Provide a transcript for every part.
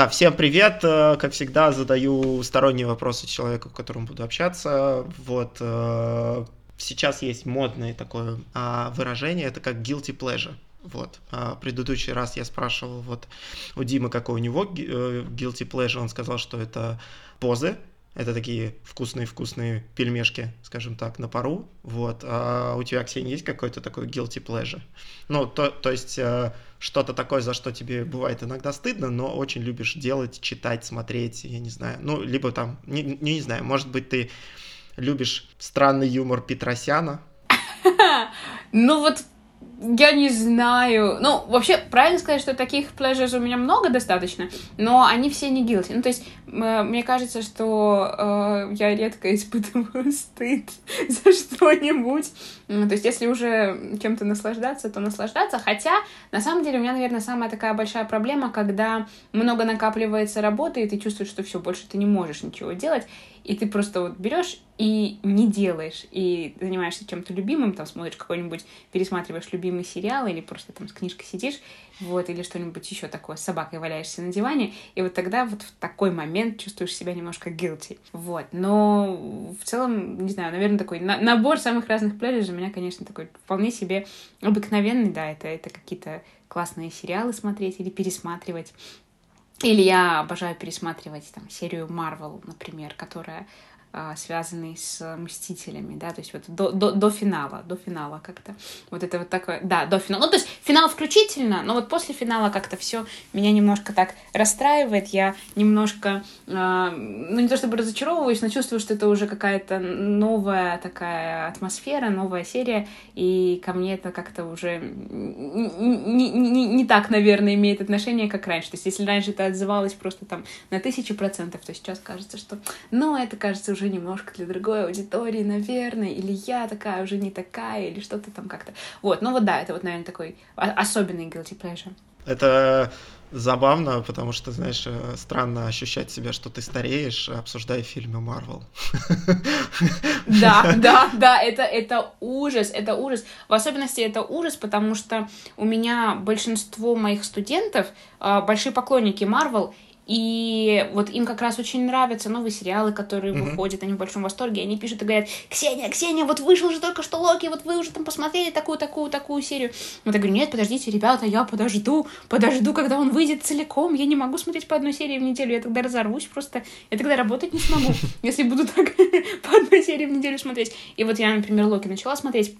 Да, всем привет. Э, как всегда, задаю сторонние вопросы человеку, с которым буду общаться. Вот э, сейчас есть модное такое а, выражение, это как guilty pleasure. Вот. А предыдущий раз я спрашивал вот у Димы, какой у него э, guilty pleasure, он сказал, что это позы, это такие вкусные-вкусные пельмешки, скажем так, на пару. Вот. А у тебя, Ксения, есть какой-то такой guilty pleasure? Ну, то, то есть что-то такое, за что тебе бывает иногда стыдно, но очень любишь делать, читать, смотреть, я не знаю. Ну, либо там, не, не, знаю, может быть, ты любишь странный юмор Петросяна? Ну вот я не знаю. Ну, вообще, правильно сказать, что таких pleasures у меня много достаточно, но они все не guilty. Ну, то есть, мне кажется, что э, я редко испытываю стыд за что-нибудь. Ну, то есть, если уже чем-то наслаждаться, то наслаждаться. Хотя, на самом деле, у меня, наверное, самая такая большая проблема, когда много накапливается работы, и ты чувствуешь, что все, больше ты не можешь ничего делать и ты просто вот берешь и не делаешь, и занимаешься чем-то любимым, там смотришь какой-нибудь, пересматриваешь любимый сериал, или просто там с книжкой сидишь, вот, или что-нибудь еще такое, с собакой валяешься на диване, и вот тогда вот в такой момент чувствуешь себя немножко guilty, вот, но в целом, не знаю, наверное, такой на набор самых разных пледжей у меня, конечно, такой вполне себе обыкновенный, да, это, это какие-то классные сериалы смотреть или пересматривать, или я обожаю пересматривать там серию Marvel, например, которая связанный с Мстителями, да, то есть вот до, до, до финала, до финала как-то. Вот это вот такое, да, до финала. Ну, то есть финал включительно, но вот после финала как-то все меня немножко так расстраивает, я немножко, э, ну, не то чтобы разочаровываюсь, но чувствую, что это уже какая-то новая такая атмосфера, новая серия, и ко мне это как-то уже не, не, не так, наверное, имеет отношение, как раньше. То есть если раньше это отзывалось просто там на тысячу процентов, то сейчас кажется, что, ну, это кажется уже уже немножко для другой аудитории, наверное, или я такая уже не такая, или что-то там как-то. Вот, ну вот да, это вот, наверное, такой особенный guilty pleasure. Это забавно, потому что, знаешь, э, странно ощущать себя, что ты стареешь, обсуждая фильмы Марвел. Да, да, да, это, это ужас, это ужас. В особенности это ужас, потому что у меня большинство моих студентов э, большие поклонники Марвел, и вот им как раз очень нравятся новые сериалы, которые mm-hmm. выходят, они в большом восторге, они пишут и говорят, Ксения, Ксения, вот вышел же только что Локи, вот вы уже там посмотрели такую, такую, такую серию. Вот я говорю, нет, подождите, ребята, я подожду, подожду, когда он выйдет целиком, я не могу смотреть по одной серии в неделю, я тогда разорвусь просто, я тогда работать не смогу, если буду так по одной серии в неделю смотреть. И вот я, например, Локи начала смотреть,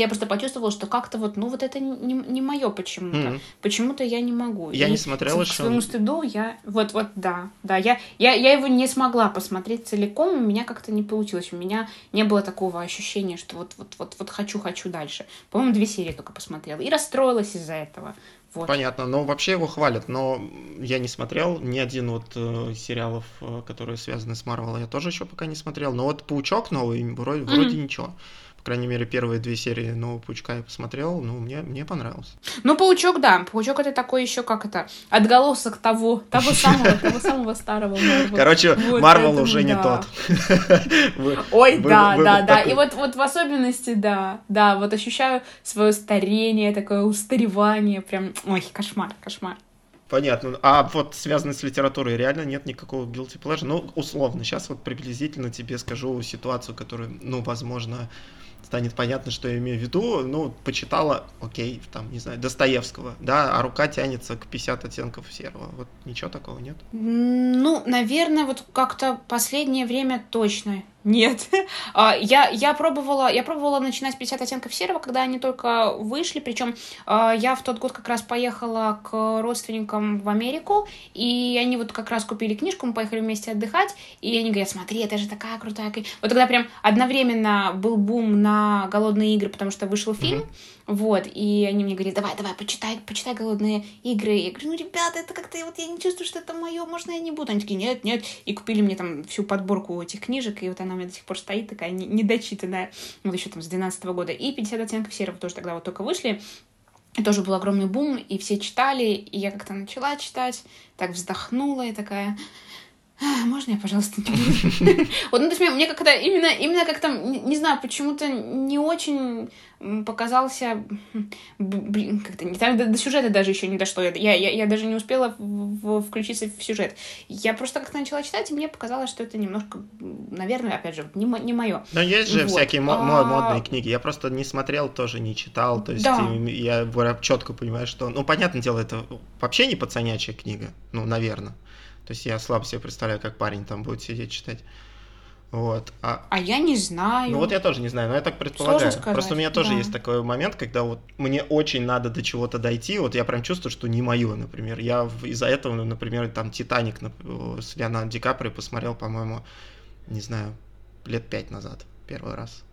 я просто почувствовала, что как-то вот, ну вот это не, не мое почему-то. Mm-hmm. Почему-то я не могу. Я и не смотрела еще. К своему стыду я... Вот, вот, да, да. Я, я, я его не смогла посмотреть целиком, у меня как-то не получилось. У меня не было такого ощущения, что вот, вот, вот, вот хочу, хочу дальше. По-моему, две серии только посмотрела. И расстроилась из-за этого. Вот. Понятно, но вообще его хвалят, но я не смотрел ни один вот э, сериалов, э, которые связаны с Марвел, я тоже еще пока не смотрел. Но вот Паучок новый вроде, mm-hmm. вроде ничего крайней мере, первые две серии нового Паучка я посмотрел, ну, мне, мне понравилось. Ну, Паучок, да. Паучок это такой еще, как это, отголосок того, того самого, того самого старого Марвел. Короче, Марвел уже не тот. Ой, да, да, да. И вот, вот в особенности, да, да, вот ощущаю свое старение, такое устаревание, прям, ой, кошмар, кошмар. Понятно. А вот связанный с литературой реально нет никакого guilty pleasure? Ну, условно, сейчас вот приблизительно тебе скажу ситуацию, которую, ну, возможно, станет понятно, что я имею в виду. Ну, почитала, окей, там, не знаю, Достоевского, да, а рука тянется к 50 оттенков серого. Вот ничего такого нет? Ну, наверное, вот как-то последнее время точно нет. А, я, я, пробовала, я пробовала начинать 50 оттенков серого, когда они только вышли. Причем а, я в тот год как раз поехала к родственникам в Америку, и они вот как раз купили книжку, мы поехали вместе отдыхать, и они говорят, смотри, это же такая крутая книга. Вот тогда прям одновременно был бум на «Голодные игры», потому что вышел фильм, mm-hmm. Вот, и они мне говорят, давай, давай, почитай, почитай «Голодные игры». Я говорю, ну, ребята, это как-то, вот я не чувствую, что это мое, можно я не буду? Они такие, нет, нет, и купили мне там всю подборку этих книжек, и вот она у меня до сих пор стоит такая недочитанная, вот еще там с 12 года. И 50 оттенков серого тоже тогда вот только вышли. И тоже был огромный бум, и все читали, и я как-то начала читать, так вздохнула и такая, можно я, пожалуйста, не буду? Вот, ну, то есть мне как-то именно, именно как-то, не знаю, почему-то не очень показался, как-то не там до, до сюжета даже еще не дошло. Я, я, я даже не успела в, в, включиться в сюжет. Я просто как-то начала читать, и мне показалось, что это немножко, наверное, опять же, не, не мое. Но есть же вот. всякие а... модные книги. Я просто не смотрел, тоже не читал. То есть да. я четко понимаю, что, ну, понятное дело, это вообще не пацанячья книга, ну, наверное. То есть я слабо себе представляю, как парень там будет сидеть читать. Вот. А, а я не знаю. Ну вот я тоже не знаю, но я так предполагаю. Просто у меня тоже да. есть такой момент, когда вот мне очень надо до чего-то дойти, вот я прям чувствую, что не мое, например. Я из-за этого, например, там «Титаник» с Леонардо Ди Каприо посмотрел, по-моему, не знаю, лет пять назад первый раз.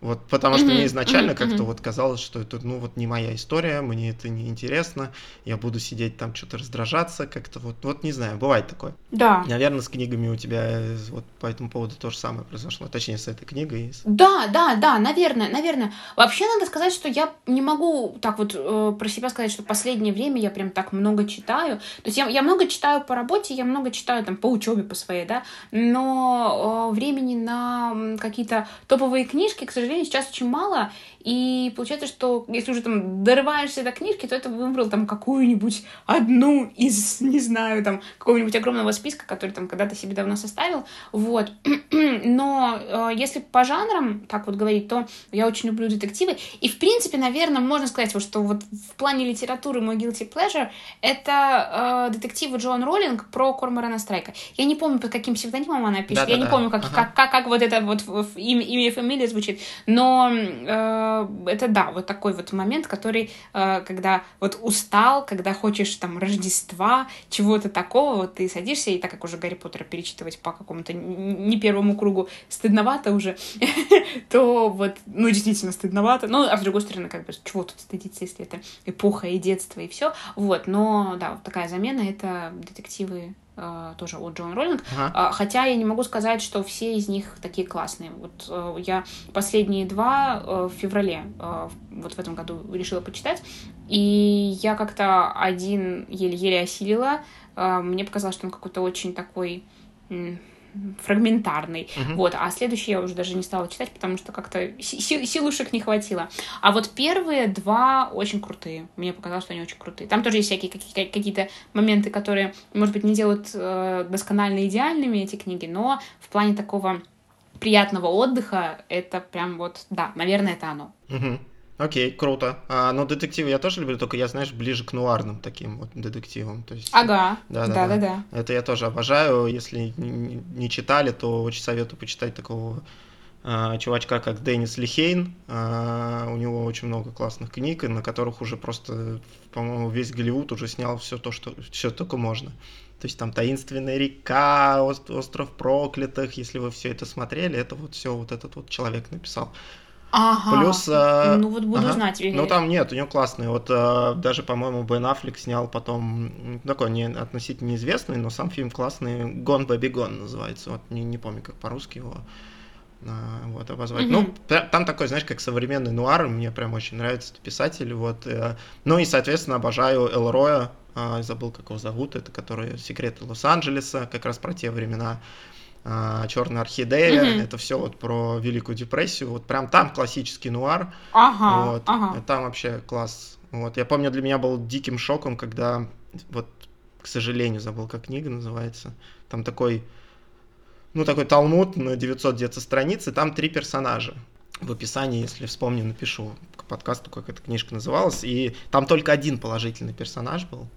Вот потому что mm-hmm. мне изначально mm-hmm. как-то вот казалось, что это, ну, вот не моя история, мне это не интересно, я буду сидеть там что-то раздражаться, как-то вот, вот не знаю, бывает такое. Да. Наверное, с книгами у тебя э, вот по этому поводу то же самое произошло, точнее, с этой книгой. Да, да, да, наверное, наверное. Вообще надо сказать, что я не могу так вот э, про себя сказать, что последнее время я прям так много читаю. То есть я, я много читаю по работе, я много читаю там по учебе по своей, да, но э, времени на какие-то топовые книжки, к сожалению, сожалению, сейчас очень мало, и получается, что если уже там дорываешься до книжки, то это выбрал там какую-нибудь одну из, не знаю, там, какого-нибудь огромного списка, который там когда-то себе давно составил, вот. Но э, если по жанрам так вот говорить, то я очень люблю детективы, и в принципе, наверное, можно сказать, вот, что вот в плане литературы мой guilty pleasure это э, детективы Джоан Роллинг про Корморана Страйка. Я не помню, под каким псевдонимом она пишет, да, я да, не да. помню, как, ага. как, как, как вот это вот имя, имя и фамилия звучит, но э, это да, вот такой вот момент, который, э, когда вот устал, когда хочешь там Рождества, чего-то такого, вот ты садишься, и так как уже Гарри Поттера перечитывать по какому-то не первому кругу стыдновато уже, то вот, ну, действительно стыдновато, ну, а с другой стороны, как бы, чего тут стыдиться, если это эпоха и детство, и все, вот, но, да, вот такая замена — это детективы Э, тоже от Джон Роллинг. Ага. А, хотя я не могу сказать, что все из них такие классные. Вот э, я последние два э, в феврале, вот в этом году решила почитать, и я как-то один еле-еле осилила. Мне показалось, что он какой-то очень такой фрагментарный. Uh-huh. Вот, а следующий я уже даже не стала читать, потому что как-то си- силушек не хватило. А вот первые два очень крутые. Мне показалось, что они очень крутые. Там тоже есть всякие какие- какие-то моменты, которые, может быть, не делают э, досконально идеальными эти книги, но в плане такого приятного отдыха это прям вот, да, наверное, это оно. Uh-huh. Окей, круто. А, но детективы я тоже люблю, только я, знаешь, ближе к нуарным таким вот детективам. То есть, ага, да-да-да. Это я тоже обожаю. Если не читали, то очень советую почитать такого а, чувачка, как Деннис Лихейн. А, у него очень много классных книг, на которых уже просто, по-моему, весь Голливуд уже снял все то, что все только можно. То есть там таинственная река, остров проклятых, если вы все это смотрели, это вот все вот этот вот человек написал. Ага. Плюс... Э, ну вот буду ага. знать. Ну там нет, у него классный. Вот э, даже, по-моему, Бен Аффлек снял потом такой не относительно неизвестный, но сам фильм классный. Gone Baby Gone называется. Вот не, не помню, как по-русски его э, вот обозвать. Mm-hmm. Ну, там такой, знаешь, как современный нуар, мне прям очень нравится этот писатель, вот. Ну и, соответственно, обожаю Элроя, забыл, как его зовут, это который «Секреты Лос-Анджелеса», как раз про те времена, Черная орхидея, mm-hmm. это все вот про Великую депрессию, вот прям там классический нуар, ага, вот, ага. там вообще класс. Вот. Я помню, для меня был диким шоком, когда вот, к сожалению, забыл, как книга называется, там такой, ну такой талмуд на 900 где-то страниц, и там три персонажа. В описании, если вспомню, напишу. К подкасту, как эта книжка называлась, и там только один положительный персонаж был,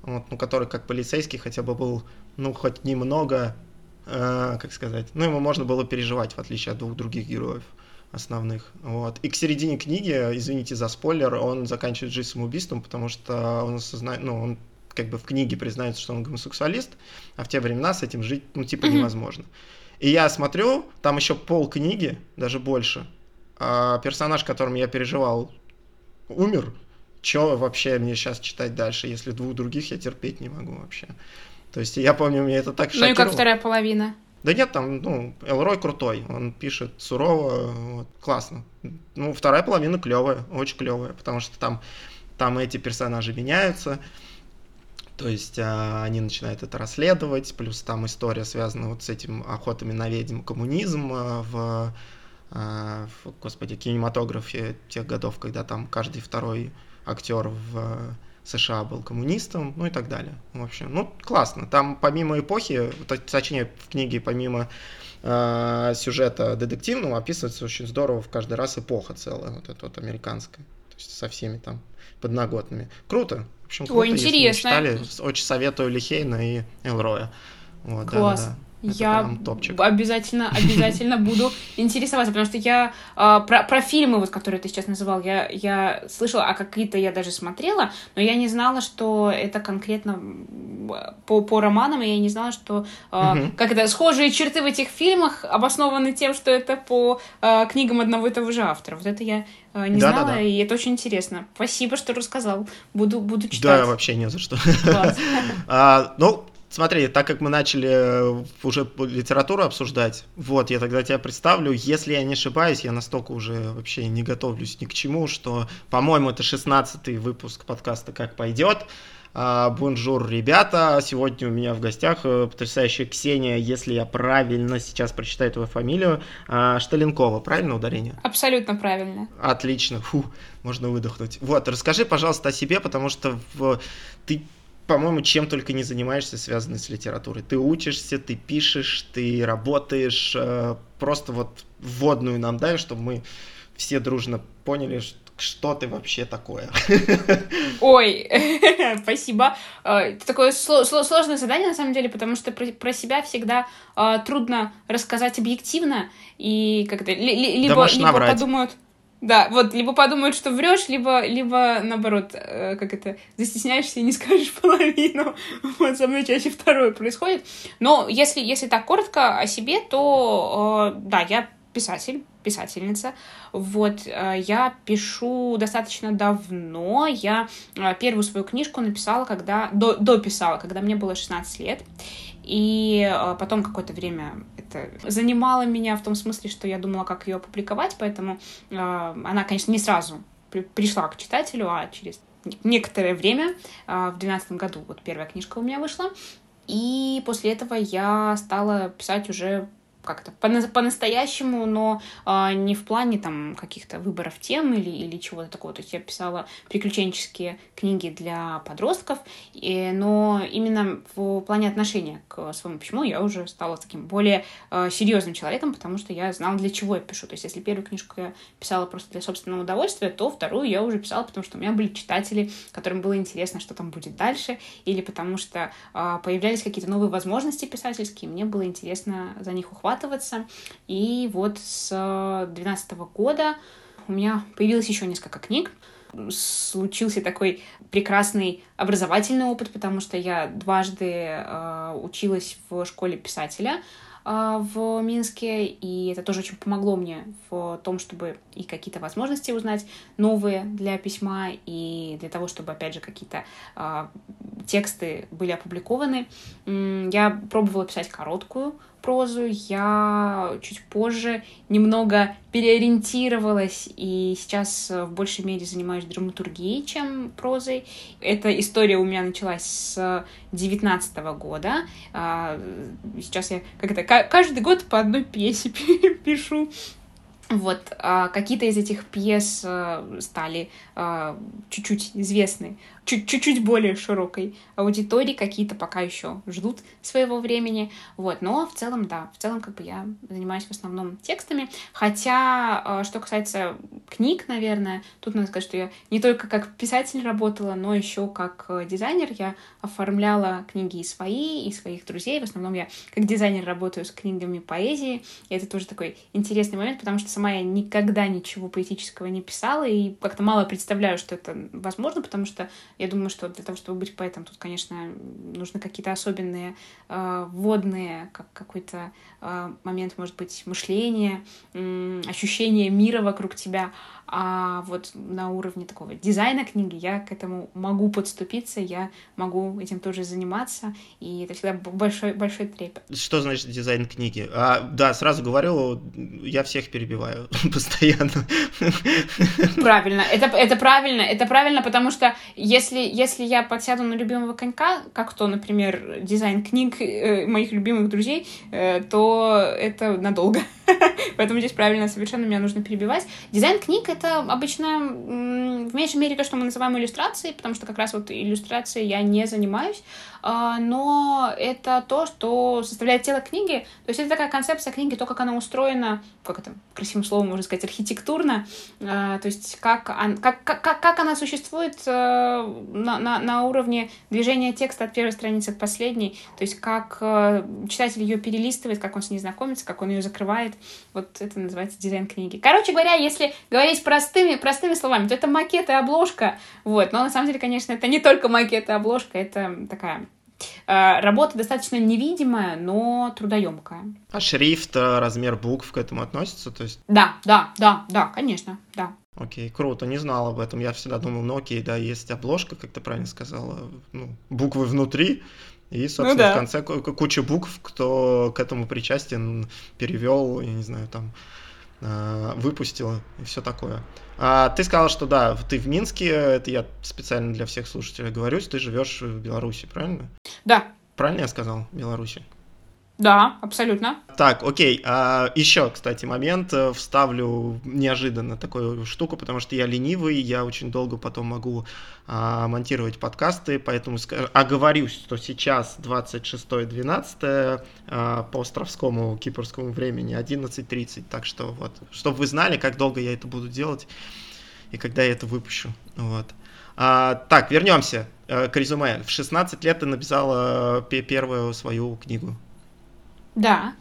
вот, ну который как полицейский хотя бы был, ну хоть немного Э, как сказать, ну, ему можно было переживать, в отличие от двух других героев основных. Вот. И к середине книги, извините за спойлер, он заканчивает жизнь самоубийством, потому что он осознает, ну, он как бы в книге признается, что он гомосексуалист, а в те времена с этим жить, ну, типа, невозможно. И я смотрю, там еще пол книги, даже больше. А персонаж, которым я переживал, умер. Че вообще мне сейчас читать дальше, если двух других я терпеть не могу вообще. То есть я помню, мне это так шокировало. Ну и как вторая половина? Да нет, там, ну, Элрой крутой, он пишет сурово, вот, классно. Ну, вторая половина клевая, очень клевая, потому что там, там эти персонажи меняются, То есть а, они начинают это расследовать, плюс там история связана вот с этим охотами на ведьм, коммунизм а, в, а, в, господи, кинематографе тех годов, когда там каждый второй актер в США был коммунистом, ну и так далее. В общем, ну классно. Там помимо эпохи, точнее в книге помимо э, сюжета детективного описывается очень здорово в каждый раз эпоха целая, вот эта вот американская, то есть со всеми там подноготными. Круто. В общем, круто, Ой, интересно. Если читали, очень советую Лихейна и Элроя. Вот, Класс. Да, да. Это я обязательно, обязательно буду интересоваться, потому что я э, про, про фильмы, вот, которые ты сейчас называл, я, я слышала, а какие-то я даже смотрела, но я не знала, что это конкретно по, по романам, и я не знала, что э, угу. как это, схожие черты в этих фильмах обоснованы тем, что это по э, книгам одного и того же автора. Вот это я не да, знала, да, да. и это очень интересно. Спасибо, что рассказал. Буду, буду читать. Да, вообще не за что. А, ну, Смотри, так как мы начали э, уже литературу обсуждать, вот, я тогда тебя представлю, если я не ошибаюсь, я настолько уже вообще не готовлюсь ни к чему, что, по-моему, это 16-й выпуск подкаста «Как пойдет». А, bonjour, ребята, сегодня у меня в гостях э, потрясающая Ксения, если я правильно сейчас прочитаю твою фамилию, а, Шталенкова, правильно ударение? Абсолютно правильно. Отлично, фу, можно выдохнуть. Вот, расскажи, пожалуйста, о себе, потому что в... ты по-моему, чем только не занимаешься, связанный с литературой. Ты учишься, ты пишешь, ты работаешь. Э, просто вот вводную нам дай, чтобы мы все дружно поняли, что ты вообще такое. Ой, спасибо. Э, это такое сложное задание, на самом деле, потому что про себя всегда э, трудно рассказать объективно, и как-то либо подумают... Да, вот, либо подумают, что врешь, либо, либо наоборот, э, как это, застесняешься и не скажешь половину. Вот, со мной чаще второе происходит. Но если, если так коротко о себе, то, э, да, я писатель, писательница. Вот, э, я пишу достаточно давно. Я э, первую свою книжку написала, когда, до, дописала, когда мне было 16 лет. И э, потом какое-то время это занимало меня в том смысле, что я думала, как ее опубликовать, поэтому э, она, конечно, не сразу при пришла к читателю, а через некоторое время, э, в двенадцатом году, вот первая книжка у меня вышла, и после этого я стала писать уже как-то по-настоящему, но а, не в плане там каких-то выборов тем или, или чего-то такого. То есть я писала приключенческие книги для подростков, и, но именно в плане отношения к своему письму я уже стала таким более а, серьезным человеком, потому что я знала, для чего я пишу. То есть если первую книжку я писала просто для собственного удовольствия, то вторую я уже писала, потому что у меня были читатели, которым было интересно, что там будет дальше, или потому что а, появлялись какие-то новые возможности писательские, мне было интересно за них ухватывать разрабатываться. И вот с 2012 года у меня появилось еще несколько книг. Случился такой прекрасный образовательный опыт, потому что я дважды э, училась в школе писателя э, в Минске, и это тоже очень помогло мне в том, чтобы и какие-то возможности узнать новые для письма, и для того, чтобы, опять же, какие-то э, тексты были опубликованы. Я пробовала писать короткую прозу, я чуть позже немного переориентировалась и сейчас в большей мере занимаюсь драматургией, чем прозой. Эта история у меня началась с девятнадцатого года. А, сейчас я как это каждый год по одной пьесе пишу. Вот, а какие-то из этих пьес э, стали а, чуть-чуть известны чуть-чуть более широкой аудитории, какие-то пока еще ждут своего времени, вот, но в целом, да, в целом, как бы я занимаюсь в основном текстами, хотя, а, что касается книг, наверное, тут надо сказать, что я не только как писатель работала, но еще как э, дизайнер, я оформляла книги и свои, и своих друзей, в основном я как дизайнер работаю с книгами поэзии, и это тоже такой интересный момент, потому что сама я никогда ничего поэтического не писала, и как-то мало представляю, что это возможно, потому что я думаю, что для того, чтобы быть поэтом, тут, конечно, нужны какие-то особенные э, вводные, как какой-то э, момент, может быть, мышления, э, ощущение мира вокруг тебя. А вот на уровне такого дизайна книги я к этому могу подступиться, я могу этим тоже заниматься, и это всегда большой, большой трепет. Что значит дизайн книги? А, да, сразу говорю, я всех перебиваю перебиваю постоянно. Правильно, это, это правильно, это правильно, потому что если, если я подсяду на любимого конька, как то, например, дизайн книг э, моих любимых друзей, э, то это надолго. Поэтому здесь правильно совершенно меня нужно перебивать. Дизайн книг — это обычно в меньшей мере то, что мы называем иллюстрацией, потому что как раз вот иллюстрацией я не занимаюсь, но это то, что составляет тело книги. То есть это такая концепция книги, то, как она устроена, как это красивым словом можно сказать, архитектурно, а, то есть как, как, как, как она существует э, на, на, на уровне движения текста от первой страницы к последней, то есть как э, читатель ее перелистывает, как он с ней знакомится, как он ее закрывает. Вот это называется дизайн книги. Короче говоря, если говорить простыми, простыми словами, то это макет и обложка, вот, но на самом деле, конечно, это не только макет и обложка, это такая Работа достаточно невидимая, но трудоемкая. А шрифт, э, размер букв к этому относится? То есть... Да, да, да, да, конечно, да. Окей, круто, не знал об этом. Я всегда думал, ну окей, да, есть обложка, как ты правильно сказала, ну, буквы внутри, и, собственно, ну, да. в конце куча букв, кто к этому причастен, перевел, я не знаю, там, э, выпустил и все такое. А ты сказал, что да, ты в Минске, это я специально для всех слушателей говорю, ты живешь в Беларуси, правильно? Да. Правильно я сказал, Беларуси? Да, абсолютно. Так, окей. А, еще, кстати, момент. Э, вставлю неожиданно такую штуку, потому что я ленивый, я очень долго потом могу а, монтировать подкасты, поэтому оговорюсь, что сейчас 26.12 а, по островскому кипрскому времени 11.30. Так что вот, чтобы вы знали, как долго я это буду делать и когда я это выпущу. Вот. А, так, вернемся э, к резюме. В 16 лет ты написала э, первую свою книгу. Да.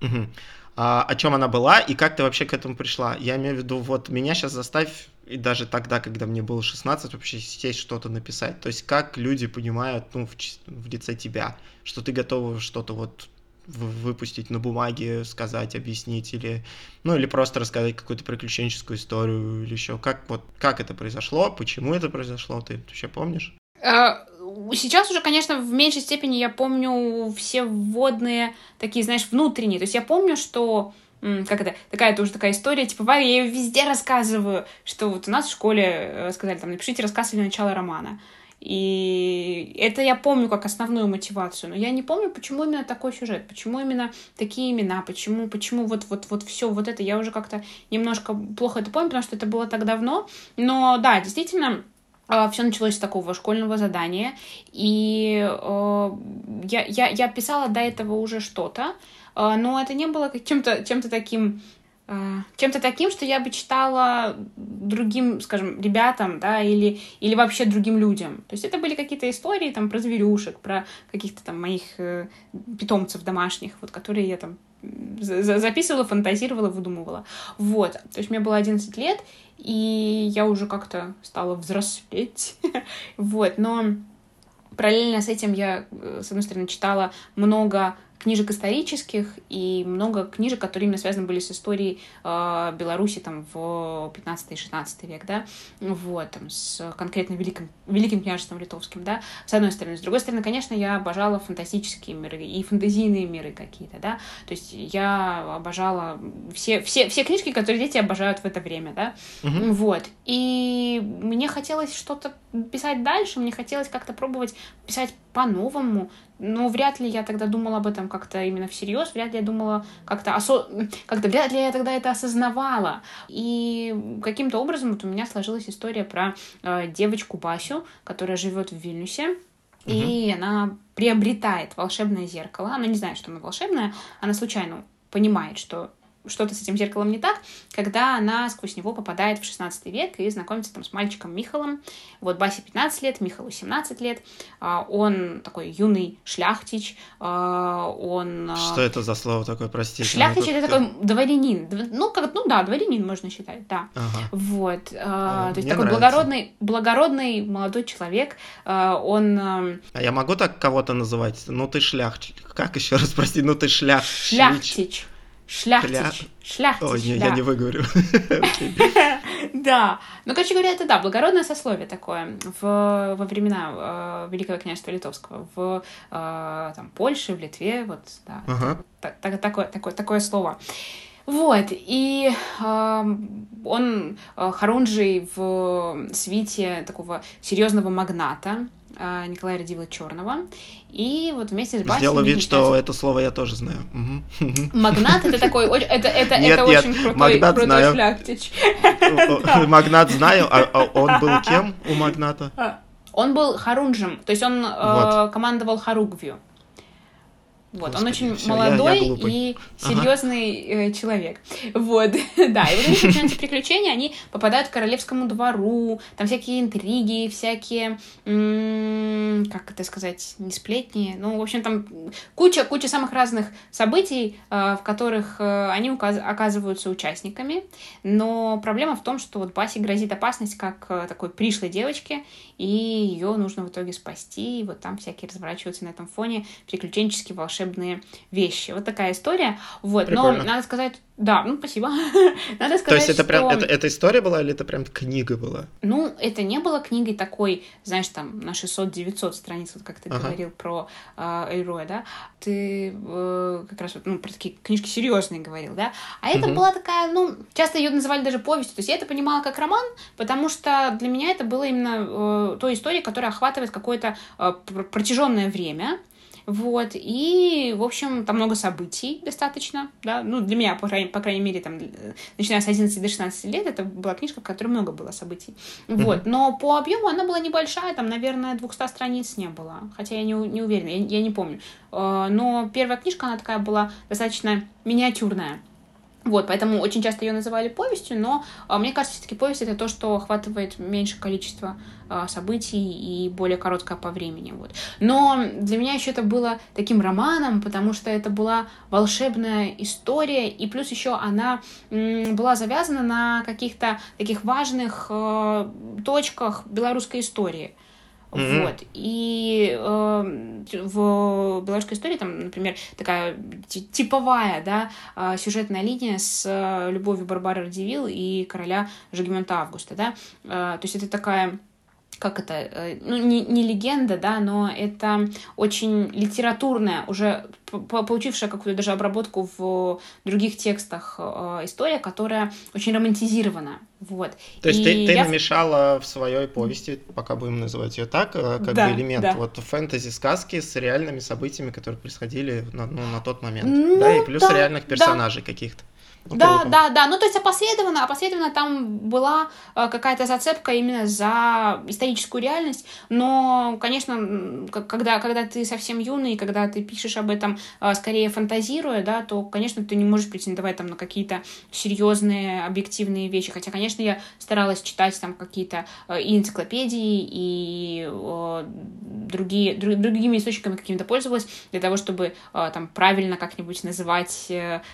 Угу. А, о чем она была и как ты вообще к этому пришла? Я имею в виду, вот меня сейчас заставь, и даже тогда, когда мне было 16, вообще сесть что-то написать. То есть как люди понимают, ну, в, в лице тебя, что ты готова что-то вот выпустить на бумаге, сказать, объяснить, или, ну, или просто рассказать какую-то приключенческую историю, или еще. Как, вот, как это произошло, почему это произошло, ты вообще помнишь? А, Сейчас уже, конечно, в меньшей степени я помню все вводные такие, знаешь, внутренние. То есть я помню, что как это, такая тоже такая история, типа, я ее везде рассказываю, что вот у нас в школе э, сказали, там, напишите рассказ или начало романа. И это я помню как основную мотивацию, но я не помню, почему именно такой сюжет, почему именно такие имена, почему, почему вот, вот, вот все вот это. Я уже как-то немножко плохо это помню, потому что это было так давно. Но да, действительно, все началось с такого школьного задания, и э, я, я, я писала до этого уже что-то, э, но это не было чем-то чем таким э, чем-то таким, что я бы читала другим, скажем, ребятам, да, или, или вообще другим людям. То есть это были какие-то истории там про зверюшек, про каких-то там моих э, питомцев домашних, вот, которые я там записывала, фантазировала, выдумывала. Вот. То есть мне было 11 лет, и я уже как-то стала взрослеть. вот. Но параллельно с этим я, э, с одной стороны, читала много книжек исторических и много книжек, которые именно связаны были с историей э, Беларуси там в 15-16 век, да, вот, там, с конкретно Великим, Великим княжеством литовским, да, с одной стороны. С другой стороны, конечно, я обожала фантастические миры и фантазийные миры какие-то, да, то есть я обожала все, все, все книжки, которые дети обожают в это время, да, угу. вот, и мне хотелось что-то писать дальше, мне хотелось как-то пробовать писать по-новому, но вряд ли я тогда думала об этом как-то именно всерьез, вряд ли я думала как-то осо... как-то вряд ли я тогда это осознавала. И каким-то образом вот у меня сложилась история про э, девочку Басю, которая живет в Вильнюсе. И она приобретает волшебное зеркало. Она не знает, что оно волшебное. Она случайно понимает, что что-то с этим зеркалом не так, когда она сквозь него попадает в 16 век и знакомится там с мальчиком Михалом. Вот Басе 15 лет, Михалу 17 лет. А, он такой юный шляхтич. А, он... А, что это за слово такое, простите? Шляхтич — это такой дворянин. Ну, как, ну да, дворянин можно считать, да. Ага. Вот. То есть такой благородный, благородный молодой человек. Он... А я могу так кого-то называть? Ну, ты шляхтич. Как еще раз, прости, ну ты шлях... Шляхтич. Шляхтич. Шляхтич, Ой, не, я не выговорю. Да. Ну, короче говоря, это да, благородное сословие такое в, во времена э, Великого княжества Литовского, в э, там, Польше, в Литве, вот, да. Ага. Так, такое, такое, такое слово. Вот, и э, он э, Харунжий в свите такого серьезного магната, Николая Радивила Черного. И вот вместе с Басей... Сделал вид, что это слово я тоже знаю. Магнат это такой, это, это, нет, это нет, очень крутой, магнат крутой знаю. шляхтич. Магнат знаю, а, а он был кем у магната? А, он был Харунжем, то есть он э, командовал Харугвью. Вот, Господи, он очень все, молодой я, я и серьезный ага. Э, человек. Вот, да, и вот у них начинаются приключения, они попадают к королевскому двору, там всякие интриги, всякие, как это сказать, не сплетни, ну, в общем, там куча, куча самых разных событий, э, в которых э, они оказываются участниками, но проблема в том, что вот Басе грозит опасность как такой пришлой девочке, и ее нужно в итоге спасти, и вот там всякие разворачиваются на этом фоне приключенческие волшебные вещи. Вот такая история. Вот, Прикольно. но надо сказать, да, ну спасибо. Надо сказать, То есть это что... прям это, это история была или это прям книга была? Ну, это не было книгой такой, знаешь, там на 600-900 страниц, вот как ты ага. говорил про э, Эльроя, да? Ты э, как раз вот, ну, про такие книжки серьезные говорил, да? А это угу. была такая, ну, часто ее называли даже повестью. То есть я это понимала как роман, потому что для меня это было именно э, той историей, которая охватывает какое-то э, протяженное время. Вот, и, в общем, там много событий достаточно, да, ну, для меня, по крайней, по крайней мере, там, начиная с 11 до 16 лет, это была книжка, в которой много было событий, mm-hmm. вот, но по объему она была небольшая, там, наверное, 200 страниц не было, хотя я не, не уверена, я, я не помню, э, но первая книжка, она такая была достаточно миниатюрная, вот, поэтому очень часто ее называли повестью, но а, мне кажется, все-таки повесть это то, что охватывает меньше количество а, событий и более короткое по времени. Вот. Но для меня еще это было таким романом, потому что это была волшебная история, и плюс еще она была завязана на каких-то таких важных э, точках белорусской истории. Mm-hmm. Вот. И э, в белорусской истории там, например, такая типовая, да, э, сюжетная линия с э, любовью Барбары Радивилл и короля Жигмента Августа, да. Э, то есть это такая как это, э, ну, не, не легенда, да, но это очень литературная, уже получившая какую-то даже обработку в других текстах э, история, которая очень романтизирована. Вот. То есть и ты, ты я... намешала в своей повести, пока будем называть ее так, э, как да, бы элемент да. вот фэнтези-сказки с реальными событиями, которые происходили на, ну, на тот момент. Ну, да, и плюс да, реальных персонажей да. каких-то. Да, да, да. Ну, то есть опосредованно, опосредованно там была э, какая-то зацепка именно за историческую реальность. Но, конечно, когда, когда ты совсем юный, когда ты пишешь об этом э, скорее фантазируя, да, то, конечно, ты не можешь претендовать там на какие-то серьезные, объективные вещи. Хотя, конечно, я старалась читать там какие-то э, и энциклопедии, и другие, друг, другими источниками какими-то пользовалась для того, чтобы там правильно как-нибудь называть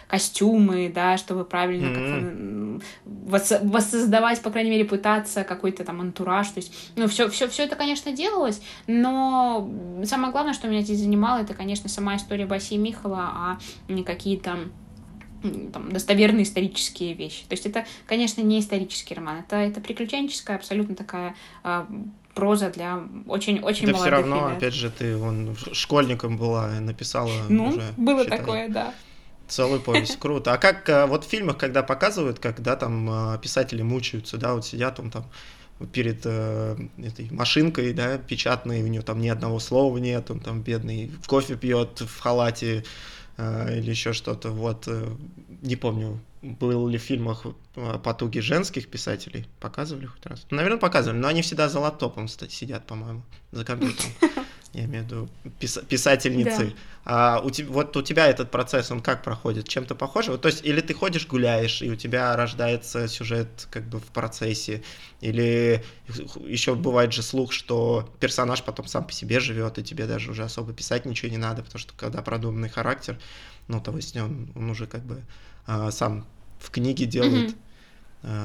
костюмы, да, чтобы правильно mm-hmm. как воссоздавать, по крайней мере, пытаться какой-то там антураж. То есть, ну, все, все, все это, конечно, делалось, но самое главное, что меня здесь занимало, это, конечно, сама история Баси и Михала, а не какие-то там, достоверные исторические вещи. То есть это, конечно, не исторический роман, это, это приключенческая, абсолютно такая э, проза для очень-очень молодых все равно, ребят. опять же, ты вон, школьником была, написала ну, уже. было считай. такое, да. Целую повесть, круто. А как э, вот в фильмах, когда показывают, когда там э, писатели мучаются, да, вот сидят он там перед э, этой машинкой, да, печатной, у него там ни одного слова нет, он там бедный, кофе пьет в халате э, или еще что-то, вот, э, не помню, был ли в фильмах э, потуги женских писателей, показывали хоть раз? Ну, наверное, показывали, но они всегда за лаптопом сидят, по-моему, за компьютером. я имею в виду пис писательницы. Да. А у вот у тебя этот процесс, он как проходит? Чем-то похоже? Вот, то есть, или ты ходишь, гуляешь, и у тебя рождается сюжет как бы в процессе, или еще бывает же слух, что персонаж потом сам по себе живет, и тебе даже уже особо писать ничего не надо, потому что когда продуманный характер, ну, то есть он, он уже как бы а, сам в книге делает. Mm-hmm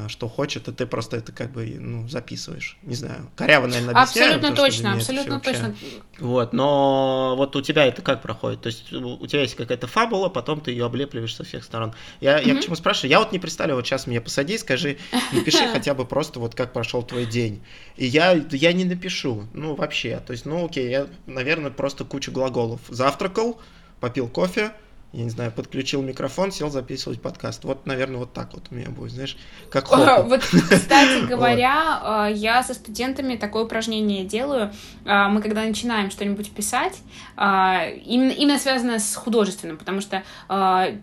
что хочет, и ты просто это как бы ну, записываешь. Не знаю, коряво, наверное, объясняю. Абсолютно точно, абсолютно точно. Вот, но вот у тебя это как проходит? То есть у тебя есть какая-то фабула, потом ты ее облепливаешь со всех сторон. Я, mm-hmm. я к чему спрашиваю? Я вот не представляю, вот сейчас меня посади, скажи, напиши хотя бы просто вот как прошел твой день. И я, я не напишу, ну вообще. То есть, ну окей, я, наверное, просто кучу глаголов. Завтракал, попил кофе, я не знаю, подключил микрофон, сел записывать подкаст. Вот, наверное, вот так вот у меня будет, знаешь, как хобби. Вот, кстати говоря, а, я со студентами такое упражнение делаю. А, мы когда начинаем что-нибудь писать, а, именно, именно связанное с художественным, потому что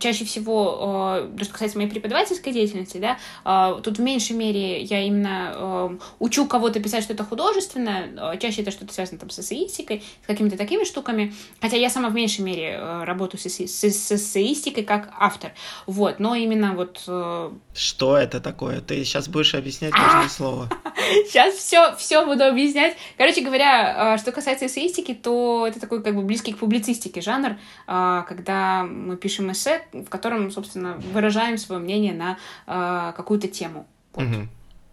чаще всего, то, что касается моей преподавательской деятельности, да, тут в меньшей мере я именно учу кого-то писать что-то художественное, чаще это что-то связано там с эссеистикой, с какими-то такими штуками, хотя я сама в меньшей мере работаю с, с эссеистикой как автор. Вот, но именно вот... Э, Что это такое? Ты сейчас будешь объяснять каждое слово. Сейчас все, все буду объяснять. Короче говоря, э, что касается эссеистики, то это такой как бы близкий к публицистике жанр, э, когда мы пишем эссе, в котором, собственно, выражаем свое мнение на какую-то тему. Вот. Угу.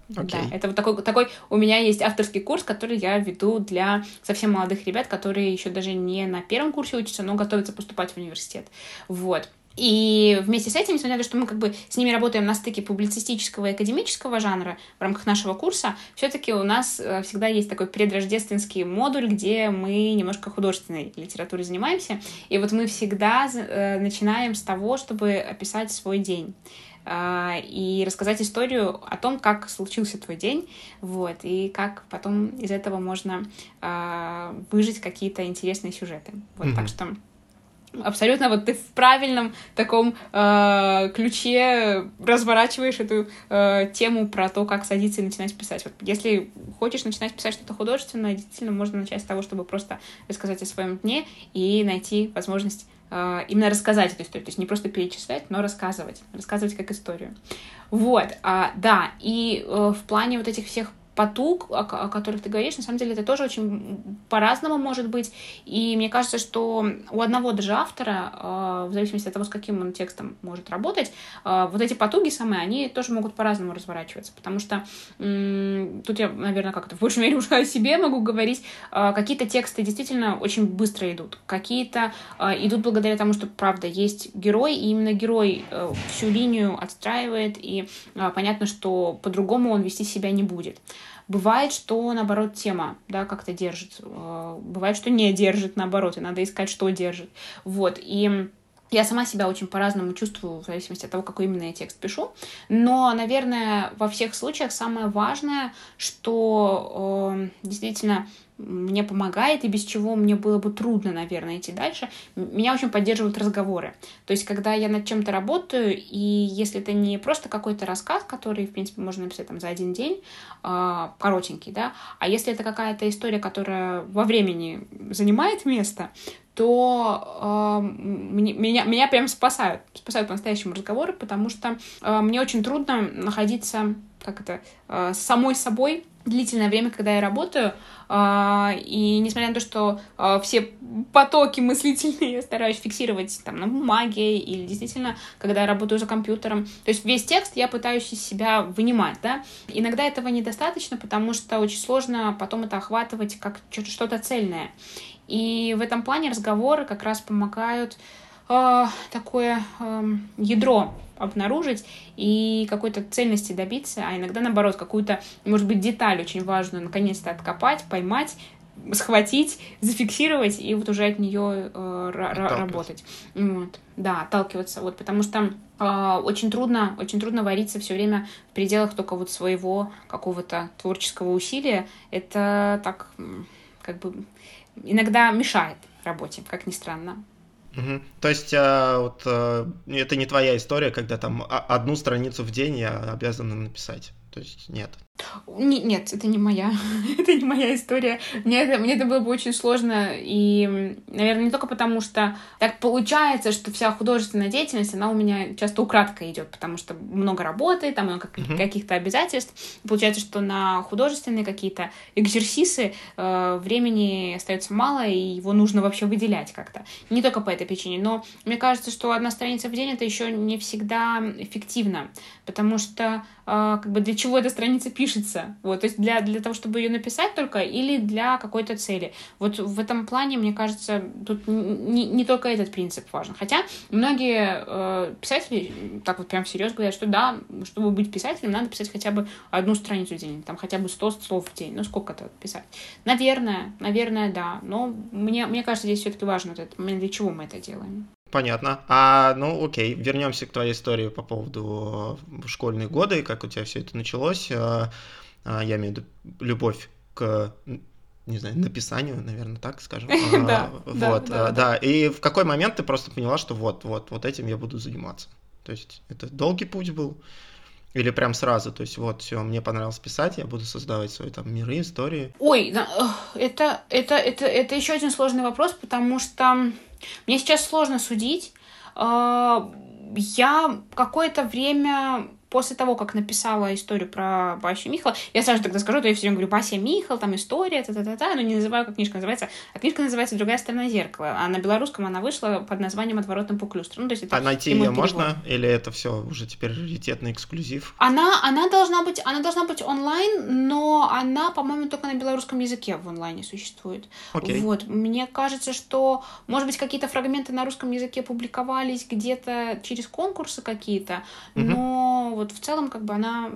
Okay. Да, это вот такой, такой у меня есть авторский курс, который я веду для совсем молодых ребят, которые еще даже не на первом курсе учатся, но готовятся поступать в университет. Вот. И вместе с этим, несмотря на то, что мы как бы с ними работаем на стыке публицистического и академического жанра в рамках нашего курса, все-таки у нас э, всегда есть такой предрождественский модуль, где мы немножко художественной литературой занимаемся. И вот мы всегда э, начинаем с того, чтобы описать свой день. И рассказать историю о том, как случился твой день, вот, и как потом из этого можно а, выжить какие-то интересные сюжеты. Вот, mm-hmm. так что абсолютно вот ты в правильном таком э, ключе разворачиваешь эту э, тему про то, как садиться и начинать писать. Вот если хочешь начинать писать что-то художественное, действительно можно начать с того, чтобы просто рассказать о своем дне и найти возможность именно рассказать эту историю. То есть не просто перечислять, но рассказывать. Рассказывать как историю. Вот, а, да, и э, в плане вот этих всех потуг, о, о которых ты говоришь, на самом деле это тоже очень по-разному может быть. И мне кажется, что у одного даже автора, э, в зависимости от того, с каким он текстом может работать, э, вот эти потуги самые, они тоже могут по-разному разворачиваться. Потому что тут я, наверное, как-то в большей мере уже о себе могу говорить. Э, какие-то тексты действительно очень быстро идут. Какие-то идут благодаря тому, что, правда, есть герой, и именно герой всю линию отстраивает, и понятно, что по-другому он вести себя не будет. Бывает, что, наоборот, тема, да, как-то держит. Э, бывает, что не держит, наоборот, и надо искать, что держит. Вот, и я сама себя очень по-разному чувствую, в зависимости от того, какой именно я текст пишу. Но, наверное, во всех случаях самое важное, что э, действительно мне помогает, и без чего мне было бы трудно, наверное, идти дальше, меня очень поддерживают разговоры. То есть, когда я над чем-то работаю, и если это не просто какой-то рассказ, который, в принципе, можно написать там за один день, э, коротенький, да, а если это какая-то история, которая во времени занимает место, то э, меня, меня прям спасают, спасают по-настоящему разговоры, потому что э, мне очень трудно находиться, как это, э, самой собой длительное время, когда я работаю, и несмотря на то, что все потоки мыслительные я стараюсь фиксировать там на бумаге или действительно, когда я работаю за компьютером, то есть весь текст я пытаюсь из себя вынимать, да, иногда этого недостаточно, потому что очень сложно потом это охватывать как что-то цельное. И в этом плане разговоры как раз помогают э, такое э, ядро обнаружить и какой-то цельности добиться, а иногда наоборот какую-то, может быть, деталь очень важную наконец-то откопать, поймать, схватить, зафиксировать и вот уже от нее э, работать. Вот. Да, отталкиваться. Вот, потому что э, очень трудно, очень трудно вариться все время в пределах только вот своего какого-то творческого усилия. Это так как бы иногда мешает работе, как ни странно. Угу. То есть а, вот, а, это не твоя история, когда там одну страницу в день я обязан написать. То есть нет. Нет, это не моя, это не моя история. Мне это, мне это было бы очень сложно, и, наверное, не только потому, что так получается, что вся художественная деятельность, она у меня часто украдко идет, потому что много работы, там много uh-huh. каких-то обязательств. Получается, что на художественные какие-то экзерсисы э, времени остается мало, и его нужно вообще выделять как-то. Не только по этой причине, но мне кажется, что одна страница в день это еще не всегда эффективно, потому что э, как бы для чего эта страница пишется, пишется. Вот, то есть для, для того, чтобы ее написать только или для какой-то цели. Вот в этом плане, мне кажется, тут не, не только этот принцип важен. Хотя многие э, писатели так вот прям всерьез говорят, что да, чтобы быть писателем, надо писать хотя бы одну страницу в день, там хотя бы 100 слов в день. Ну, сколько это писать? Наверное, наверное, да. Но мне, мне кажется, здесь все-таки важно этот момент, для чего мы это делаем. Понятно. А, ну, окей, вернемся к твоей истории по поводу школьные годы, как у тебя все это началось. Я имею в виду любовь к не знаю, написанию, наверное, так скажем. Да, вот, да. И в какой момент ты просто поняла, что вот, вот, вот этим я буду заниматься? То есть это долгий путь был? Или прям сразу, то есть вот, все, мне понравилось писать, я буду создавать свои там миры, истории. Ой, это, это, это, это еще один сложный вопрос, потому что мне сейчас сложно судить. А, я какое-то время после того, как написала историю про Басю Михала, я сразу тогда скажу, то я все время говорю, Бася Михал, там история, та-та-та-та, но не называю, как книжка называется. А книжка называется «Другая сторона зеркала», а на белорусском она вышла под названием «Отворотный пуклюстр». Ну, то есть это а найти ее можно? Или это все уже теперь раритетный эксклюзив? Она, она, должна быть, она должна быть онлайн, но она, по-моему, только на белорусском языке в онлайне существует. Okay. Вот. Мне кажется, что, может быть, какие-то фрагменты на русском языке публиковались где-то через конкурсы какие-то, uh-huh. но вот в целом как бы она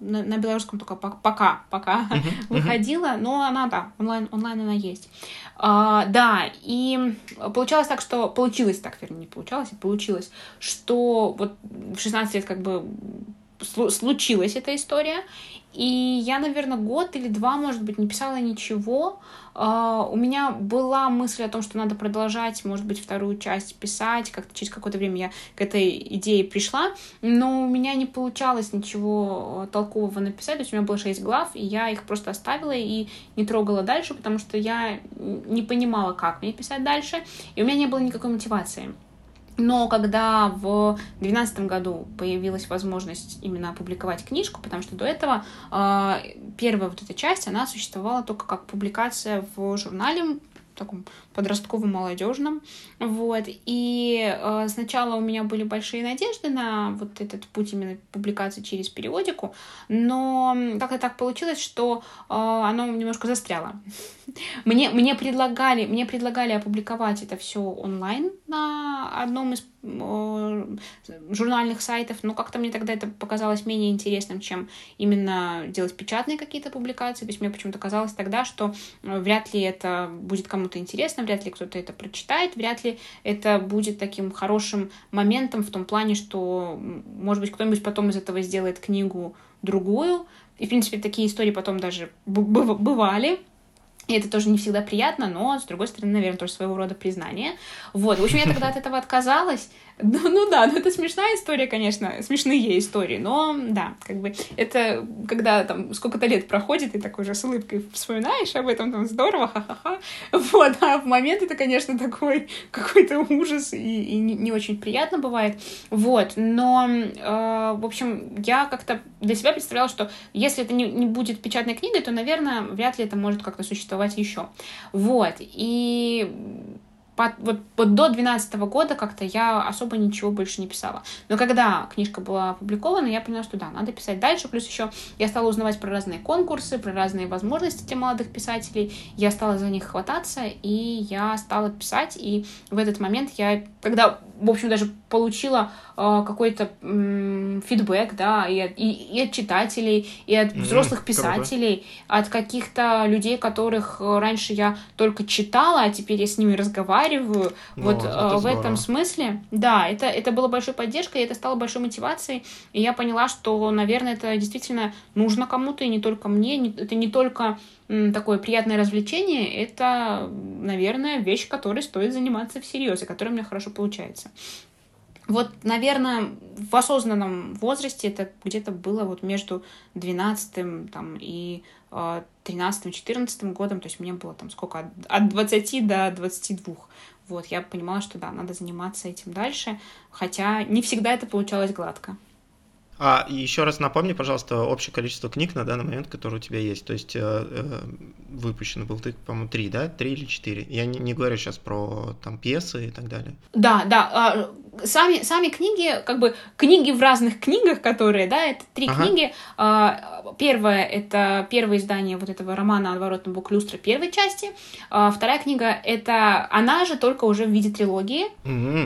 на, на белорусском только пока, пока uh-huh, выходила, но она, да, онлайн, онлайн она есть. А, да, и получалось так, что... Получилось так, вернее, не получалось, а получилось, что вот в 16 лет как бы случилась эта история, и я, наверное, год или два, может быть, не писала ничего. Uh, у меня была мысль о том, что надо продолжать, может быть, вторую часть писать. Как-то через какое-то время я к этой идее пришла, но у меня не получалось ничего толкового написать. То есть у меня было шесть глав, и я их просто оставила и не трогала дальше, потому что я не понимала, как мне писать дальше, и у меня не было никакой мотивации. Но когда в 2012 году появилась возможность именно опубликовать книжку, потому что до этого э, первая вот эта часть, она существовала только как публикация в журнале таком подростковом молодежном вот. И э, сначала у меня были большие надежды на вот этот путь именно публикации через периодику но как-то так получилось что э, оно немножко застряло. Мне мне предлагали мне предлагали опубликовать это все онлайн на одном из журнальных сайтов но как-то мне тогда это показалось менее интересным чем именно делать печатные какие-то публикации то есть мне почему-то казалось тогда что э, вряд ли это будет кому-то интересно, вряд ли кто-то это прочитает, вряд ли это будет таким хорошим моментом в том плане, что, может быть, кто-нибудь потом из этого сделает книгу другую. И, в принципе, такие истории потом даже бывали. И это тоже не всегда приятно, но, с другой стороны, наверное, тоже своего рода признание. Вот, в общем, я тогда от этого отказалась. Ну, ну да, ну это смешная история, конечно, смешные истории, но да, как бы это когда там сколько-то лет проходит, и такой же с улыбкой вспоминаешь об этом, там здорово, ха-ха-ха. Вот, а в момент это, конечно, такой какой-то ужас и, и не, не очень приятно бывает. Вот, но, э, в общем, я как-то для себя представляла, что если это не, не будет печатной книгой, то, наверное, вряд ли это может как-то существовать еще. Вот, и вот, вот до 2012 года как-то я особо ничего больше не писала. Но когда книжка была опубликована, я поняла, что да, надо писать дальше. Плюс еще я стала узнавать про разные конкурсы, про разные возможности для молодых писателей. Я стала за них хвататься, и я стала писать. И в этот момент я, когда, в общем, даже получила э, какой-то э, фидбэк, да, и от, и, и от читателей, и от взрослых писателей, круто. от каких-то людей, которых раньше я только читала, а теперь я с ними разговариваю. Ну, вот это в этом смысле, да, это, это было большой поддержкой, и это стало большой мотивацией, и я поняла, что, наверное, это действительно нужно кому-то, и не только мне, не, это не только такое приятное развлечение, это, наверное, вещь, которой стоит заниматься всерьез, и которая у меня хорошо получается. Вот, наверное, в осознанном возрасте это где-то было вот между 12 там, и 13-14 э, годом, то есть мне было там сколько, от 20 до 22. Вот, я понимала, что да, надо заниматься этим дальше, хотя не всегда это получалось гладко. А еще раз напомни, пожалуйста, общее количество книг на данный момент, которые у тебя есть. То есть э, э, выпущено было, ты, по-моему, три, да? Три или четыре? Я не, не говорю сейчас про там пьесы и так далее. Да, да. Сами, сами книги, как бы книги в разных книгах, которые, да, это три ага. книги. А, первая — это первое издание вот этого романа «Отворотный бок люстра» первой части. А, вторая книга — это она же, только уже в виде трилогии.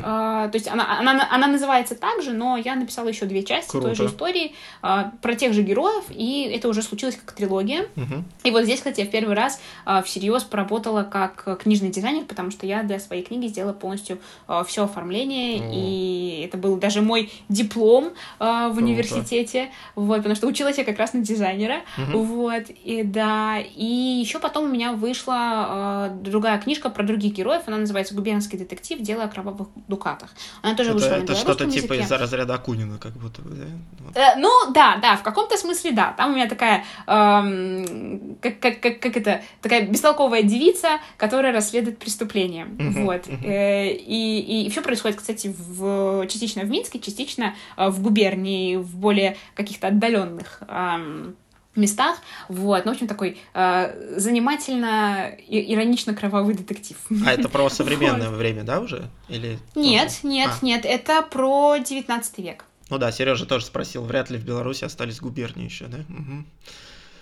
А, то есть она, она, она называется так же, но я написала еще две части Круто. той же истории а, про тех же героев, и это уже случилось как трилогия. Угу. И вот здесь, кстати, я в первый раз а, всерьез поработала как книжный дизайнер, потому что я для своей книги сделала полностью а, все оформление. И это был даже мой диплом а, в университете, вот, потому что училась я как раз на дизайнера, угу. вот, и да, и еще потом у меня вышла а, другая книжка про других героев, она называется «Губернский детектив. Дело о кровавых дукатах». Она тоже это, вышла это на что-то типа из разряда Акунина, как будто бы, да? Вот. Э, ну, да, да, в каком-то смысле, да. Там у меня такая, эм, как, как, как, как это, такая бестолковая девица, которая расследует преступление, вот. Э, и, и все происходит, кстати, в, частично в Минске, частично э, в губернии, в более каких-то отдаленных местах. Вот, ну, в общем, такой э, занимательно и иронично кровавый детектив. А это про современное вот. время, да, уже? Или нет, тоже? нет, а. нет, это про 19 век. Ну да, Сережа тоже спросил, вряд ли в Беларуси остались губернии еще, да? Угу.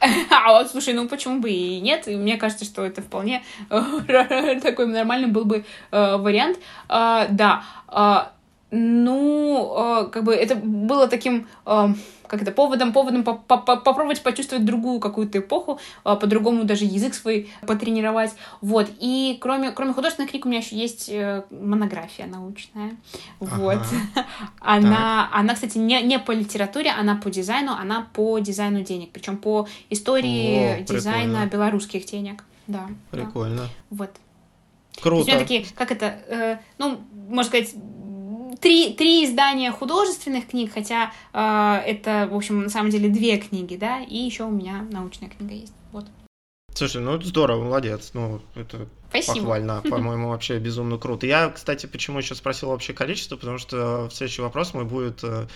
А вот, слушай, ну почему бы и нет? мне кажется, что это вполне такой нормальный был бы э, вариант. Э, да, э, ну, э, как бы это было таким... Э, как это, поводом, поводом по -по попробовать почувствовать другую какую-то эпоху, а, по-другому даже язык свой потренировать, вот, и кроме, кроме художественных книг у меня еще есть э, монография научная, вот, она, она, кстати, не, не по литературе, она по дизайну, она по дизайну денег, причем по истории О, дизайна белорусских денег, да. Прикольно. Да. Вот. Круто. Такие, как это, э, ну, можно сказать, три, три издания художественных книг, хотя э, это, в общем, на самом деле две книги, да, и еще у меня научная книга есть. Вот. Слушай, ну это здорово, молодец. Ну, это Спасибо. похвально, по-моему, вообще безумно круто. Я, кстати, почему еще спросил общее количество, потому что следующий вопрос мой будет, э,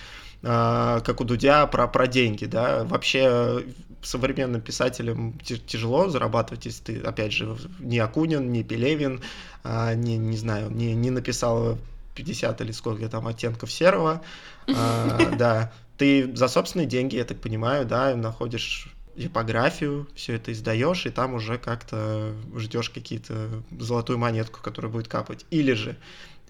э, как у Дудя, про, про деньги, да. Вообще современным писателям тяжело зарабатывать, если ты, опять же, не Акунин, не Пелевин, э, не, не знаю, не, не написал 50 или сколько там оттенков серого, а, да, ты за собственные деньги, я так понимаю, да, находишь типографию, все это издаешь, и там уже как-то ждешь какие-то золотую монетку, которая будет капать. Или же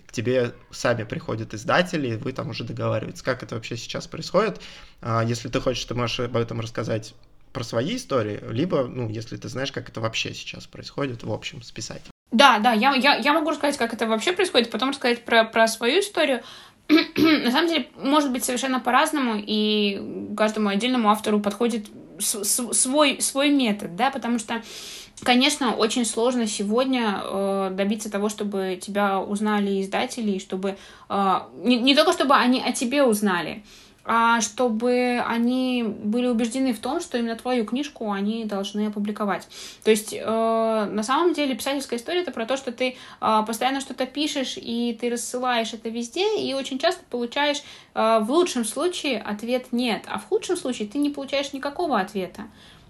к тебе сами приходят издатели, и вы там уже договариваетесь. Как это вообще сейчас происходит? А, если ты хочешь, ты можешь об этом рассказать про свои истории, либо, ну, если ты знаешь, как это вообще сейчас происходит, в общем, с писателем. Да, да, я, я, я могу рассказать, как это вообще происходит, потом рассказать про, про свою историю. На самом деле, может быть совершенно по-разному, и каждому отдельному автору подходит свой, свой метод, да, потому что, конечно, очень сложно сегодня э, добиться того, чтобы тебя узнали издатели, и чтобы э, не, не только чтобы они о тебе узнали, чтобы они были убеждены в том, что именно твою книжку они должны опубликовать. То есть, э, на самом деле, писательская история это про то, что ты э, постоянно что-то пишешь, и ты рассылаешь это везде, и очень часто получаешь э, в лучшем случае ответ нет, а в худшем случае ты не получаешь никакого ответа.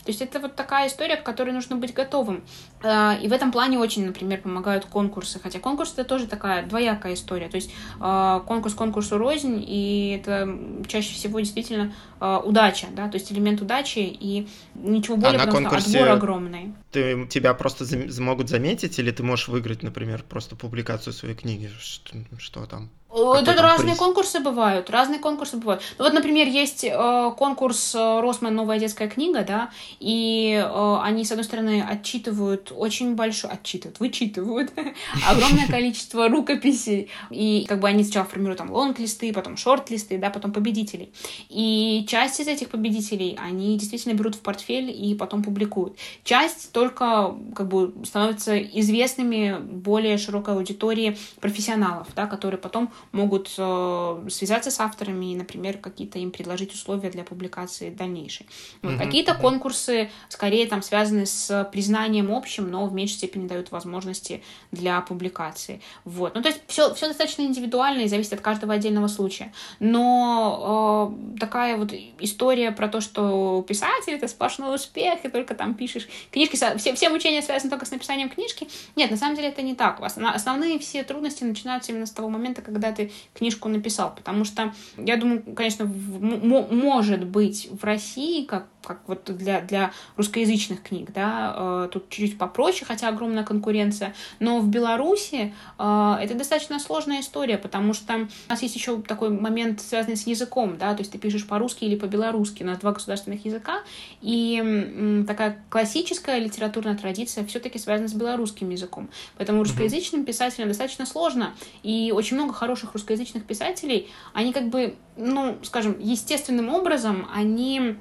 То есть это вот такая история, к которой нужно быть готовым. А, и в этом плане очень, например, помогают конкурсы. Хотя конкурс это тоже такая двоякая история. То есть а, конкурс конкурсу рознь, и это чаще всего действительно а, удача, да, то есть элемент удачи и ничего более, а потому конкурсе... что отбор огромный. Ты, тебя просто за, могут заметить, или ты можешь выиграть, например, просто публикацию своей книги? Что, что там? Тут разные приз? конкурсы бывают, разные конкурсы бывают. Ну, вот, например, есть э, конкурс э, Росман «Новая детская книга», да, и э, они, с одной стороны, отчитывают очень большое... Отчитывают, вычитывают огромное количество рукописей, и как бы они сначала формируют там лонг-листы, потом шорт-листы, да, потом победителей. И часть из этих победителей они действительно берут в портфель и потом публикуют. Часть только как бы становятся известными более широкой аудитории профессионалов, да, которые потом могут э, связаться с авторами и, например, какие-то им предложить условия для публикации дальнейшей. Вот. Mm-hmm. Какие-то конкурсы скорее там связаны с признанием общим, но в меньшей степени дают возможности для публикации. Вот. Ну, то есть все, все достаточно индивидуально и зависит от каждого отдельного случая. Но э, такая вот история про то, что писатель — это сплошной успех, и только там пишешь книжки, все, все обучения связаны только с написанием книжки. Нет, на самом деле это не так. Основные все трудности начинаются именно с того момента, когда когда ты книжку написал, потому что, я думаю, конечно, может быть в России, как как вот для, для русскоязычных книг, да, э, тут чуть-чуть попроще, хотя огромная конкуренция, но в Беларуси э, это достаточно сложная история, потому что у нас есть еще такой момент, связанный с языком, да, то есть ты пишешь по-русски или по-белорусски, у нас два государственных языка, и такая классическая литературная традиция все-таки связана с белорусским языком, поэтому русскоязычным писателям достаточно сложно, и очень много хороших русскоязычных писателей, они как бы, ну, скажем, естественным образом, они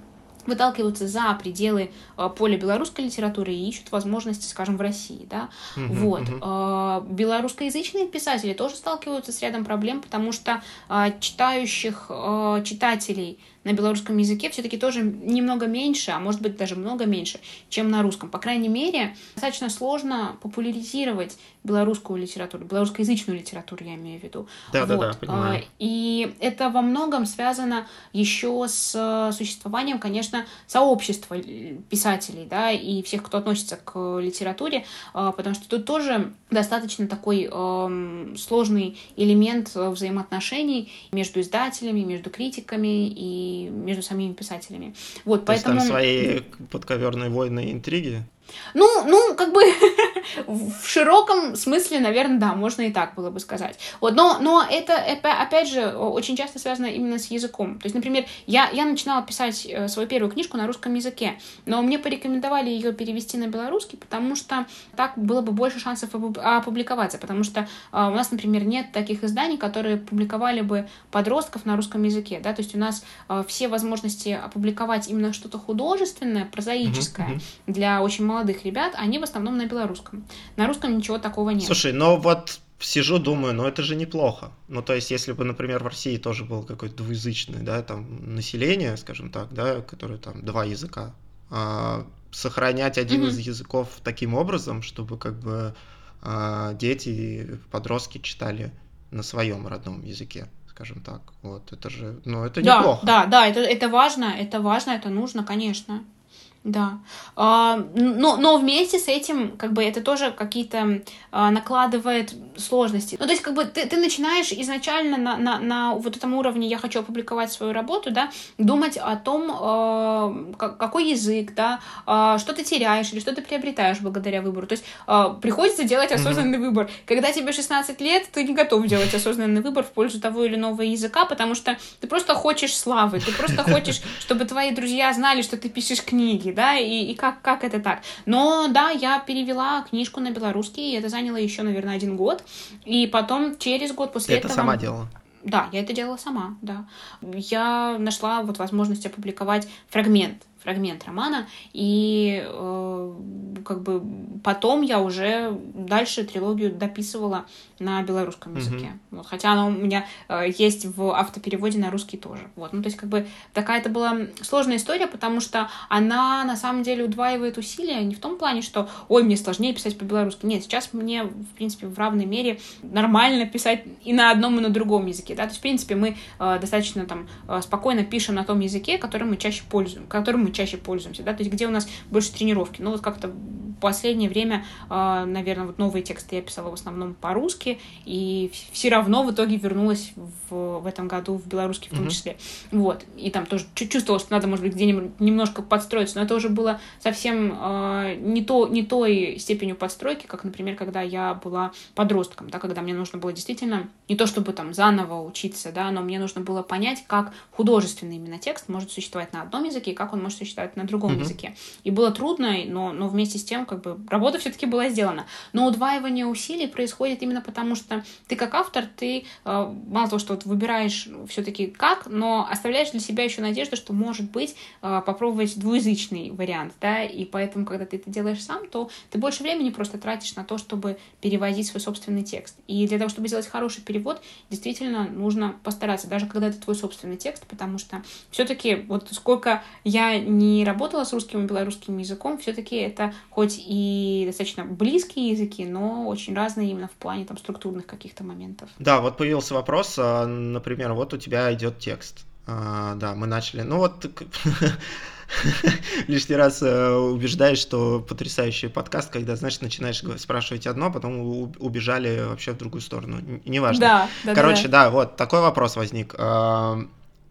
выталкиваются за пределы э, поля белорусской литературы и ищут возможности, скажем, в России, да, uh-huh, вот. Э, белорусскоязычные писатели тоже сталкиваются с рядом проблем, потому что э, читающих читателей на белорусском языке все-таки тоже немного меньше, а может быть даже много меньше, чем на русском. По крайней мере, достаточно сложно популяризировать белорусскую литературу, белорусскоязычную литературу, я имею в виду. Да, вот. да, да, понимаю. И это во многом связано еще с э, существованием, конечно, сообщества писателей, да, и всех, кто относится к литературе, э, потому что тут тоже достаточно такой э, сложный элемент взаимоотношений между издателями, между критиками и между самими писателями. Вот, То поэтому... есть там свои подковерные войны и интриги? Ну, ну, как бы в широком смысле, наверное, да, можно и так было бы сказать. Вот, но, но это, опять же, очень часто связано именно с языком. То есть, например, я, я начинала писать э, свою первую книжку на русском языке, но мне порекомендовали ее перевести на белорусский, потому что так было бы больше шансов опубликоваться, потому что а, у нас, например, нет таких изданий, которые публиковали бы подростков на русском языке, да, то есть у нас а, все возможности опубликовать именно что-то художественное, прозаическое uh-huh. для очень молодых ребят, они в основном на белорусском. На русском ничего такого нет. Слушай, но вот сижу, думаю, ну это же неплохо. Ну, то есть, если бы, например, в России тоже было какое-то двуязычное, да, там, население, скажем так, да, которое там два языка, а, сохранять один mm-hmm. из языков таким образом, чтобы как бы а, дети, подростки читали на своем родном языке скажем так. Вот, это же, ну, это да, неплохо. Да, да, это, это важно, это важно, это нужно, конечно. Да. А, но, но вместе с этим, как бы, это тоже какие-то а, накладывает сложности. Ну, то есть, как бы, ты, ты начинаешь изначально на, на, на вот этом уровне «я хочу опубликовать свою работу», да, думать о том, а, какой язык, да, что ты теряешь или что ты приобретаешь благодаря выбору. То есть, приходится делать осознанный mm-hmm. выбор. Когда тебе 16 лет, ты не готов делать осознанный выбор в пользу того или иного языка, потому что ты просто хочешь славы, ты просто хочешь, чтобы твои друзья знали, что ты пишешь книги, да, и, и как, как это так. Но да, я перевела книжку на белорусский, и это заняло еще, наверное, один год. И потом через год после Ты этого... это сама делала? Да, я это делала сама, да. Я нашла вот возможность опубликовать фрагмент фрагмент романа, и э, как бы потом я уже дальше трилогию дописывала на белорусском языке. Mm-hmm. Вот, хотя она у меня э, есть в автопереводе на русский тоже. Вот, ну то есть как бы такая это была сложная история, потому что она на самом деле удваивает усилия не в том плане, что ой, мне сложнее писать по-белорусски. Нет, сейчас мне, в принципе, в равной мере нормально писать и на одном, и на другом языке. Да? То есть, в принципе, мы э, достаточно там э, спокойно пишем на том языке, которым мы чаще пользуем, которым мы чаще пользуемся, да, то есть где у нас больше тренировки. Ну вот как-то в последнее время, э, наверное, вот новые тексты я писала в основном по-русски, и все равно в итоге вернулась в, в этом году в белорусский в том mm-hmm. числе. Вот, и там тоже чувствовала, что надо, может быть, где-нибудь немножко подстроиться, но это уже было совсем э, не, то, не той степенью подстройки, как, например, когда я была подростком, да, когда мне нужно было действительно не то чтобы там заново учиться, да, но мне нужно было понять, как художественный именно текст может существовать на одном языке и как он может существовать на другом mm-hmm. языке. И было трудно, но, но вместе с тем, как бы, работа все-таки была сделана. Но удваивание усилий происходит именно потому, что ты как автор, ты э, мало того, что вот выбираешь все-таки как, но оставляешь для себя еще надежду, что, может быть, э, попробовать двуязычный вариант, да, и поэтому, когда ты это делаешь сам, то ты больше времени просто тратишь на то, чтобы переводить свой собственный текст. И для того, чтобы сделать хороший перевод, действительно нужно постараться, даже когда это твой собственный текст, потому что все-таки вот сколько я не работала с русским и белорусским языком, все-таки это хоть и достаточно близкие языки, но очень разные именно в плане там структурных каких-то моментов. Да, вот появился вопрос, а, например, вот у тебя идет текст. А, да, мы начали. Ну вот лишний раз э, убеждаешь, что потрясающий подкаст, когда, знаешь, начинаешь спрашивать одно, а потом убежали вообще в другую сторону. Неважно. Да, да, Короче, да, вот такой вопрос возник.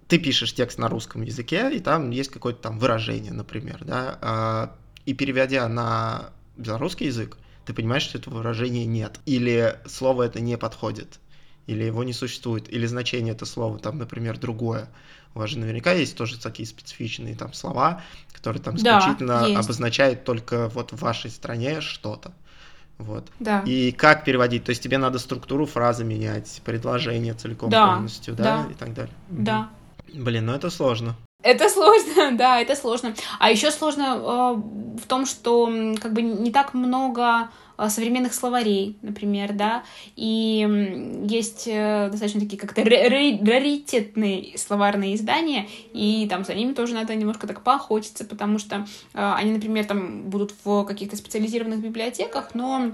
Ты пишешь текст на русском языке, и там есть какое-то там выражение, например, да, а, и переводя на белорусский язык, ты понимаешь, что этого выражения нет, или слово это не подходит, или его не существует, или значение этого слова там, например, другое. У вас же наверняка есть тоже такие специфичные там слова, которые там исключительно да, обозначают только вот в вашей стране что-то. Вот. Да. И как переводить? То есть тебе надо структуру фразы менять, предложение целиком да, полностью, да, да, и так далее. Да. Блин, ну это сложно. Это сложно, да, это сложно. А еще сложно э, в том, что как бы не так много э, современных словарей, например, да, и есть э, достаточно такие как-то раритетные словарные издания, и там за ними тоже надо немножко так поохотиться, потому что э, они, например, там будут в каких-то специализированных библиотеках, но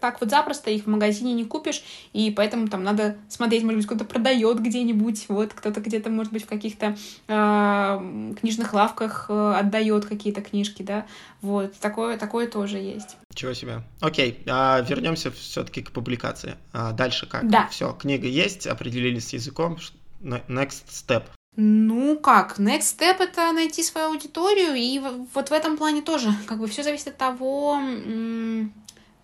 так вот запросто их в магазине не купишь, и поэтому там надо смотреть, может быть, кто-то продает где-нибудь, вот, кто-то где-то, может быть, в каких-то э, книжных лавках э, отдает какие-то книжки, да, вот, такое, такое тоже есть. Чего себе. Окей, а вернемся все-таки к публикации. А дальше как? Да. Все, книга есть, определились с языком. Next step. Ну как, next step это найти свою аудиторию, и вот в этом плане тоже, как бы все зависит от того,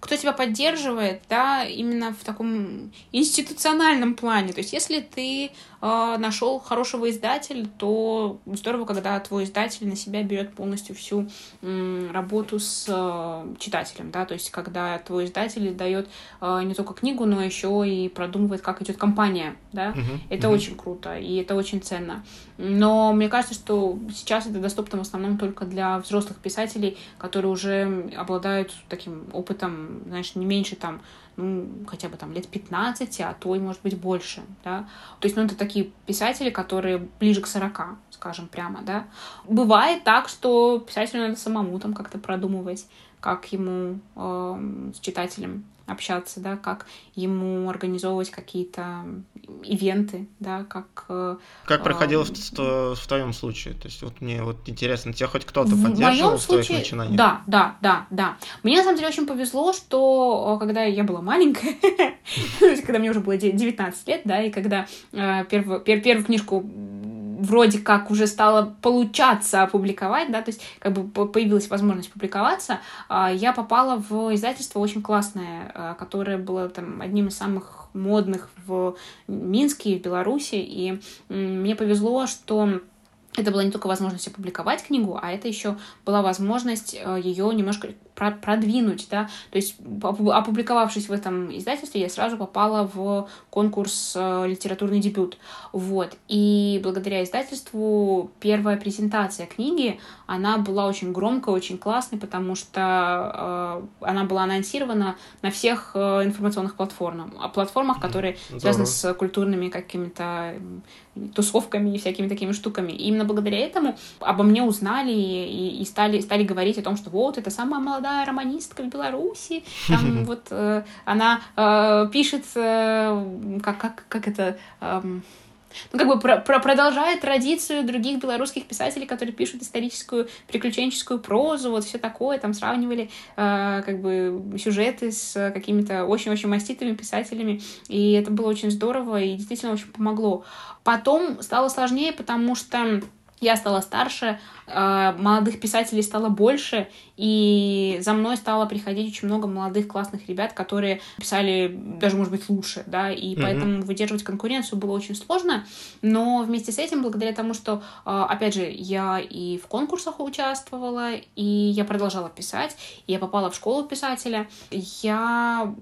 кто тебя поддерживает, да, именно в таком институциональном плане. То есть, если ты э, нашел хорошего издателя, то здорово, когда твой издатель на себя берет полностью всю э, работу с э, читателем, да, то есть, когда твой издатель дает э, не только книгу, но еще и продумывает, как идет компания, да, uh-huh, это uh-huh. очень круто и это очень ценно. Но мне кажется, что сейчас это доступно в основном только для взрослых писателей, которые уже обладают таким опытом знаешь, не меньше там, ну, хотя бы там лет 15, а то и, может быть, больше, да. То есть, ну, это такие писатели, которые ближе к 40, скажем прямо, да. Бывает так, что писателю надо самому там как-то продумывать, как ему э, с читателем общаться, да, как ему организовывать какие-то ивенты, да, как... Э, как проходило э, в, в твоем случае? То есть вот мне вот интересно, тебя хоть кто-то поддерживал в, в твоих начинаниях? Да, да, да, да. Мне на самом деле очень повезло, что э, когда я была маленькая, когда мне уже было 19 лет, да, и когда э, первую книжку вроде как уже стало получаться опубликовать, да, то есть как бы появилась возможность публиковаться, а, я попала в издательство очень классное, а, которое было там одним из самых модных в Минске, в Беларуси, и мне повезло, что это была не только возможность опубликовать книгу, а это еще была возможность э, ее немножко продвинуть, да, то есть опубликовавшись в этом издательстве, я сразу попала в конкурс э, «Литературный дебют», вот, и благодаря издательству первая презентация книги, она была очень громкая, очень классной, потому что э, она была анонсирована на всех э, информационных платформах, платформах, которые Здорово. связаны с культурными какими-то тусовками и всякими такими штуками. И именно благодаря этому обо мне узнали и, и стали, стали говорить о том, что вот, это самая молодая романистка в Беларуси, там вот э, она э, пишет, э, как, как, как это... Э, ну, как бы про про продолжает традицию других белорусских писателей, которые пишут историческую приключенческую прозу, вот все такое, там сравнивали э, как бы сюжеты с какими-то очень-очень маститыми писателями, и это было очень здорово и действительно очень помогло. Потом стало сложнее, потому что я стала старше, молодых писателей стало больше, и за мной стало приходить очень много молодых классных ребят, которые писали даже, может быть, лучше, да, и mm-hmm. поэтому выдерживать конкуренцию было очень сложно, но вместе с этим, благодаря тому, что, э, опять же, я и в конкурсах участвовала, и я продолжала писать, и я попала в школу писателя, я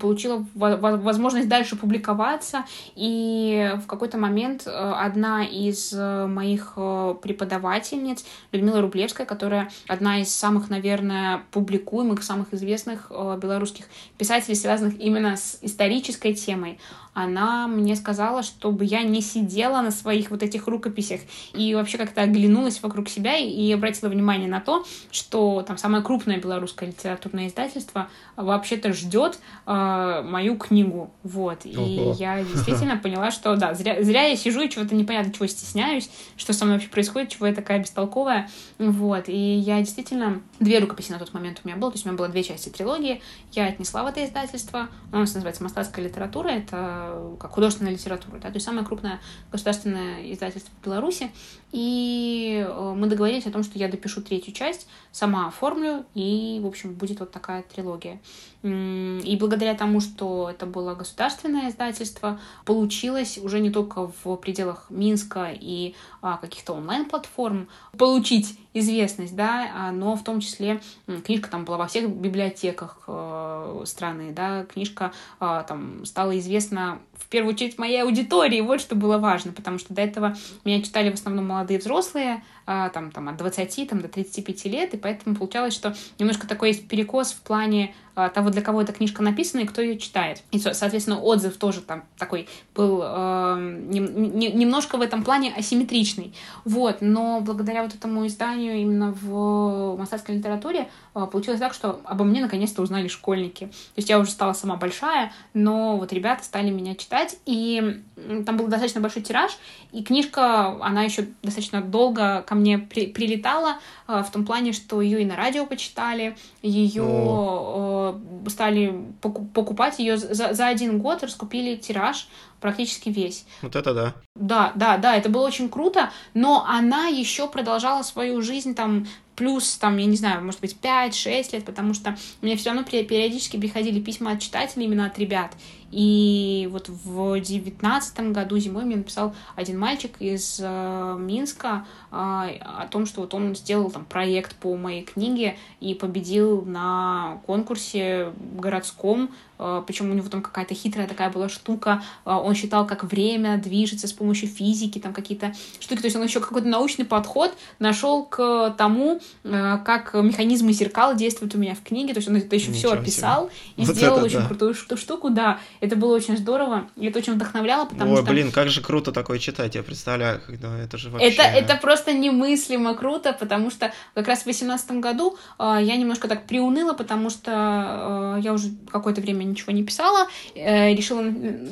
получила возможность дальше публиковаться, и в какой-то момент э, одна из моих преподавательниц, Людмила Рублевская, которая одна из самых, наверное, публикуемых, самых известных э, белорусских писателей, связанных именно с исторической темой. Она мне сказала, чтобы я не сидела на своих вот этих рукописях и вообще как-то оглянулась вокруг себя и обратила внимание на то, что там самое крупное белорусское литературное издательство вообще-то ждет э, мою книгу. Вот. И Ого. я действительно поняла, что да, зря, зря я сижу и чего-то непонятно, чего стесняюсь, что со мной вообще происходит, чего я такая бестолковая. Вот. И я действительно... Две рукописи на тот момент у меня было, то есть у меня было две части трилогии. Я отнесла в это издательство. Нас называется «Мостатская литература». Это как художественная литература, да, то есть самое крупное государственное издательство в Беларуси. И э, мы договорились о том, что я допишу третью часть, сама оформлю, и, в общем, будет вот такая трилогия. И благодаря тому, что это было государственное издательство, получилось уже не только в пределах Минска и а, каких-то онлайн-платформ получить известность, да, а, но в том числе книжка там была во всех библиотеках э, страны, да, книжка э, там стала известна в первую очередь моей аудитории, вот что было важно, потому что до этого меня читали в основном молодые взрослые, там, там от 20 там, до 35 лет, и поэтому получалось, что немножко такой есть перекос в плане а, того, для кого эта книжка написана и кто ее читает. И, соответственно, отзыв тоже там такой был э, не, не, немножко в этом плане асимметричный. Вот, но благодаря вот этому изданию именно в мастерской литературе получилось так, что обо мне наконец-то узнали школьники. То есть я уже стала сама большая, но вот ребята стали меня читать, и там был достаточно большой тираж, и книжка, она еще достаточно долго ко мне при, прилетала, э, в том плане, что ее и на радио почитали, ее стали покупать ее за, за один год, раскупили тираж практически весь. Вот это да. Да, да, да, это было очень круто, но она еще продолжала свою жизнь там плюс, там, я не знаю, может быть, 5-6 лет, потому что мне все равно периодически приходили письма от читателей, именно от ребят. И вот в девятнадцатом году зимой мне написал один мальчик из э, Минска э, о том, что вот он сделал там проект по моей книге и победил на конкурсе городском. Э, причем у него там какая-то хитрая такая была штука, э, он считал, как время движется с помощью физики, там какие-то штуки, то есть он еще какой-то научный подход нашел к тому, э, как механизмы зеркал действуют у меня в книге, то есть он это еще все описал и вот сделал очень да. крутую штуку, да, это было очень здорово, и это очень вдохновляло, потому Ой, что... блин, как же круто такое читать, я представляю, когда это же вообще... Это, это просто немыслимо круто, потому что как раз в 2018 году я немножко так приуныла, потому что я уже какое-то время ничего не писала, э, решила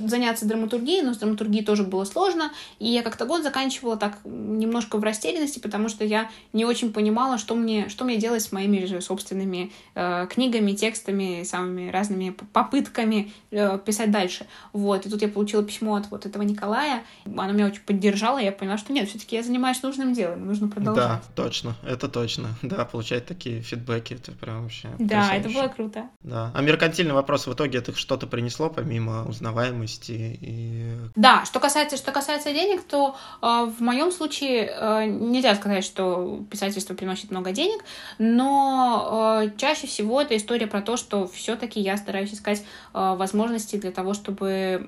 заняться драматургией, но с драматургией тоже было сложно, и я как-то год заканчивала так немножко в растерянности, потому что я не очень понимала, что мне, что мне делать с моими же собственными э, книгами, текстами, самыми разными попытками э, писать дальше. Вот, и тут я получила письмо от вот этого Николая, она меня очень поддержала, и я поняла, что нет, все-таки я занимаюсь нужным делом, нужно продолжать. Да, точно, это точно, да, получать такие фидбэки, это прям вообще Да, это было круто. Да, а меркантильный вопрос в итоге итоге это что-то принесло помимо узнаваемости и... Да, что касается, что касается денег, то э, в моем случае э, нельзя сказать, что писательство приносит много денег, но э, чаще всего это история про то, что все-таки я стараюсь искать э, возможности для того, чтобы э,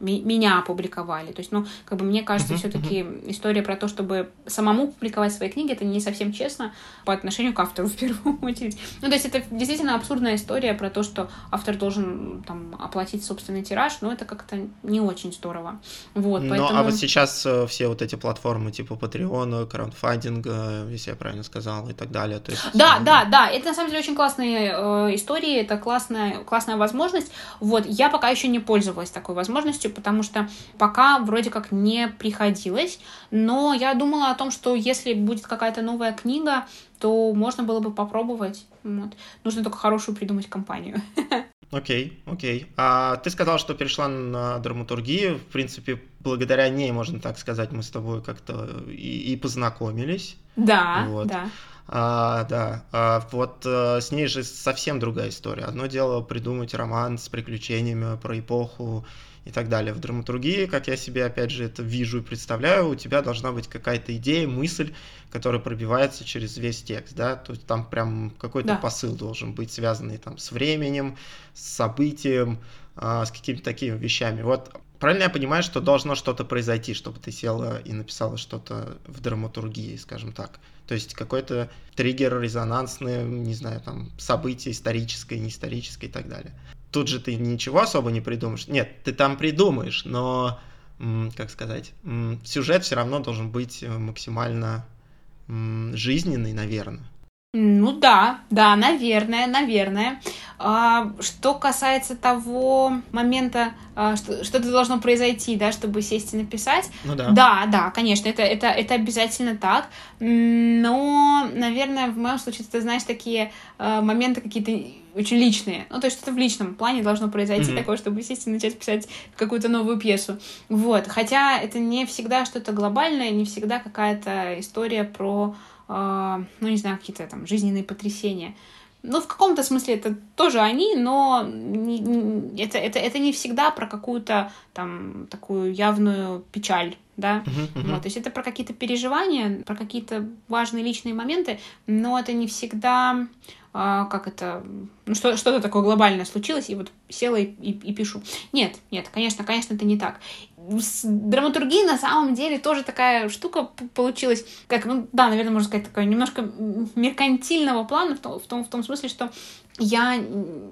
меня опубликовали. То есть, ну, как бы мне кажется, все-таки история про то, чтобы самому публиковать свои книги, это не совсем честно по отношению к автору в первую очередь. Ну, то есть это действительно абсурдная история про то, что автор должен там оплатить собственный тираж, но это как-то не очень здорово. Вот, ну, поэтому... а вот сейчас э, все вот эти платформы типа Patreon, краундфандинга, если я правильно сказал, и так далее. То есть, да, э... да, да, это на самом деле очень классные э, истории, это классная, классная возможность. Вот, я пока еще не пользовалась такой возможностью, потому что пока вроде как не приходилось, но я думала о том, что если будет какая-то новая книга, то можно было бы попробовать. Вот. Нужно только хорошую придумать компанию. Окей, окей. А ты сказал, что перешла на драматургию. В принципе, благодаря ней, можно так сказать, мы с тобой как-то и, и познакомились. Да, вот. да. А, да, а, вот а, с ней же совсем другая история. Одно дело придумать роман с приключениями про эпоху и так далее. В драматургии, как я себе, опять же, это вижу и представляю, у тебя должна быть какая-то идея, мысль, которая пробивается через весь текст, да, то есть там прям какой-то да. посыл должен быть, связанный там с временем, с событием, а, с какими-то такими вещами. Вот правильно я понимаю, что должно что-то произойти, чтобы ты села и написала что-то в драматургии, скажем так. То есть какой-то триггер резонансный, не знаю, там, событие историческое, неисторическое и так далее. тут же ты ничего особо не придумаешь. Нет, ты там придумаешь, но, как сказать, сюжет все равно должен быть э, максимально жизненный, наверное. Ну да, да, наверное, наверное. А, что касается того момента, а, что что-то должно произойти, да, чтобы сесть и написать. Ну да. Да, да, конечно, это, это, это обязательно так. Но, наверное, в моем случае, ты знаешь, такие а, моменты какие-то очень личные. Ну, то есть что-то в личном плане должно произойти mm-hmm. такое, чтобы сесть и начать писать какую-то новую пьесу. Вот. Хотя это не всегда что-то глобальное, не всегда какая-то история про ну, не знаю, какие-то там жизненные потрясения. Ну, в каком-то смысле это тоже они, но не, не, это, это, это не всегда про какую-то там такую явную печаль, да. Uh-huh, uh-huh. Вот, то есть это про какие-то переживания, про какие-то важные личные моменты, но это не всегда а, как это, ну что, что-то такое глобальное случилось, и вот села и, и, и пишу. Нет, нет, конечно, конечно, это не так. С драматургией на самом деле тоже такая штука получилась, как, ну да, наверное, можно сказать, такое немножко меркантильного плана в том, в том, в том смысле, что я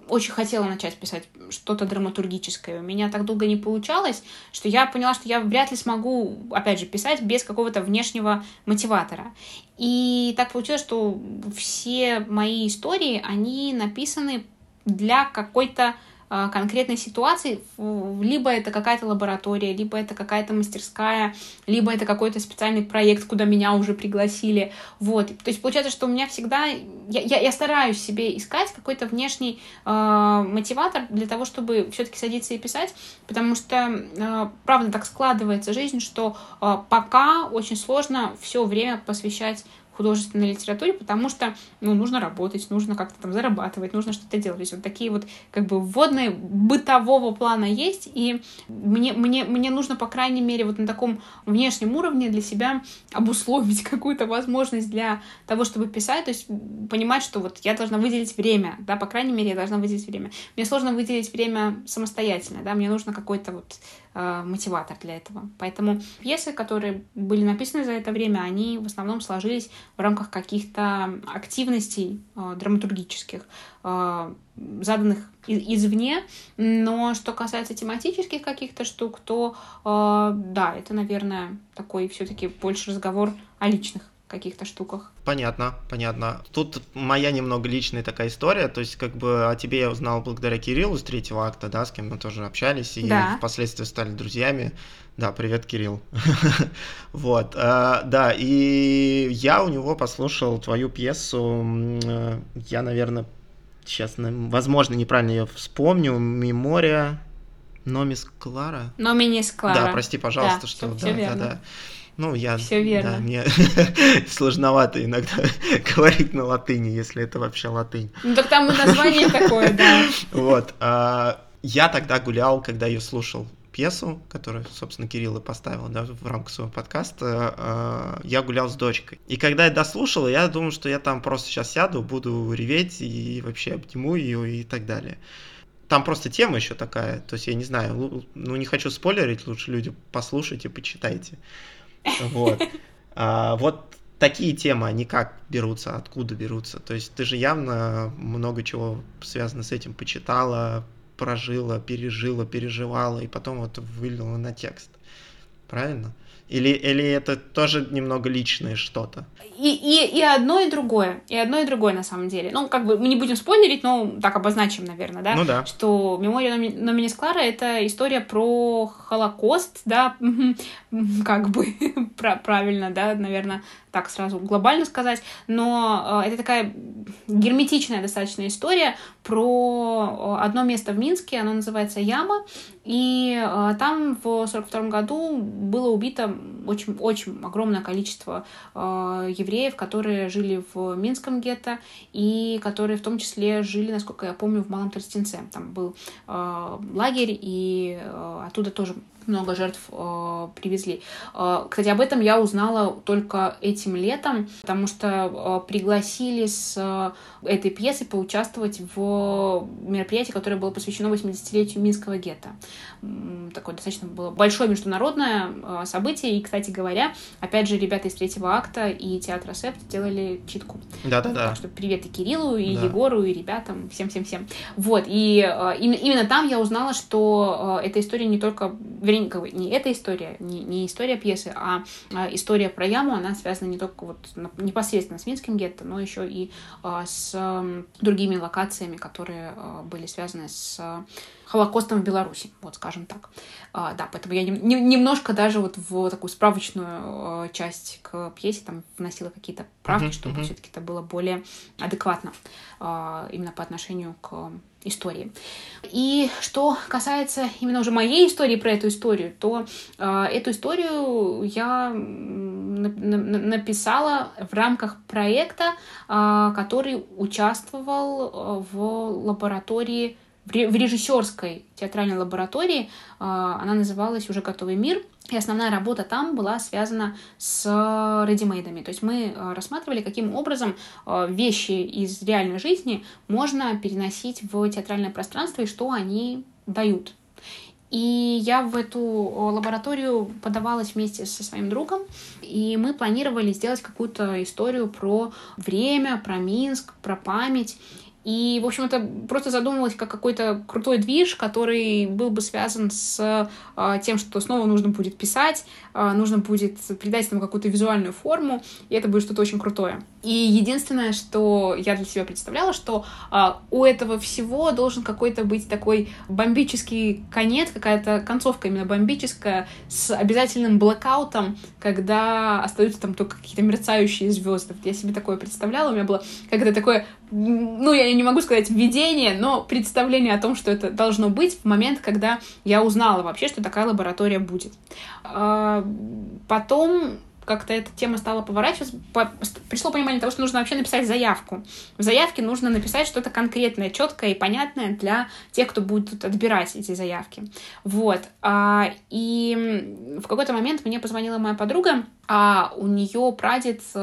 очень хотела начать писать что-то драматургическое. У меня так долго не получалось, что я поняла, что я вряд ли смогу, опять же, писать без какого-то внешнего мотиватора. И так получилось, что все мои истории, они написаны для какой-то конкретной ситуации, либо это какая-то лаборатория, либо это какая-то мастерская, либо это какой-то специальный проект, куда меня уже пригласили. Вот. То есть получается, что у меня всегда... Я, я, я стараюсь себе искать какой-то внешний э, мотиватор для того, чтобы все-таки садиться и писать, потому что, э, правда, так складывается жизнь, что э, пока очень сложно все время посвящать художественной литературе, потому что ну, нужно работать, нужно как-то там зарабатывать, нужно что-то делать. То есть вот такие вот как бы вводные бытового плана есть, и мне, мне, мне нужно, по крайней мере, вот на таком внешнем уровне для себя обусловить какую-то возможность для того, чтобы писать, то есть понимать, что вот я должна выделить время, да, по крайней мере, я должна выделить время. Мне сложно выделить время самостоятельно, да, мне нужно какой-то вот э, мотиватор для этого. Поэтому пьесы, которые были написаны за это время, они в основном сложились в рамках каких-то активностей э, драматургических, э, заданных из- извне. Но что касается тематических каких-то штук, то да, это, наверное, такой все-таки больше разговор о личных каких-то штуках. Понятно, понятно. Тут моя немного личная такая история, то есть как бы о тебе я узнал благодаря Кириллу с третьего акта, да, с кем мы тоже общались и да. впоследствии стали друзьями. Да, привет, Кирилл. вот, э, да, и я у него послушал твою пьесу, э, я, наверное, сейчас, возможно, неправильно ее вспомню, «Мемория», Номис Клара? Номинис Клара. Да, прости, пожалуйста, да, что... Да, да, да. Ну, я... Все верно. Да, мне сложновато иногда говорить на латыни, если это вообще латынь. Ну, так там и название такое, да. Вот. А, я тогда гулял, когда ее слушал пьесу, которую, собственно, Кирилл и поставил да, в рамках своего подкаста, а, я гулял с дочкой. И когда я дослушал, я думал, что я там просто сейчас сяду, буду реветь и вообще обниму ее и так далее. Там просто тема еще такая, то есть я не знаю, ну не хочу спойлерить, лучше люди послушайте, почитайте. Вот. А, вот такие темы, они как берутся, откуда берутся? То есть ты же явно много чего связано с этим почитала, прожила, пережила, переживала, и потом вот вылила на текст. Правильно? Или, или это тоже немного личное что-то? И, и, и одно, и другое. И одно, и другое, на самом деле. Ну, как бы мы не будем спойлерить, но так обозначим, наверное, да? Ну да. Что «Мемория Номинис Клара» — это история про Холокост, да, как бы правильно, да, наверное, так сразу глобально сказать, но э, это такая герметичная достаточно история про э, одно место в Минске, оно называется Яма, и э, там в 42 году было убито очень-очень огромное количество евреев, которые жили в Минском гетто и которые в том числе жили, насколько я помню, в Малом Тростенце. Там был лагерь, и оттуда тоже много жертв э, привезли. Э, кстати, об этом я узнала только этим летом, потому что э, пригласили с э, этой пьесой поучаствовать в мероприятии, которое было посвящено 80-летию Минского гетто. Такое достаточно было большое международное э, событие, и, кстати, кстати говоря, опять же, ребята из третьего акта и театра Септ делали читку. Да-да-да. Так что привет и Кириллу, и да. Егору, и ребятам, всем-всем-всем. Вот, и э, именно там я узнала, что э, эта история не только, вернее, как бы, не эта история, не, не история пьесы, а э, история про яму, она связана не только вот непосредственно с Минским гетто, но еще и э, с другими локациями, которые э, были связаны с Холокостом в Беларуси, вот скажем так. А, да, поэтому я не, не, немножко даже вот в такую справочную э, часть к пьесе там вносила какие-то правки, uh-huh, чтобы uh-huh. все-таки это было более адекватно э, именно по отношению к истории. И что касается именно уже моей истории про эту историю, то э, эту историю я написала в рамках проекта, э, который участвовал в лаборатории в режиссерской театральной лаборатории. А, она называлась «Уже готовый мир». И основная работа там была связана с редимейдами. То есть мы а, рассматривали, каким образом а, вещи из реальной жизни можно переносить в театральное пространство и что они дают. И я в эту лабораторию подавалась вместе со своим другом, и мы планировали сделать какую-то историю про время, про Минск, про память. И, в общем, это просто задумывалось как какой-то крутой движ, который был бы связан с а, тем, что снова нужно будет писать, а, нужно будет придать этому какую-то визуальную форму, и это будет что-то очень крутое. И единственное, что я для себя представляла, что а, у этого всего должен какой-то быть такой бомбический конец, какая-то концовка именно бомбическая, с обязательным блэкаутом, когда остаются там только какие-то мерцающие звезды. Я себе такое представляла, у меня было как-то такое, ну, я не могу сказать видение, но представление о том, что это должно быть в момент, когда я узнала вообще, что такая лаборатория будет. А, потом как-то эта тема стала поворачиваться, по, пришло понимание того, что нужно вообще написать заявку. В заявке нужно написать что-то конкретное, четкое и понятное для тех, кто будет отбирать эти заявки. Вот. А, и в какой-то момент мне позвонила моя подруга, а у нее прадед э,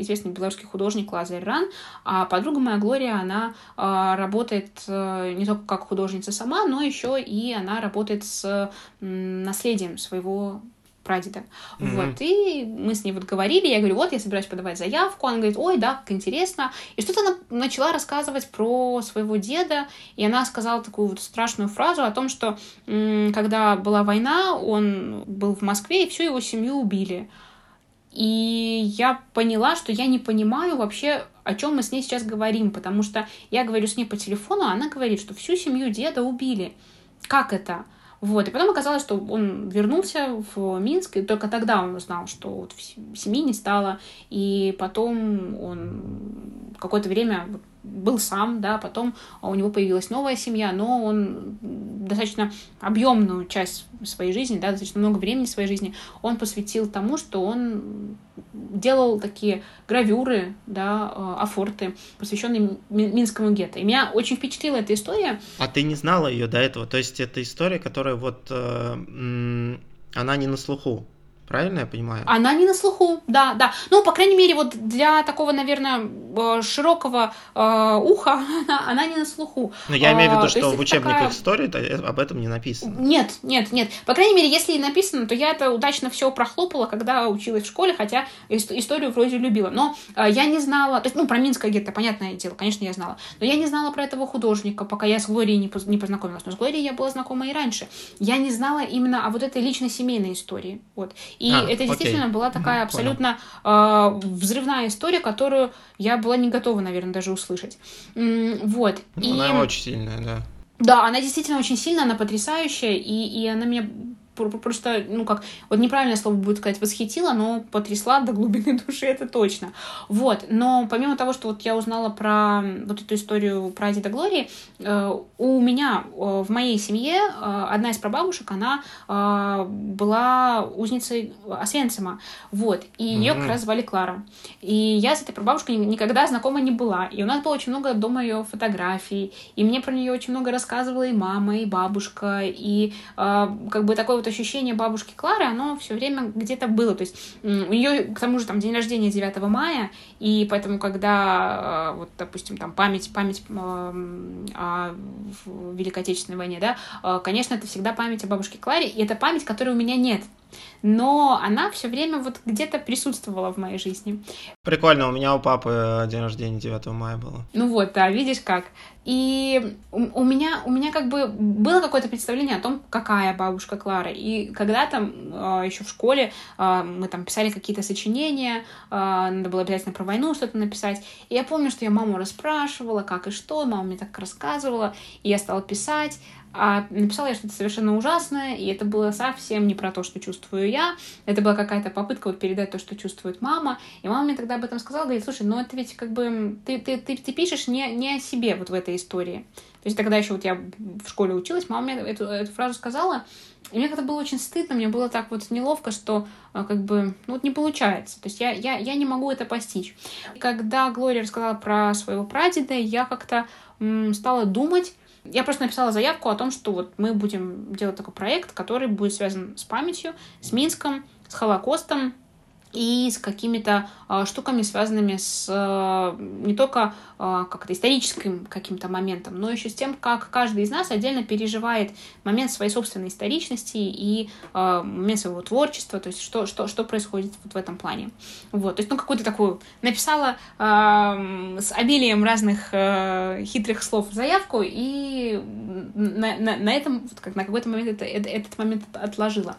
известный белорусский художник Лазарь Ран, а подруга моя Глория, она э, работает э, не только как художница сама, но еще и она работает с наследием своего прадеда. Mm-hmm. Вот, и мы с ней вот говорили, я говорю, вот, я собираюсь подавать заявку, она говорит, ой, да, как интересно. И что-то она начала рассказывать про своего деда, и она сказала такую вот страшную фразу о том, что м- когда была война, он был в Москве, и всю его семью убили. И я поняла, что я не понимаю вообще, о чем мы с ней сейчас говорим, потому что я говорю с ней по телефону, а она говорит, что всю семью деда убили. Как это? Вот. И потом оказалось, что он вернулся в Минск, и только тогда он узнал, что вот семьи не стало. И потом он какое-то время был сам, да, потом у него появилась новая семья, но он достаточно объемную часть своей жизни, да, достаточно много времени своей жизни он посвятил тому, что он делал такие гравюры, да, э, афорты, посвященные Минскому гетто. И меня очень впечатлила эта история. А ты не знала ее до этого? То есть это история, которая вот э, она не на слуху. Правильно я понимаю? Она не на слуху, да, да. Ну, по крайней мере, вот для такого, наверное, э, широкого э, уха она, она не на слуху. Но я имею в виду, а, что в учебниках такая... истории об этом не написано. Нет, нет, нет. По крайней мере, если и написано, то я это удачно все прохлопала, когда училась в школе, хотя историю вроде любила. Но э, я не знала, то есть, ну, про Минское гетто, понятное дело, конечно, я знала. Но я не знала про этого художника, пока я с Глорией не, поз- не познакомилась. Но с Глорией я была знакома и раньше. Я не знала именно о вот этой лично-семейной истории. Вот. И а, это действительно окей. была такая абсолютно э, взрывная история, которую я была не готова, наверное, даже услышать. Вот. Ну, она очень сильная, да. Да, она действительно очень сильная, она потрясающая, и, и она меня просто, ну как, вот неправильное слово будет сказать, восхитила, но потрясла до глубины души, это точно. Вот, но помимо того, что вот я узнала про вот эту историю про Деда Глории, э, у меня э, в моей семье э, одна из прабабушек, она была узницей Освенцима, вот, и ее как раз звали Клара. И я с этой прабабушкой никогда знакома не была, и у нас было очень много дома ее фотографий, и мне про нее очень много рассказывала и мама, и бабушка, и как бы такой вот ощущение бабушки Клары, оно все время где-то было. То есть у нее, к тому же, там день рождения 9 мая, и поэтому, когда, э, вот, допустим, там память, память о Великой Отечественной войне, да, э, конечно, это всегда память о бабушке Кларе, и это память, которой у меня нет. Но она все время вот где-то присутствовала в моей жизни. Прикольно, у меня у папы день рождения 9 мая было. Ну вот, да, видишь как. И у, меня, у меня как бы было какое-то представление о том, какая бабушка Клара. И когда-то э, еще в школе э, мы там писали какие-то сочинения, э, надо было обязательно про войну что-то написать. И я помню, что я маму расспрашивала, как и что, мама мне так рассказывала, и я стала писать. А написала я что-то совершенно ужасное, и это было совсем не про то, что чувствую я. Это была какая-то попытка вот передать то, что чувствует мама. И мама мне тогда об этом сказала, говорит, слушай, ну это ведь как бы ты, ты, ты, ты пишешь не, не о себе вот в этой истории. То есть тогда еще вот я в школе училась, мама мне эту, эту фразу сказала, и мне как-то было очень стыдно, мне было так вот неловко, что а, как бы, ну вот не получается. То есть я, я, я не могу это постичь. Когда Глория рассказала про своего прадеда, я как-то стала думать, я просто написала заявку о том, что вот мы будем делать такой проект, который будет связан с памятью, с Минском, с Холокостом, и с какими-то э, штуками, связанными с э, не только э, как-то историческим каким-то моментом, но еще с тем, как каждый из нас отдельно переживает момент своей собственной историчности и э, момент своего творчества, то есть что, что, что происходит вот в этом плане. Вот, то есть, ну, какую-то такую написала э, с обилием разных э, хитрых слов заявку, и на, на, на этом, вот как на какой-то момент это, это, этот момент отложила.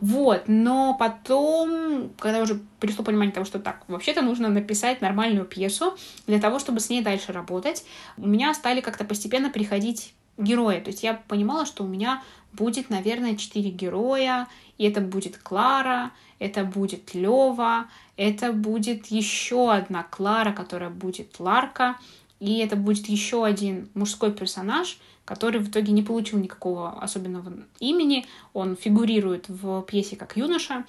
Вот, но потом, когда уже уже пришло понимание того, что так, вообще-то нужно написать нормальную пьесу для того, чтобы с ней дальше работать. У меня стали как-то постепенно приходить герои. То есть я понимала, что у меня будет, наверное, четыре героя, и это будет Клара, это будет Лева, это будет еще одна Клара, которая будет Ларка, и это будет еще один мужской персонаж, который в итоге не получил никакого особенного имени. Он фигурирует в пьесе как юноша,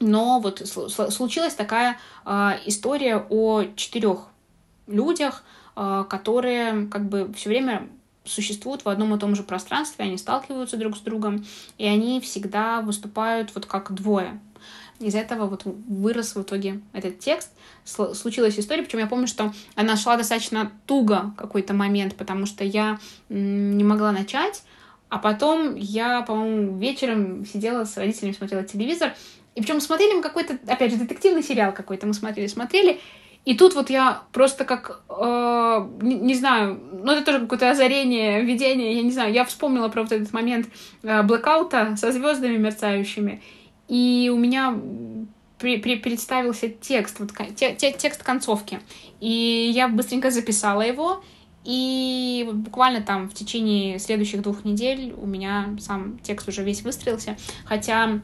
но вот случилась такая э, история о четырех людях, э, которые как бы все время существуют в одном и том же пространстве, они сталкиваются друг с другом, и они всегда выступают вот как двое. Из этого вот вырос в итоге этот текст. Случилась история, причем я помню, что она шла достаточно туго какой-то момент, потому что я не могла начать, а потом я, по-моему, вечером сидела с родителями, смотрела телевизор, и причем смотрели мы какой-то, опять же, детективный сериал какой-то мы смотрели, смотрели. И тут вот я просто как, э, не, не знаю, ну это тоже какое-то озарение, видение, я не знаю, я вспомнила про вот этот момент э, блэкаута со звездами мерцающими, и у меня при, при, представился текст, вот, те, те, текст концовки, и я быстренько записала его, и буквально там в течение следующих двух недель у меня сам текст уже весь выстроился, хотя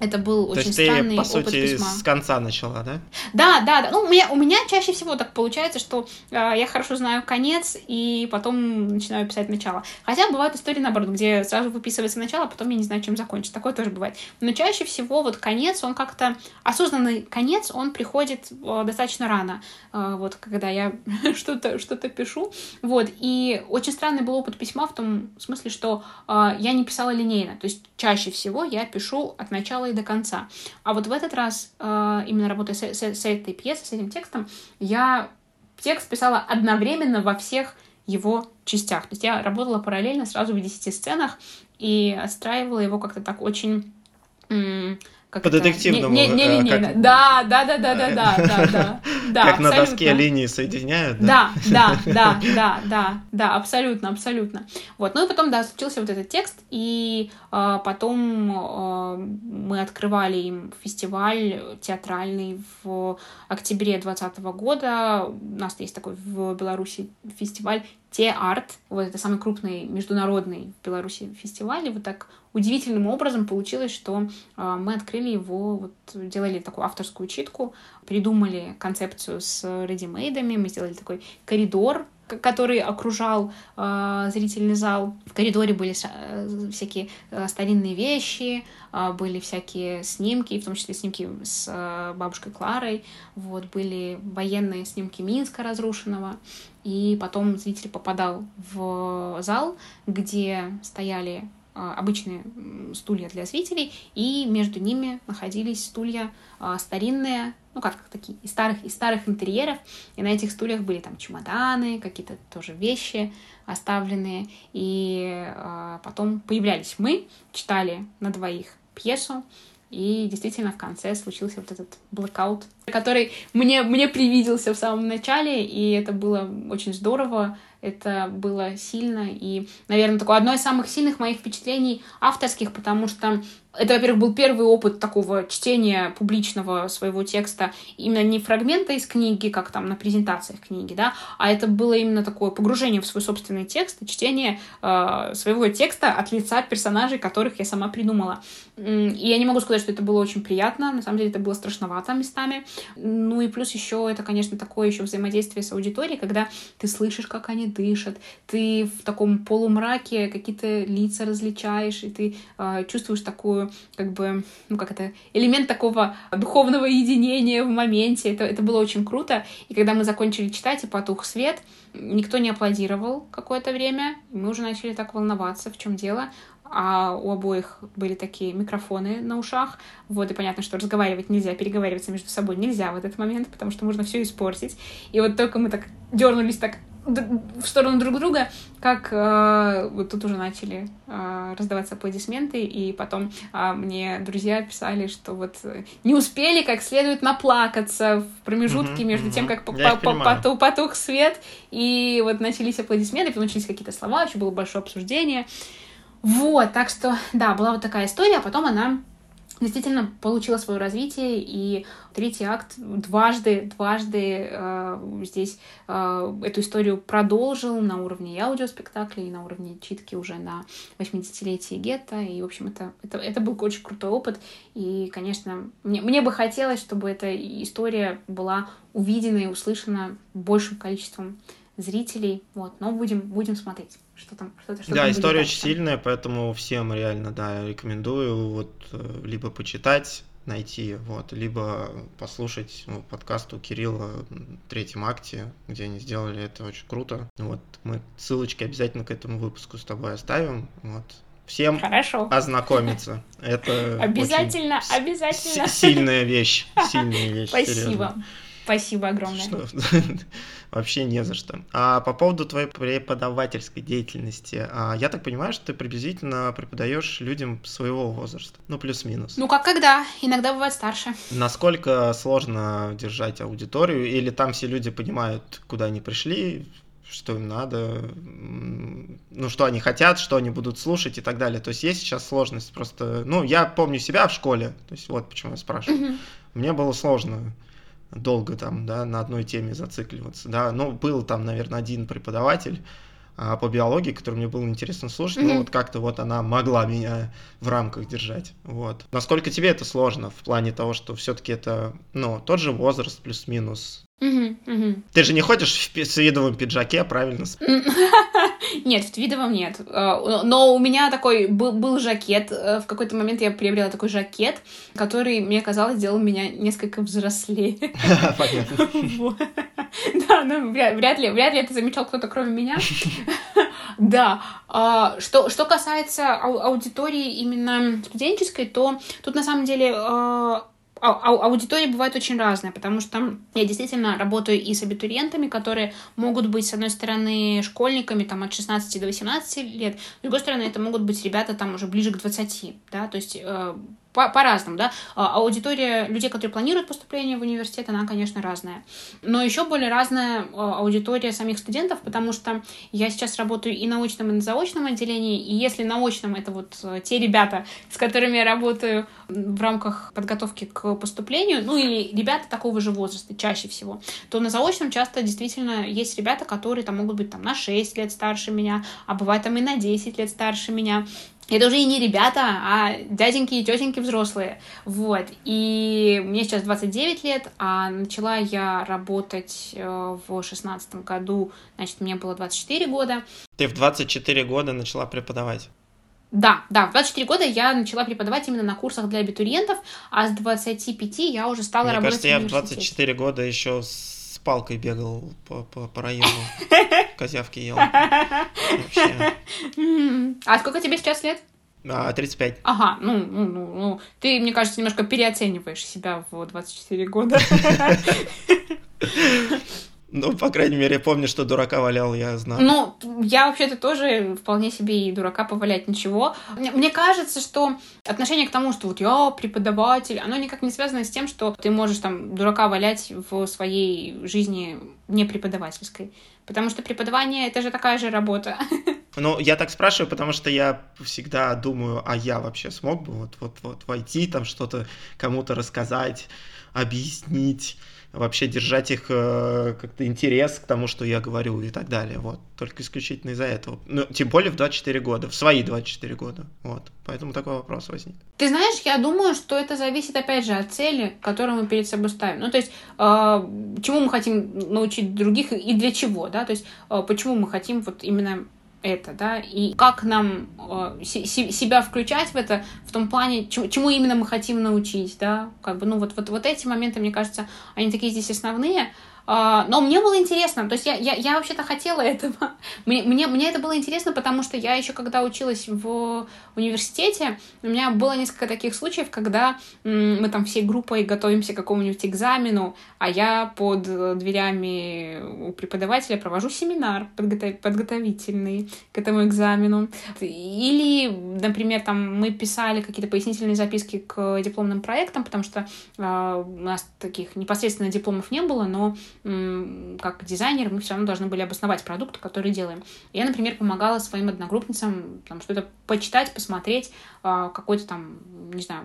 это был То очень есть странный ты, по опыт сути, письма. с конца начала, да? Да, да, да. Ну, у меня, у меня чаще всего так получается, что э, я хорошо знаю конец, и потом начинаю писать начало. Хотя бывают истории, наоборот, где сразу выписывается начало, а потом я не знаю, чем закончить. Такое тоже бывает. Но чаще всего вот конец, он как-то... Осознанный конец, он приходит э, достаточно рано. Э, вот, когда я что-то что пишу. Вот. И очень странный был опыт письма в том смысле, что э, я не писала линейно. То есть чаще всего я пишу от начала и до конца. А вот в этот раз, э, именно работая с, с, с этой пьесой, с этим текстом, я текст писала одновременно во всех его частях. То есть я работала параллельно сразу в 10 сценах и отстраивала его как-то так очень как по детективному. Не, не, не линейно. Э, как... Да, да, да, да, да, да, да, да. да как абсолютно. на доске линии соединяют. Да, да, да, да, да, да, абсолютно, абсолютно. Вот, ну и потом, да, случился вот этот текст, и э, потом э, мы открывали им фестиваль театральный в октябре 2020 года. У нас есть такой в Беларуси фестиваль Те Арт Вот это самый крупный международный в Беларуси фестиваль. И вот так удивительным образом получилось, что э, мы открыли его, вот, делали такую авторскую читку, придумали концепцию с редимейдами, мы сделали такой коридор, который окружал э, зрительный зал. В коридоре были э, всякие э, старинные вещи, э, были всякие снимки, в том числе снимки с э, бабушкой Кларой, вот, были военные снимки Минска разрушенного, и потом зритель попадал в зал, где стояли а, обычные стулья для зрителей, и между ними находились стулья а, старинные, ну как такие, из старых, из старых интерьеров, и на этих стульях были там чемоданы, какие-то тоже вещи оставленные, и а, потом появлялись мы, читали на двоих пьесу, И действительно в конце случился вот этот блэкаут, который мне, мне привиделся в самом начале, и это было очень здорово, это было сильно, и, наверное, такое одно из самых сильных моих впечатлений авторских, потому что это, во-первых, был первый опыт такого чтения публичного своего текста, именно не фрагмента из книги, как там на презентациях книги, да, а это было именно такое погружение в свой собственный текст, чтение э, своего текста от лица персонажей, которых я сама придумала. И я не могу сказать, что это было очень приятно, на самом деле это было страшновато местами. Ну и плюс еще это, конечно, такое еще взаимодействие с аудиторией, когда ты слышишь, как они дышат, ты в таком полумраке какие-то лица различаешь, и ты э, чувствуешь такую как бы, ну как это, элемент такого духовного единения в моменте. Это, это было очень круто. И когда мы закончили читать и потух свет, никто не аплодировал какое-то время. Мы уже начали так волноваться, в чем дело а у обоих были такие микрофоны на ушах. Вот, и понятно, что разговаривать нельзя, переговариваться между собой нельзя в этот момент, потому что можно все испортить. И вот только мы так дернулись так в сторону друг друга, как э, вот тут уже начали э, раздаваться аплодисменты, и потом э, мне друзья писали, что вот не успели как следует наплакаться в промежутке mm-hmm, между mm-hmm. тем, как потух, потух свет, и вот начались аплодисменты, потом начались какие-то слова, еще было большое обсуждение. Вот, так что, да, была вот такая история, а потом она действительно получила свое развитие, и третий акт дважды, дважды э, здесь э, эту историю продолжил на уровне и аудиоспектакля, и на уровне читки уже на 80-летие гетто, и, в общем, это, это, это был очень крутой опыт, и, конечно, мне, мне бы хотелось, чтобы эта история была увидена и услышана большим количеством зрителей, вот, но будем, будем смотреть что там, что-то, что Да, история очень сильная, поэтому всем реально, да, рекомендую вот э, либо почитать, найти, вот, либо послушать ну, подкаст у Кирилла в третьем акте, где они сделали это очень круто. Вот, мы ссылочки обязательно к этому выпуску с тобой оставим, вот, всем Хорошо. ознакомиться. Это обязательно, обязательно. Сильная вещь, сильная вещь. Спасибо. Серьезно. Спасибо огромное. Что? Вообще не за что. А по поводу твоей преподавательской деятельности, а, я так понимаю, что ты приблизительно преподаешь людям своего возраста, ну плюс-минус. Ну как когда, иногда бывает старше. Насколько сложно держать аудиторию, или там все люди понимают, куда они пришли, что им надо, ну, что они хотят, что они будут слушать и так далее. То есть есть сейчас сложность просто... Ну, я помню себя в школе, то есть вот почему я спрашиваю. Угу. Мне было сложно долго там, да, на одной теме зацикливаться, да, ну, был там, наверное, один преподаватель а, по биологии, который мне было интересно слушать, mm-hmm. ну, вот как-то вот она могла меня в рамках держать, вот. Насколько тебе это сложно в плане того, что все-таки это, ну, тот же возраст плюс-минус, Угу, угу. Ты же не ходишь в свидовом пиджаке, правильно? Нет, в твидовом нет. Э, но у меня такой был, был жакет. Э, в какой-то момент я приобрела такой жакет, который, мне казалось, сделал меня несколько взрослее. Понятно. Да, ну вряд ли, вряд ли это замечал кто-то, кроме меня. Да. А, что, что касается аудитории именно студенческой, то тут на самом деле а, а, аудитория бывает очень разная, потому что я действительно работаю и с абитуриентами, которые могут быть, с одной стороны, школьниками там, от 16 до 18 лет, с другой стороны, это могут быть ребята там уже ближе к 20, да, то есть э, по- по-разному, да. А аудитория людей, которые планируют поступление в университет, она, конечно, разная. Но еще более разная а, аудитория самих студентов, потому что я сейчас работаю и на очном, и на заочном отделении, и если на очном это вот э, те ребята, с которыми я работаю в рамках подготовки к поступлению, ну или ребята такого же возраста чаще всего, то на заочном часто действительно есть ребята, которые там могут быть там на 6 лет старше меня, а бывает там и на 10 лет старше меня. Это уже и не ребята, а дяденьки и тетеньки взрослые. Вот. И мне сейчас 29 лет, а начала я работать э, в 16 году, значит, мне было 24 года. Ты в 24 года начала преподавать? Да, да, в 24 года я начала преподавать именно на курсах для абитуриентов, а с 25 я уже стала Мне работать кажется, я в 24 года еще с палкой бегал по, по, по району, козявки ел. А сколько тебе сейчас лет? А, 35. Ага, ну, ну, ну, ну, ты, мне кажется, немножко переоцениваешь себя в 24 года. Ну, по крайней мере, я помню, что дурака валял, я знаю. Ну, я вообще-то тоже вполне себе и дурака повалять ничего. Мне, мне кажется, что отношение к тому, что вот я преподаватель, оно никак не связано с тем, что ты можешь там дурака валять в своей жизни не преподавательской. Потому что преподавание — это же такая же работа. Ну, я так спрашиваю, потому что я всегда думаю, а я вообще смог бы вот-вот-вот войти, там что-то кому-то рассказать, объяснить вообще держать их э, как-то интерес к тому, что я говорю и так далее. Вот. Только исключительно из-за этого. Ну, тем более в 24 года, в свои 24 года. Вот. Поэтому такой вопрос возник. Ты знаешь, я думаю, что это зависит, опять же, от цели, которую мы перед собой ставим. Ну, то есть, э, чему мы хотим научить других и для чего, да? То есть, э, почему мы хотим вот именно это, да, и как нам э, себя включать в это, в том плане, чему, чему именно мы хотим научить, да, как бы, ну, вот, вот, вот эти моменты, мне кажется, они такие здесь основные, но мне было интересно, то есть я, я, я вообще-то хотела этого. Мне, мне, мне это было интересно, потому что я еще когда училась в университете, у меня было несколько таких случаев, когда мы там всей группой готовимся к какому-нибудь экзамену, а я под дверями у преподавателя провожу семинар подготов... подготовительный к этому экзамену. Или, например, там мы писали какие-то пояснительные записки к дипломным проектам, потому что э, у нас таких непосредственно дипломов не было, но как дизайнер мы все равно должны были обосновать продукт, который делаем. Я, например, помогала своим одногруппницам там, что-то почитать, посмотреть, а, какой-то там, не знаю,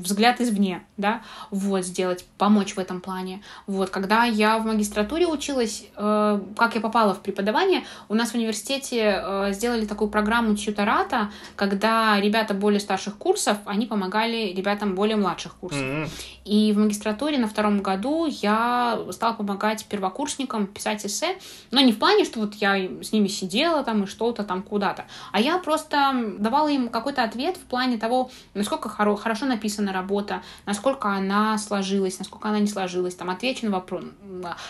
взгляд извне, да, вот, сделать, помочь в этом плане. Вот, когда я в магистратуре училась, э, как я попала в преподавание, у нас в университете э, сделали такую программу тьютората, когда ребята более старших курсов, они помогали ребятам более младших курсов. Mm-hmm. И в магистратуре на втором году я стала помогать первокурсникам писать эссе, но не в плане, что вот я с ними сидела там и что-то там куда-то, а я просто давала им какой-то ответ в плане того, насколько хоро- хорошо написана работа, насколько она сложилась, насколько она не сложилась, там, отвечу на вопрос,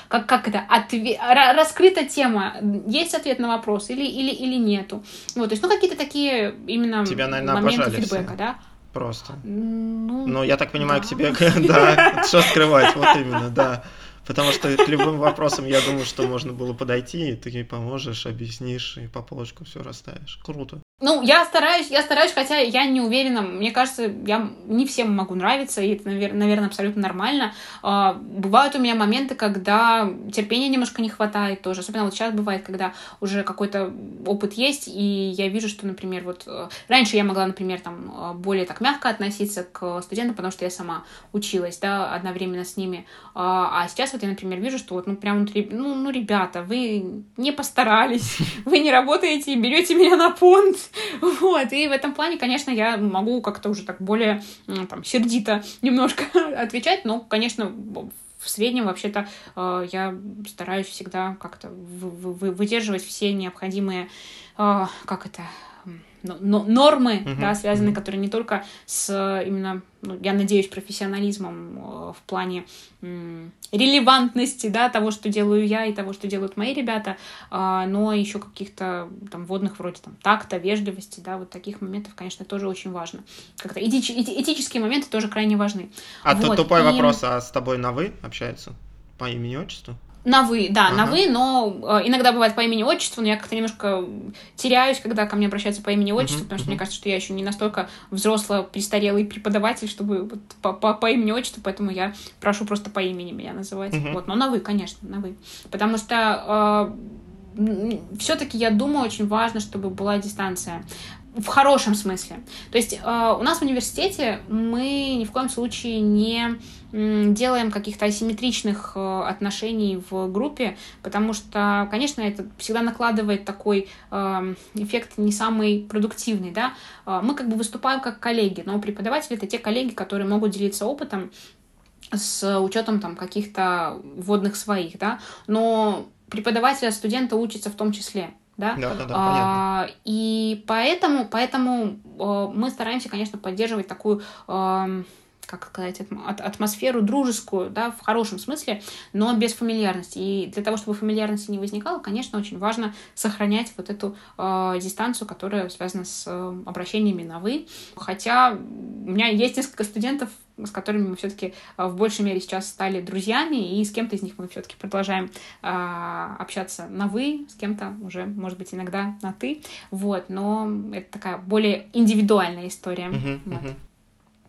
как, как это, отве- раскрыта тема, есть ответ на вопрос или, или, или нету. Вот, то есть, ну, какие-то такие именно Тебя, наверное, моменты фидбэка, все. да. Просто. Ну, ну, я так понимаю, да. к тебе, да, что скрывать, вот именно, да. Потому что к любым вопросам, я думаю, что можно было подойти, и ты поможешь, объяснишь, и по полочкам все расставишь. Круто. Ну, я стараюсь, я стараюсь, хотя я не уверена. Мне кажется, я не всем могу нравиться, и это, наверное, абсолютно нормально. А, бывают у меня моменты, когда терпения немножко не хватает тоже. Особенно вот сейчас бывает, когда уже какой-то опыт есть, и я вижу, что, например, вот э, раньше я могла, например, там э, более так мягко относиться к студентам, потому что я сама училась, да, одновременно с ними. А, а сейчас вот я, например, вижу, что вот, ну, прям, ну, ну, ребята, вы не постарались, вы не работаете и берете меня на понт. Вот, и в этом плане, конечно, я могу как-то уже так более там сердито немножко отвечать, но, конечно, в среднем вообще-то э, я стараюсь всегда как-то выдерживать все необходимые, э, как это, но, нормы, uh-huh, да, связанные, uh-huh. которые не только с именно, ну, я надеюсь, профессионализмом э, в плане релевантности, да, того, что делаю я и того, что делают мои ребята, э, но еще каких-то там водных вроде там такта, вежливости, да, вот таких моментов, конечно, тоже очень важно. Как-то этич, этические моменты тоже крайне важны. А вот, тупой и... вопрос, а с тобой на вы общаются по имени-отчеству? На вы, да, ага. на вы, но э, иногда бывает по имени отчеству, но я как-то немножко теряюсь, когда ко мне обращаются по имени отчеству, uh-huh, потому что uh-huh. мне кажется, что я еще не настолько взрослый, престарелый преподаватель, чтобы вот по, по, по имени отчеству, поэтому я прошу просто по имени меня называть. Uh-huh. Вот, но на вы, конечно, на вы. Потому что э, все-таки я думаю, очень важно, чтобы была дистанция в хорошем смысле. То есть э, у нас в университете мы ни в коем случае не делаем каких-то асимметричных э, отношений в группе, потому что, конечно, это всегда накладывает такой э, эффект не самый продуктивный, да. Э, мы как бы выступаем как коллеги, но преподаватели — это те коллеги, которые могут делиться опытом с учетом там каких-то вводных своих, да, но преподаватель от студента учится в том числе, да? Да, да, да, а, И поэтому, поэтому э, мы стараемся, конечно, поддерживать такую э, как сказать, атмосферу дружескую, да, в хорошем смысле, но без фамильярности. И для того, чтобы фамильярности не возникало, конечно, очень важно сохранять вот эту э, дистанцию, которая связана с э, обращениями на «вы». Хотя у меня есть несколько студентов, с которыми мы все-таки э, в большей мере сейчас стали друзьями, и с кем-то из них мы все-таки продолжаем э, общаться на вы, с кем-то уже, может быть, иногда на ты, вот, но это такая более индивидуальная история. Uh-huh, вот. uh-huh.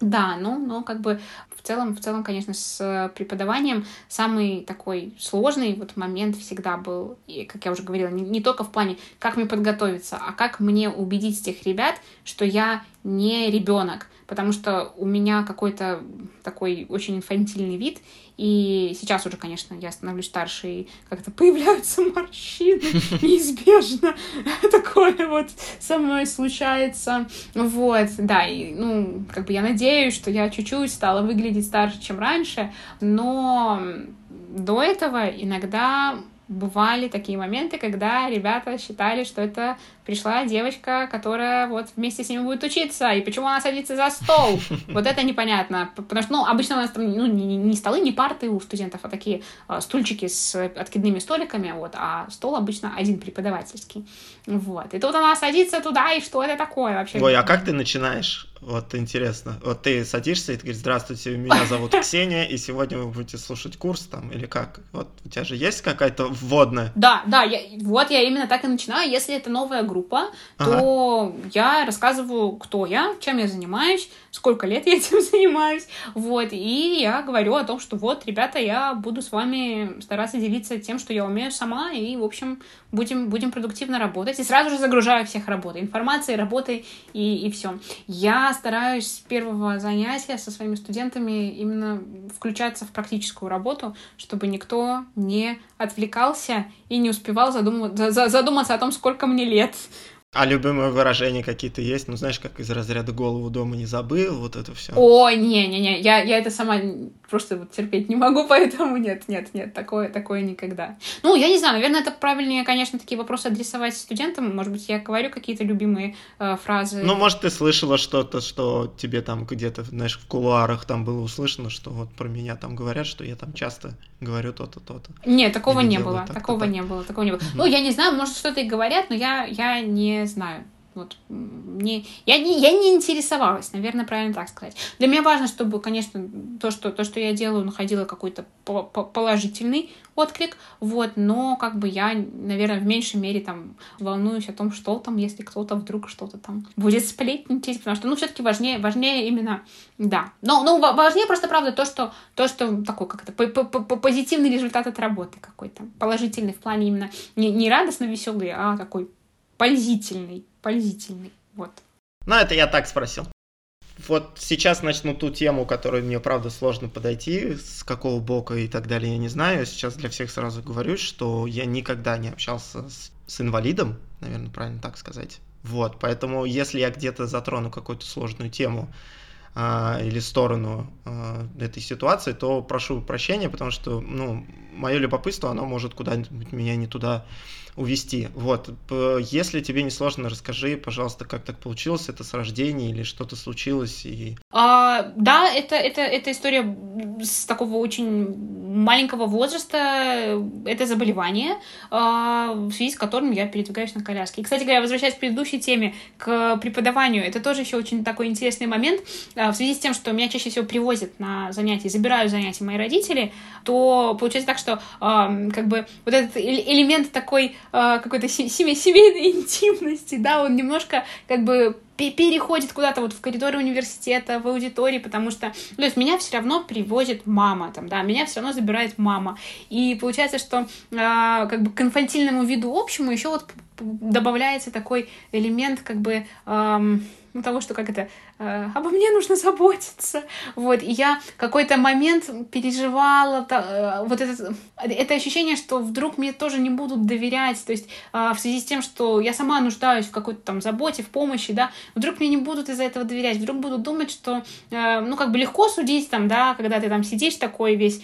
Да, ну, но как бы в целом, в целом, конечно, с преподаванием самый такой сложный вот момент всегда был, и, как я уже говорила, не, не только в плане, как мне подготовиться, а как мне убедить тех ребят, что я не ребенок, потому что у меня какой-то такой очень инфантильный вид, и сейчас уже, конечно, я становлюсь старше, и как-то появляются морщины, неизбежно. Такое вот со мной случается, вот, да, и, ну, как бы я надеюсь, что я чуть-чуть стала выглядеть старше, чем раньше, но до этого иногда бывали такие моменты, когда ребята считали, что это пришла девочка, которая вот вместе с ними будет учиться, и почему она садится за стол? Вот это непонятно, потому что, ну, обычно у нас там, ну, не, не столы, не парты у студентов, а такие а, стульчики с откидными столиками, вот, а стол обычно один преподавательский, вот. И тут она садится туда, и что это такое вообще? Ой, а как ты начинаешь? Вот интересно. Вот ты садишься и ты говоришь, здравствуйте, меня зовут Ксения, и сегодня вы будете слушать курс там, или как? Вот у тебя же есть какая-то вводная? Да, да, я, вот я именно так и начинаю. Если это новая группа, то ага. я рассказываю, кто я, чем я занимаюсь, сколько лет я этим занимаюсь, вот, и я говорю о том, что вот, ребята, я буду с вами стараться делиться тем, что я умею сама, и, в общем, будем, будем продуктивно работать, и сразу же загружаю всех работой, информацией, работой, и, и все. Я стараюсь с первого занятия со своими студентами именно включаться в практическую работу, чтобы никто не отвлекался и не успевал задумываться, задуматься о том, сколько мне лет. А любимые выражения какие-то есть? Ну, знаешь, как из разряда голову дома не забыл, вот это все. О, не-не-не, я, я это сама просто вот терпеть не могу, поэтому нет, нет, нет, такое, такое никогда. Ну, я не знаю, наверное, это правильнее, конечно, такие вопросы адресовать студентам. Может быть, я говорю какие-то любимые э, фразы. Ну, может, ты слышала что-то, что тебе там где-то, знаешь, в кулуарах там было услышано, что вот про меня там говорят, что я там часто говорю то-то, то-то. Нет, такого Или не было, такого не было, такого не было. Ну, я не знаю, может, что-то и говорят, но я, я не знаю. Вот, мне, я, не, я не интересовалась, наверное, правильно так сказать. Для меня важно, чтобы, конечно, то, что, то, что я делаю, находило какой-то положительный отклик, вот, но как бы я, наверное, в меньшей мере там волнуюсь о том, что там, если кто-то вдруг что-то там будет сплетничать, потому что, ну, все-таки важнее, важнее именно, да. Но, ну, важнее просто, правда, то, что, то, что такой, как это, позитивный результат от работы какой-то, положительный в плане именно не, не радостно веселый, а такой пользительный, пользительный, вот. Ну, это я так спросил. Вот сейчас начну ту тему, которую мне, правда, сложно подойти, с какого бока и так далее, я не знаю. Сейчас для всех сразу говорю, что я никогда не общался с, с инвалидом, наверное, правильно так сказать. Вот, поэтому если я где-то затрону какую-то сложную тему а, или сторону а, этой ситуации, то прошу прощения, потому что, ну, мое любопытство, оно может куда-нибудь меня не туда увести. Вот, если тебе не сложно, расскажи, пожалуйста, как так получилось, это с рождения или что-то случилось? И... А, да, это, это, это история с такого очень маленького возраста, это заболевание, а, в связи с которым я передвигаюсь на коляске. И, кстати говоря, возвращаясь к предыдущей теме, к преподаванию, это тоже еще очень такой интересный момент, а, в связи с тем, что меня чаще всего привозят на занятия, забирают занятия мои родители, то получается так, что как бы вот этот элемент такой какой-то семей, семейной интимности, да, он немножко как бы переходит куда-то вот в коридоры университета, в аудитории, потому что, ну, то есть меня все равно привозит мама, там, да, меня все равно забирает мама. И получается, что э, как бы к инфантильному виду общему еще вот добавляется такой элемент как бы... Э, ну, того, что как это, э, обо мне нужно заботиться. Вот, и я какой-то момент переживала э, вот это, это ощущение, что вдруг мне тоже не будут доверять, то есть э, в связи с тем, что я сама нуждаюсь в какой-то там заботе, в помощи, да, вдруг мне не будут из-за этого доверять, вдруг будут думать, что, э, ну, как бы легко судить там, да, когда ты там сидишь такой весь...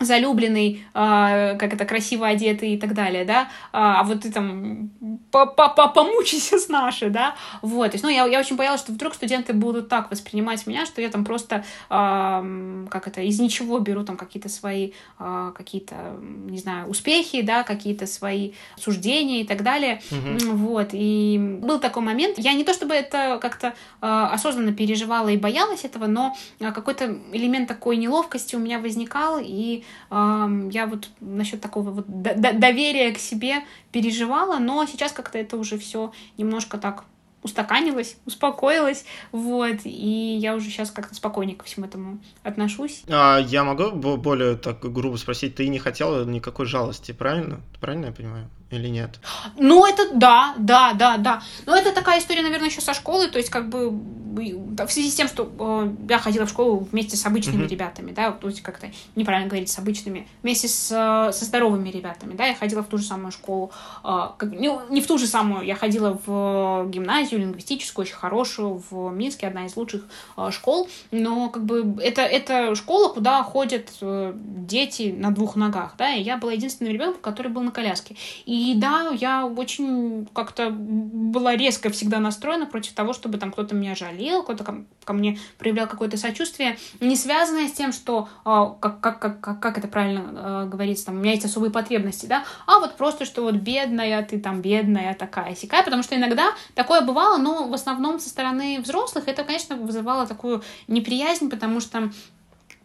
Залюбленный, э, как это, красиво одетый и так далее, да, а, а вот ты там помучайся с нашей, да, вот, то есть, ну, я, я очень боялась, что вдруг студенты будут так воспринимать меня, что я там просто, э, как это, из ничего беру там какие-то свои, э, какие-то, не знаю, успехи, да, какие-то свои суждения и так далее, mm-hmm. вот, и был такой момент, я не то чтобы это как-то э, осознанно переживала и боялась этого, но какой-то элемент такой неловкости у меня возникал, и я вот насчет такого вот доверия к себе переживала, но сейчас как-то это уже все немножко так устаканилась, успокоилась, вот, и я уже сейчас как-то спокойнее ко всему этому отношусь. А я могу более так грубо спросить, ты не хотела никакой жалости, правильно? Правильно я понимаю? Или нет? Ну, это да, да, да, да. Но это такая история, наверное, еще со школы, то есть как бы в связи с тем, что э, я ходила в школу вместе с обычными mm-hmm. ребятами, да, то есть как-то неправильно говорить с обычными, вместе с, со здоровыми ребятами, да, я ходила в ту же самую школу, э, как, не, не в ту же самую, я ходила в гимназию лингвистическую, очень хорошую, в Минске, одна из лучших э, школ, но как бы это, это школа, куда ходят э, дети на двух ногах, да, и я была единственным ребенком, который был на коляске. И и да, я очень как-то была резко всегда настроена против того, чтобы там кто-то меня жалел, кто-то ко, ко мне проявлял какое-то сочувствие, не связанное с тем, что, э, как, как, как, как, это правильно э, говорится, там, у меня есть особые потребности, да, а вот просто, что вот бедная, ты там бедная такая, сякая, потому что иногда такое бывало, но в основном со стороны взрослых это, конечно, вызывало такую неприязнь, потому что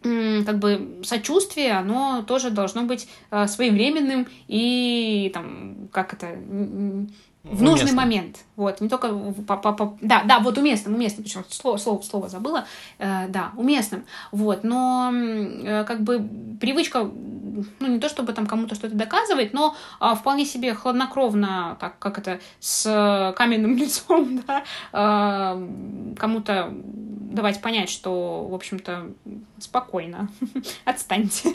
как бы сочувствие, оно тоже должно быть э, своевременным и там, как это, в нужный уместным. момент. Вот, не только по, по, по, да, да, вот уместным, уместным, причем слово, слово, слово забыла, э, да, уместным, вот, но э, как бы привычка, ну не то чтобы там кому-то что-то доказывать, но э, вполне себе хладнокровно, так как это с каменным лицом, да, э, кому-то давать понять, что, в общем-то, спокойно, отстаньте.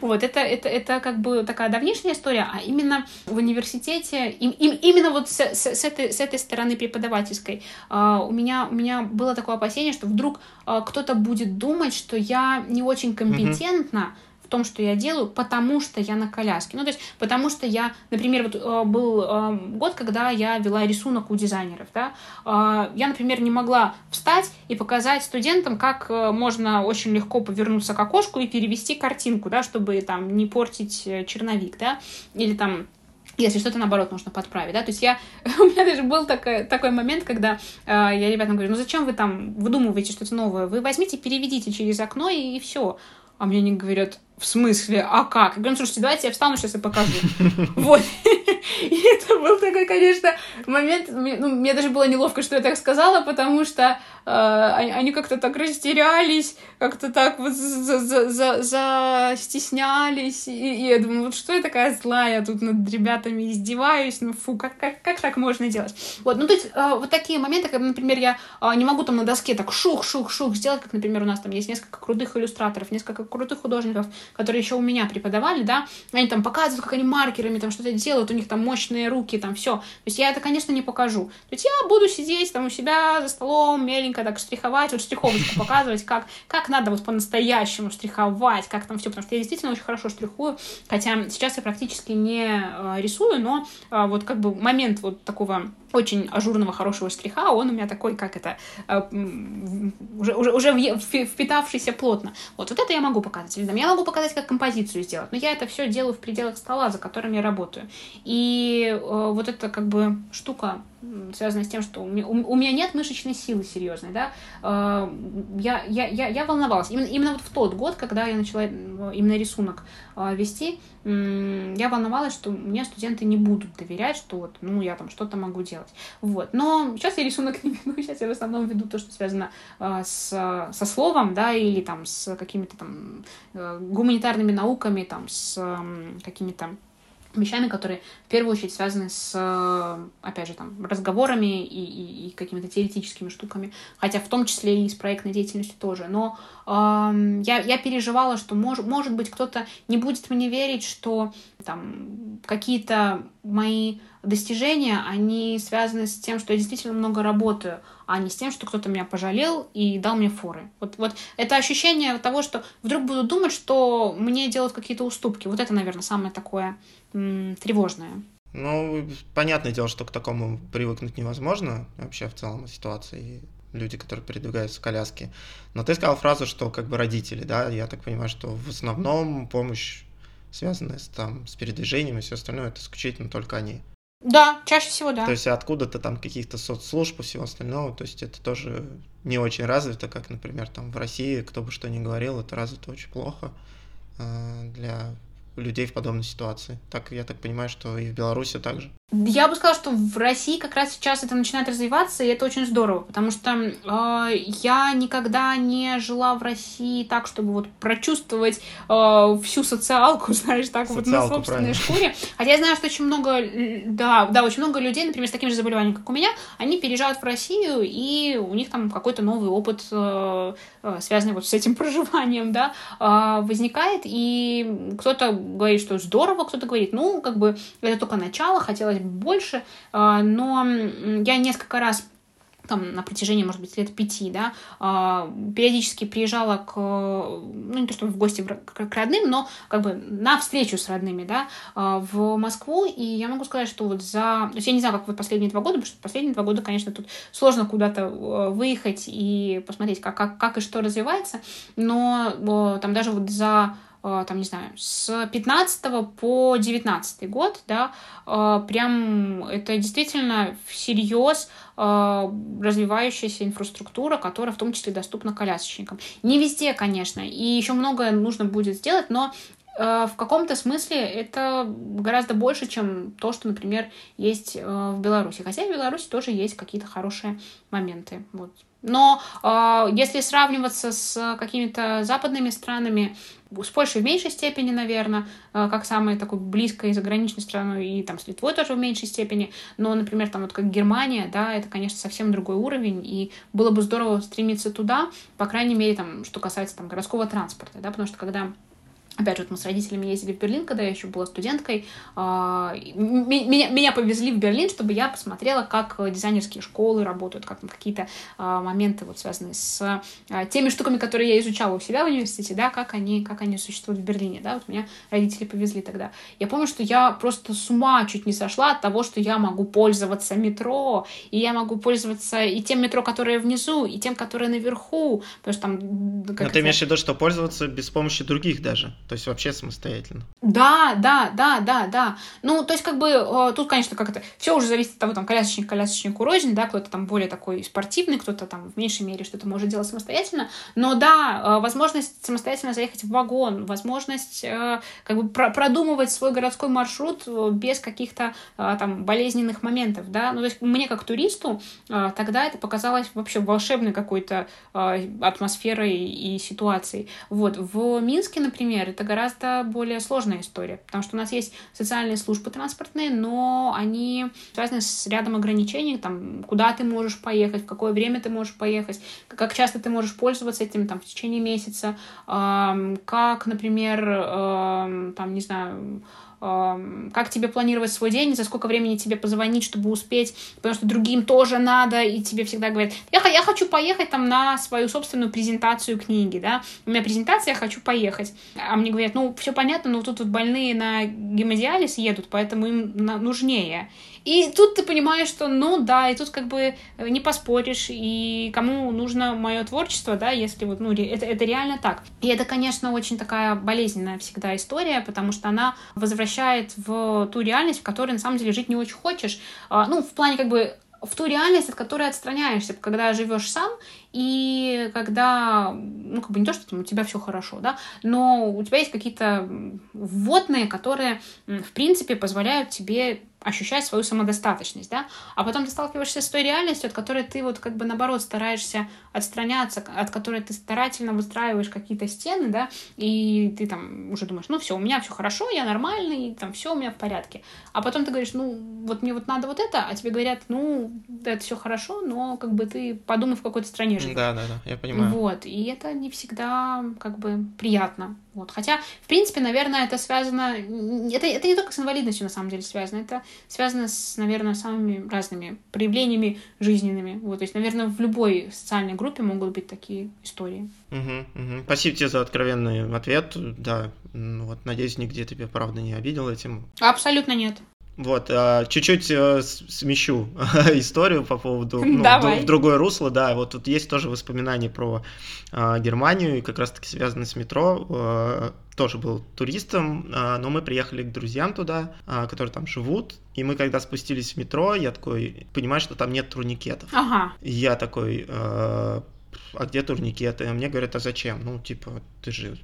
вот, это, это, это как бы такая давнишняя история, а именно в университете, им, им, именно вот с, с, с, этой, с этой стороны преподавательской, uh, у, меня, у меня было такое опасение, что вдруг uh, кто-то будет думать, что я не очень компетентна, mm-hmm в том, что я делаю, потому что я на коляске. Ну, то есть, потому что я, например, вот э, был э, год, когда я вела рисунок у дизайнеров, да, э, я, например, не могла встать и показать студентам, как можно очень легко повернуться к окошку и перевести картинку, да, чтобы там не портить черновик, да, или там если что-то наоборот нужно подправить, да, то есть я, у меня даже был такой, такой момент, когда э, я ребятам говорю, ну зачем вы там выдумываете что-то новое, вы возьмите, переведите через окно и, и все, а мне они говорят, в смысле, а как? Я говорю, ну, слушайте, давайте я встану сейчас и покажу. Вот. И это был такой, конечно, момент, ну, мне даже было неловко, что я так сказала, потому что э, они как-то так растерялись, как-то так вот застеснялись, и, и я думаю, вот что я такая злая, тут над ребятами издеваюсь, ну фу, как, как, как так можно делать? Вот, ну то есть э, вот такие моменты, когда, например, я э, не могу там на доске так шух-шух-шух сделать, как, например, у нас там есть несколько крутых иллюстраторов, несколько крутых художников, которые еще у меня преподавали, да, они там показывают, как они маркерами там что-то делают, у них там мощные руки, там все. То есть я это, конечно, не покажу. То есть я буду сидеть там у себя за столом, меленько так штриховать, вот штриховочку показывать, как, как надо вот по-настоящему штриховать, как там все, потому что я действительно очень хорошо штрихую, хотя сейчас я практически не э, рисую, но э, вот как бы момент вот такого очень ажурного, хорошего штриха, он у меня такой, как это, э, уже, уже, уже впитавшийся плотно. Вот, вот это я могу показать людям. Я могу показать, как композицию сделать, но я это все делаю в пределах стола, за которым я работаю. И э, вот эта как бы штука связано с тем, что у меня, нет мышечной силы серьезной, да, э, я, я, я, я волновалась. Именно, именно вот в тот год, когда я начала именно рисунок э, вести, я волновалась, что мне студенты не будут доверять, что вот, ну, я там что-то могу делать. Вот. Но сейчас я рисунок не веду, сейчас я в основном веду то, что связано э, с, со словом, да, или там с какими-то там гуманитарными науками, там, с какими-то вещами, которые в первую очередь связаны с, э, опять же, там, разговорами и, и, и какими-то теоретическими штуками, хотя в том числе и с проектной деятельностью тоже. Но э, я, я переживала, что мож, может быть кто-то не будет мне верить, что там какие-то мои достижения, они связаны с тем, что я действительно много работаю, а не с тем, что кто-то меня пожалел и дал мне форы. Вот, вот это ощущение того, что вдруг буду думать, что мне делают какие-то уступки. Вот это, наверное, самое такое м- тревожное. Ну, понятное дело, что к такому привыкнуть невозможно вообще в целом ситуации люди, которые передвигаются в коляске. Но ты сказал фразу, что как бы родители, да, я так понимаю, что в основном помощь, связанная с, там, с передвижением и все остальное, это исключительно только они. Да, чаще всего, да. То есть откуда-то там каких-то соцслужб и всего остального, то есть это тоже не очень развито, как, например, там в России, кто бы что ни говорил, это развито очень плохо э, для людей в подобной ситуации. Так, я так понимаю, что и в Беларуси также. Я бы сказала, что в России как раз сейчас это начинает развиваться, и это очень здорово, потому что э, я никогда не жила в России так, чтобы вот прочувствовать э, всю социалку, знаешь, так социалку, вот на собственной правильно. шкуре. Хотя я знаю, что очень много, да, да, очень много людей, например, с таким же заболеванием, как у меня, они переезжают в Россию, и у них там какой-то новый опыт, э, связанный вот с этим проживанием, да, э, возникает, и кто-то говорит, что здорово, кто-то говорит, ну, как бы это только начало, хотелось бы больше, а, но я несколько раз там, на протяжении, может быть, лет пяти, да, а, периодически приезжала к, ну, не то чтобы в гости к родным, но как бы на встречу с родными, да, а, в Москву, и я могу сказать, что вот за, то есть я не знаю, как вот последние два года, потому что последние два года, конечно, тут сложно куда-то выехать и посмотреть, как, как, как и что развивается, но там даже вот за Э, там, не знаю, с 15 по 19 год, да, э, прям это действительно всерьез э, развивающаяся инфраструктура, которая в том числе доступна колясочникам. Не везде, конечно, и еще многое нужно будет сделать, но в каком-то смысле это гораздо больше, чем то, что, например, есть в Беларуси. Хотя в Беларуси тоже есть какие-то хорошие моменты. Вот. Но э, если сравниваться с какими-то западными странами, с Польшей в меньшей степени, наверное, э, как самой такой близкой заграничной страной, и там с Литвой тоже в меньшей степени, но, например, там вот как Германия, да, это, конечно, совсем другой уровень, и было бы здорово стремиться туда, по крайней мере, там, что касается там городского транспорта, да, потому что когда Опять же, вот мы с родителями ездили в Берлин, когда я еще была студенткой. А, меня, меня повезли в Берлин, чтобы я посмотрела, как дизайнерские школы работают, как там какие-то а, моменты, вот, связанные с а, теми штуками, которые я изучала у себя в университете, да, как они, как они существуют в Берлине, да, вот меня родители повезли тогда. Я помню, что я просто с ума чуть не сошла от того, что я могу пользоваться метро, и я могу пользоваться и тем метро, которое внизу, и тем, которое наверху, потому что там... Но ты имеешь в виду, что пользоваться без помощи других даже? То есть вообще самостоятельно. Да, да, да, да, да. Ну, то есть, как бы, э, тут, конечно, как это, все уже зависит от того, там, колясочник, колясочник рознь, да, кто-то там более такой спортивный, кто-то там в меньшей мере что-то может делать самостоятельно. Но да, э, возможность самостоятельно заехать в вагон, возможность э, как бы продумывать свой городской маршрут без каких-то там болезненных моментов, да. Ну, то есть, мне как туристу тогда это показалось вообще волшебной какой-то атмосферой и ситуацией. Вот, в Минске, например, это гораздо более сложная история, потому что у нас есть социальные службы транспортные, но они связаны с рядом ограничений, там, куда ты можешь поехать, в какое время ты можешь поехать, как часто ты можешь пользоваться этим там, в течение месяца, как, например, там, не знаю, как тебе планировать свой день, за сколько времени тебе позвонить, чтобы успеть, потому что другим тоже надо, и тебе всегда говорят, я, я хочу поехать там на свою собственную презентацию книги, да, у меня презентация, я хочу поехать. А мне говорят, ну, все понятно, но тут вот больные на гемодиализ едут, поэтому им нужнее. И тут ты понимаешь, что, ну да, и тут как бы э, не поспоришь, и кому нужно мое творчество, да, если вот, ну, это, это реально так. И это, конечно, очень такая болезненная всегда история, потому что она возвращает в ту реальность, в которой на самом деле жить не очень хочешь. А, ну, в плане как бы в ту реальность, от которой отстраняешься, когда живешь сам, и когда, ну, как бы не то, что у тебя все хорошо, да, но у тебя есть какие-то вводные, которые, в принципе, позволяют тебе ощущать свою самодостаточность, да, а потом ты сталкиваешься с той реальностью, от которой ты вот как бы наоборот стараешься отстраняться, от которой ты старательно выстраиваешь какие-то стены, да, и ты там уже думаешь, ну все, у меня все хорошо, я нормальный, там все у меня в порядке, а потом ты говоришь, ну вот мне вот надо вот это, а тебе говорят, ну это все хорошо, но как бы ты подумай в какой-то стране живешь. Да, да, да, я понимаю. Вот, и это не всегда как бы приятно. Вот. Хотя, в принципе, наверное, это связано... Это, это не только с инвалидностью, на самом деле, связано. Это связано с, наверное, самыми разными проявлениями жизненными. Вот. То есть, наверное, в любой социальной группе могут быть такие истории. Угу, угу. Спасибо тебе за откровенный ответ. Да, вот, надеюсь, нигде тебя, правда, не обидел этим. Абсолютно нет. Вот, а, чуть-чуть э, смещу историю по поводу ну, в, в другое русло, да, вот тут есть тоже воспоминания про а, Германию, и как раз-таки связаны с метро, тоже был туристом, но мы приехали к друзьям туда, которые там живут, и мы когда спустились в метро, я такой, понимаю, что там нет турникетов. Ага. И я такой, а где турникеты? А мне говорят, а зачем? Ну, типа, ты же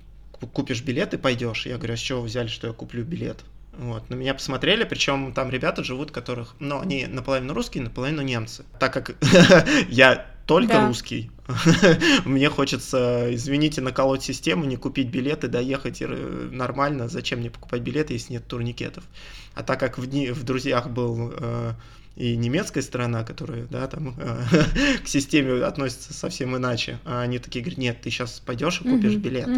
купишь билет и пойдешь. Я говорю, а с чего вы взяли, что я куплю билет? Вот, на меня посмотрели, причем там ребята живут, которых, ну, они наполовину русские, наполовину немцы. Так как я только да. русский, мне хочется, извините, наколоть систему, не купить билеты, доехать нормально. Зачем мне покупать билеты, если нет турникетов? А так как в, дни, в друзьях был э, и немецкая сторона, которая, да, там э, к системе относится совсем иначе, а они такие говорят, нет, ты сейчас пойдешь и купишь билет.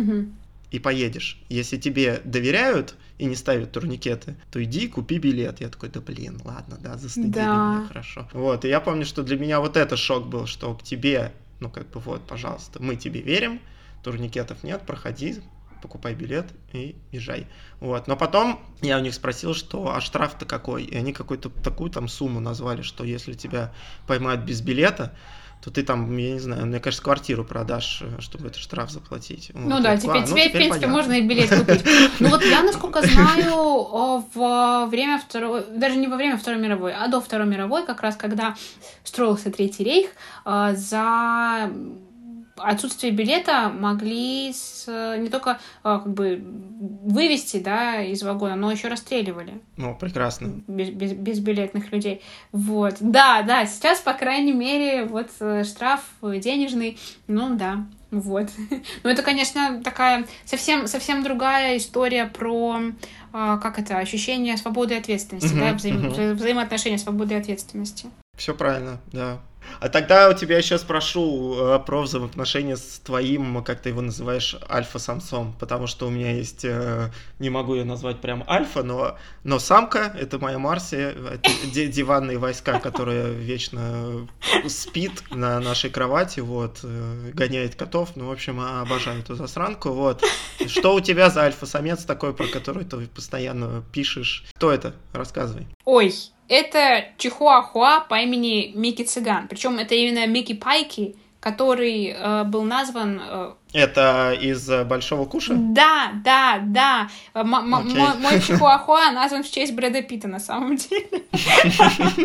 И поедешь. Если тебе доверяют, и не ставят турникеты, то иди купи билет. Я такой, да блин, ладно, да, застыдили да. меня, хорошо. Вот, и я помню, что для меня вот это шок был, что к тебе, ну как бы вот, пожалуйста, мы тебе верим, турникетов нет, проходи, покупай билет и езжай. Вот. Но потом я у них спросил, что а штраф-то какой? И они какую-то такую там сумму назвали, что если тебя поймают без билета, то ты там, я не знаю, мне кажется, квартиру продашь, э, чтобы этот штраф заплатить. Ну вот, да, теперь, а, теперь, ну, теперь, в принципе, понятно. можно и билет купить. Ну вот я, насколько знаю, во время Второй, даже не во время Второй мировой, а до Второй мировой, как раз когда строился Третий рейх, э, за отсутствие билета могли с, не только а, как бы вывести да, из вагона, но еще расстреливали. Ну, прекрасно. Без, без, безбилетных людей. Вот. Да, да, сейчас, по крайней мере, вот э, штраф денежный, ну да, вот. Ну, это, конечно, такая совсем, совсем другая история про, как это, ощущение свободы и ответственности, uh-huh, да, взаим, uh-huh. взаимоотношения свободы и ответственности. Все правильно, да. А тогда у тебя еще спрошу э, про взаимоотношения с твоим, как ты его называешь, альфа-самцом, потому что у меня есть, э, не могу ее назвать прям альфа, но, но самка, это моя Марси, это диванные войска, которая вечно спит на нашей кровати, вот, э, гоняет котов, ну, в общем, обожаю эту засранку, вот. Что у тебя за альфа-самец такой, про который ты постоянно пишешь? Кто это? Рассказывай. Ой, это чихуахуа по имени Микки Цыган. Причем это именно Микки Пайки, который э, был назван... Э... Это из э, Большого Куша? Да, да, да. М- okay. Мой, мой чихуахуа назван в честь Брэда Питта на самом деле.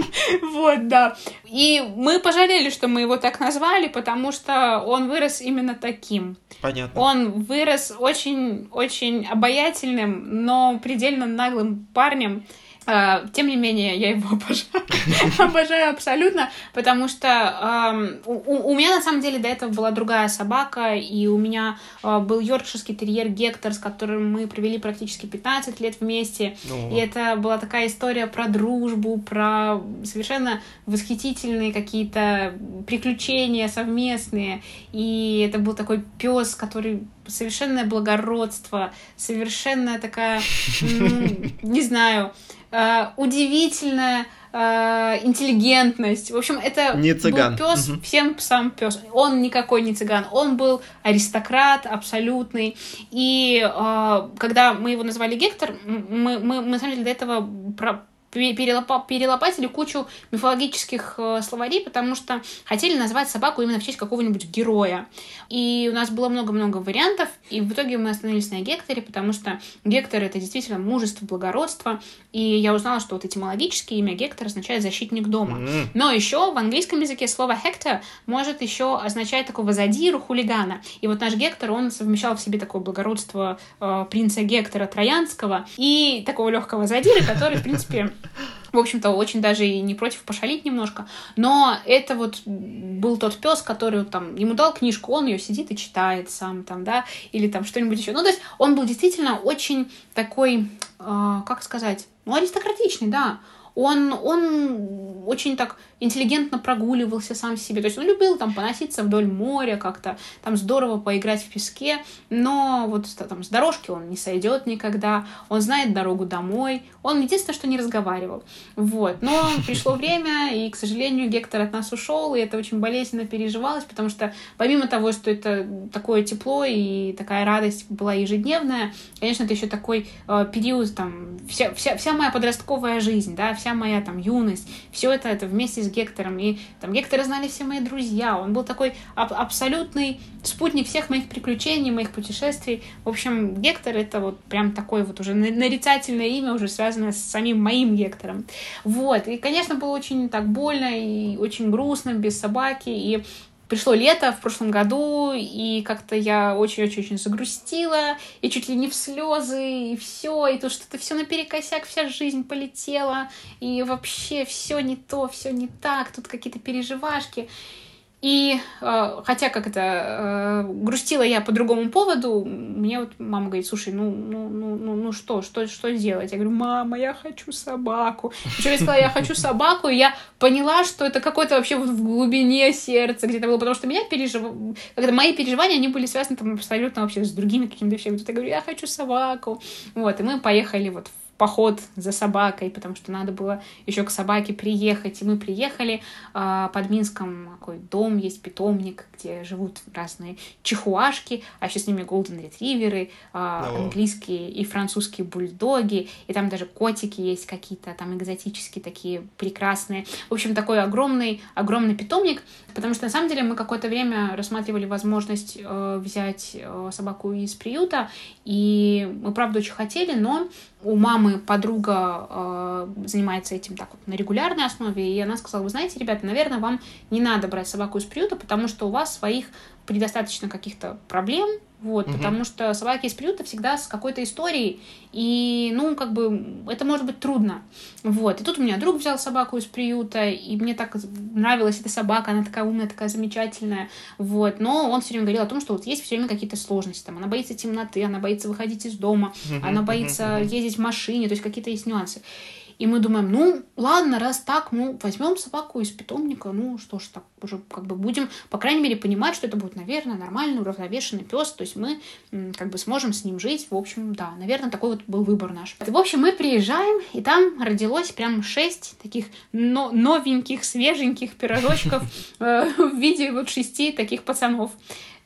Вот, да. И мы пожалели, что мы его так назвали, потому что он вырос именно таким. Понятно. Он вырос очень-очень обаятельным, но предельно наглым парнем. А, тем не менее, я его обожаю. обожаю абсолютно, потому что у, меня на самом деле до этого была другая собака, и у меня а, был йоркширский терьер Гектор, с которым мы провели практически 15 лет вместе. И это была такая история про дружбу, про совершенно восхитительные какие-то приключения совместные. И это был такой пес, который совершенное благородство, совершенная такая, не знаю, э, удивительная э, интеллигентность. В общем, это не цыган. был пес, угу. всем псам пес. Он никакой не цыган, он был аристократ абсолютный. И э, когда мы его назвали Гектор, мы, мы, мы на самом деле до этого про перелопатили кучу мифологических э, словарей, потому что хотели назвать собаку именно в честь какого-нибудь героя. И у нас было много-много вариантов, и в итоге мы остановились на Гекторе, потому что Гектор — это действительно мужество, благородство, и я узнала, что вот этимологически имя Гектор означает «защитник дома». Но еще в английском языке слово «Hector» может еще означать такого задиру, хулигана. И вот наш Гектор, он совмещал в себе такое благородство э, принца Гектора Троянского и такого легкого задира, который, в принципе, в общем-то, очень даже и не против пошалить немножко. Но это вот был тот пес, который там ему дал книжку, он ее сидит и читает сам там, да, или там что-нибудь еще. Ну, то есть он был действительно очень такой, э, как сказать, ну, аристократичный, да. Он, он очень так интеллигентно прогуливался сам себе. То есть он любил там поноситься вдоль моря как-то, там здорово поиграть в песке, но вот там с дорожки он не сойдет никогда, он знает дорогу домой, он единственное, что не разговаривал. Вот. Но пришло время, и, к сожалению, Гектор от нас ушел, и это очень болезненно переживалось, потому что помимо того, что это такое тепло и такая радость была ежедневная, конечно, это еще такой э, период, там, вся, вся, вся моя подростковая жизнь, да, вся моя там юность, все это, это вместе с Гектором, и там Гектора знали все мои друзья, он был такой аб- абсолютный спутник всех моих приключений, моих путешествий. В общем, Гектор это вот прям такое вот уже нарицательное имя, уже связанное с самим моим Гектором. Вот, и, конечно, было очень так больно и очень грустно без собаки, и пришло лето в прошлом году, и как-то я очень-очень-очень загрустила, и чуть ли не в слезы, и все, и тут что-то все наперекосяк, вся жизнь полетела, и вообще все не то, все не так, тут какие-то переживашки. И э, хотя как это э, грустила я по другому поводу, мне вот мама говорит, слушай, ну, ну, ну, ну, ну что, что, что делать? Я говорю, мама, я хочу собаку. Причем я сказала, я хочу собаку, и я поняла, что это какое-то вообще вот в глубине сердца где-то было, потому что меня пережив... когда мои переживания, они были связаны там абсолютно вообще с другими какими-то вещами. Тут я говорю, я хочу собаку. Вот, и мы поехали вот в поход за собакой, потому что надо было еще к собаке приехать. И мы приехали э, под Минском, такой дом есть, питомник, где живут разные чихуашки, а еще с ними голден ретриверы, э, английские и французские бульдоги, и там даже котики есть какие-то там экзотические такие прекрасные. В общем, такой огромный, огромный питомник, потому что на самом деле мы какое-то время рассматривали возможность э, взять э, собаку из приюта, и мы, правда, очень хотели, но у мамы подруга э, занимается этим так вот на регулярной основе, и она сказала, вы знаете, ребята, наверное, вам не надо брать собаку из приюта, потому что у вас своих предостаточно каких-то проблем, вот, угу. потому что собаки из приюта всегда с какой-то историей, и, ну, как бы, это может быть трудно. Вот, и тут у меня друг взял собаку из приюта, и мне так нравилась эта собака, она такая умная, такая замечательная, вот, но он все время говорил о том, что вот есть все время какие-то сложности, там, она боится темноты, она боится выходить из дома, угу. она боится угу. ездить в машине, то есть какие-то есть нюансы. И мы думаем, ну, ладно, раз так, ну, возьмем собаку из питомника, ну, что ж, так уже как бы будем, по крайней мере, понимать, что это будет, наверное, нормальный, уравновешенный пес, то есть мы как бы сможем с ним жить, в общем, да, наверное, такой вот был выбор наш. В общем, мы приезжаем, и там родилось прям шесть таких но новеньких, свеженьких пирожочков э, в виде вот шести таких пацанов.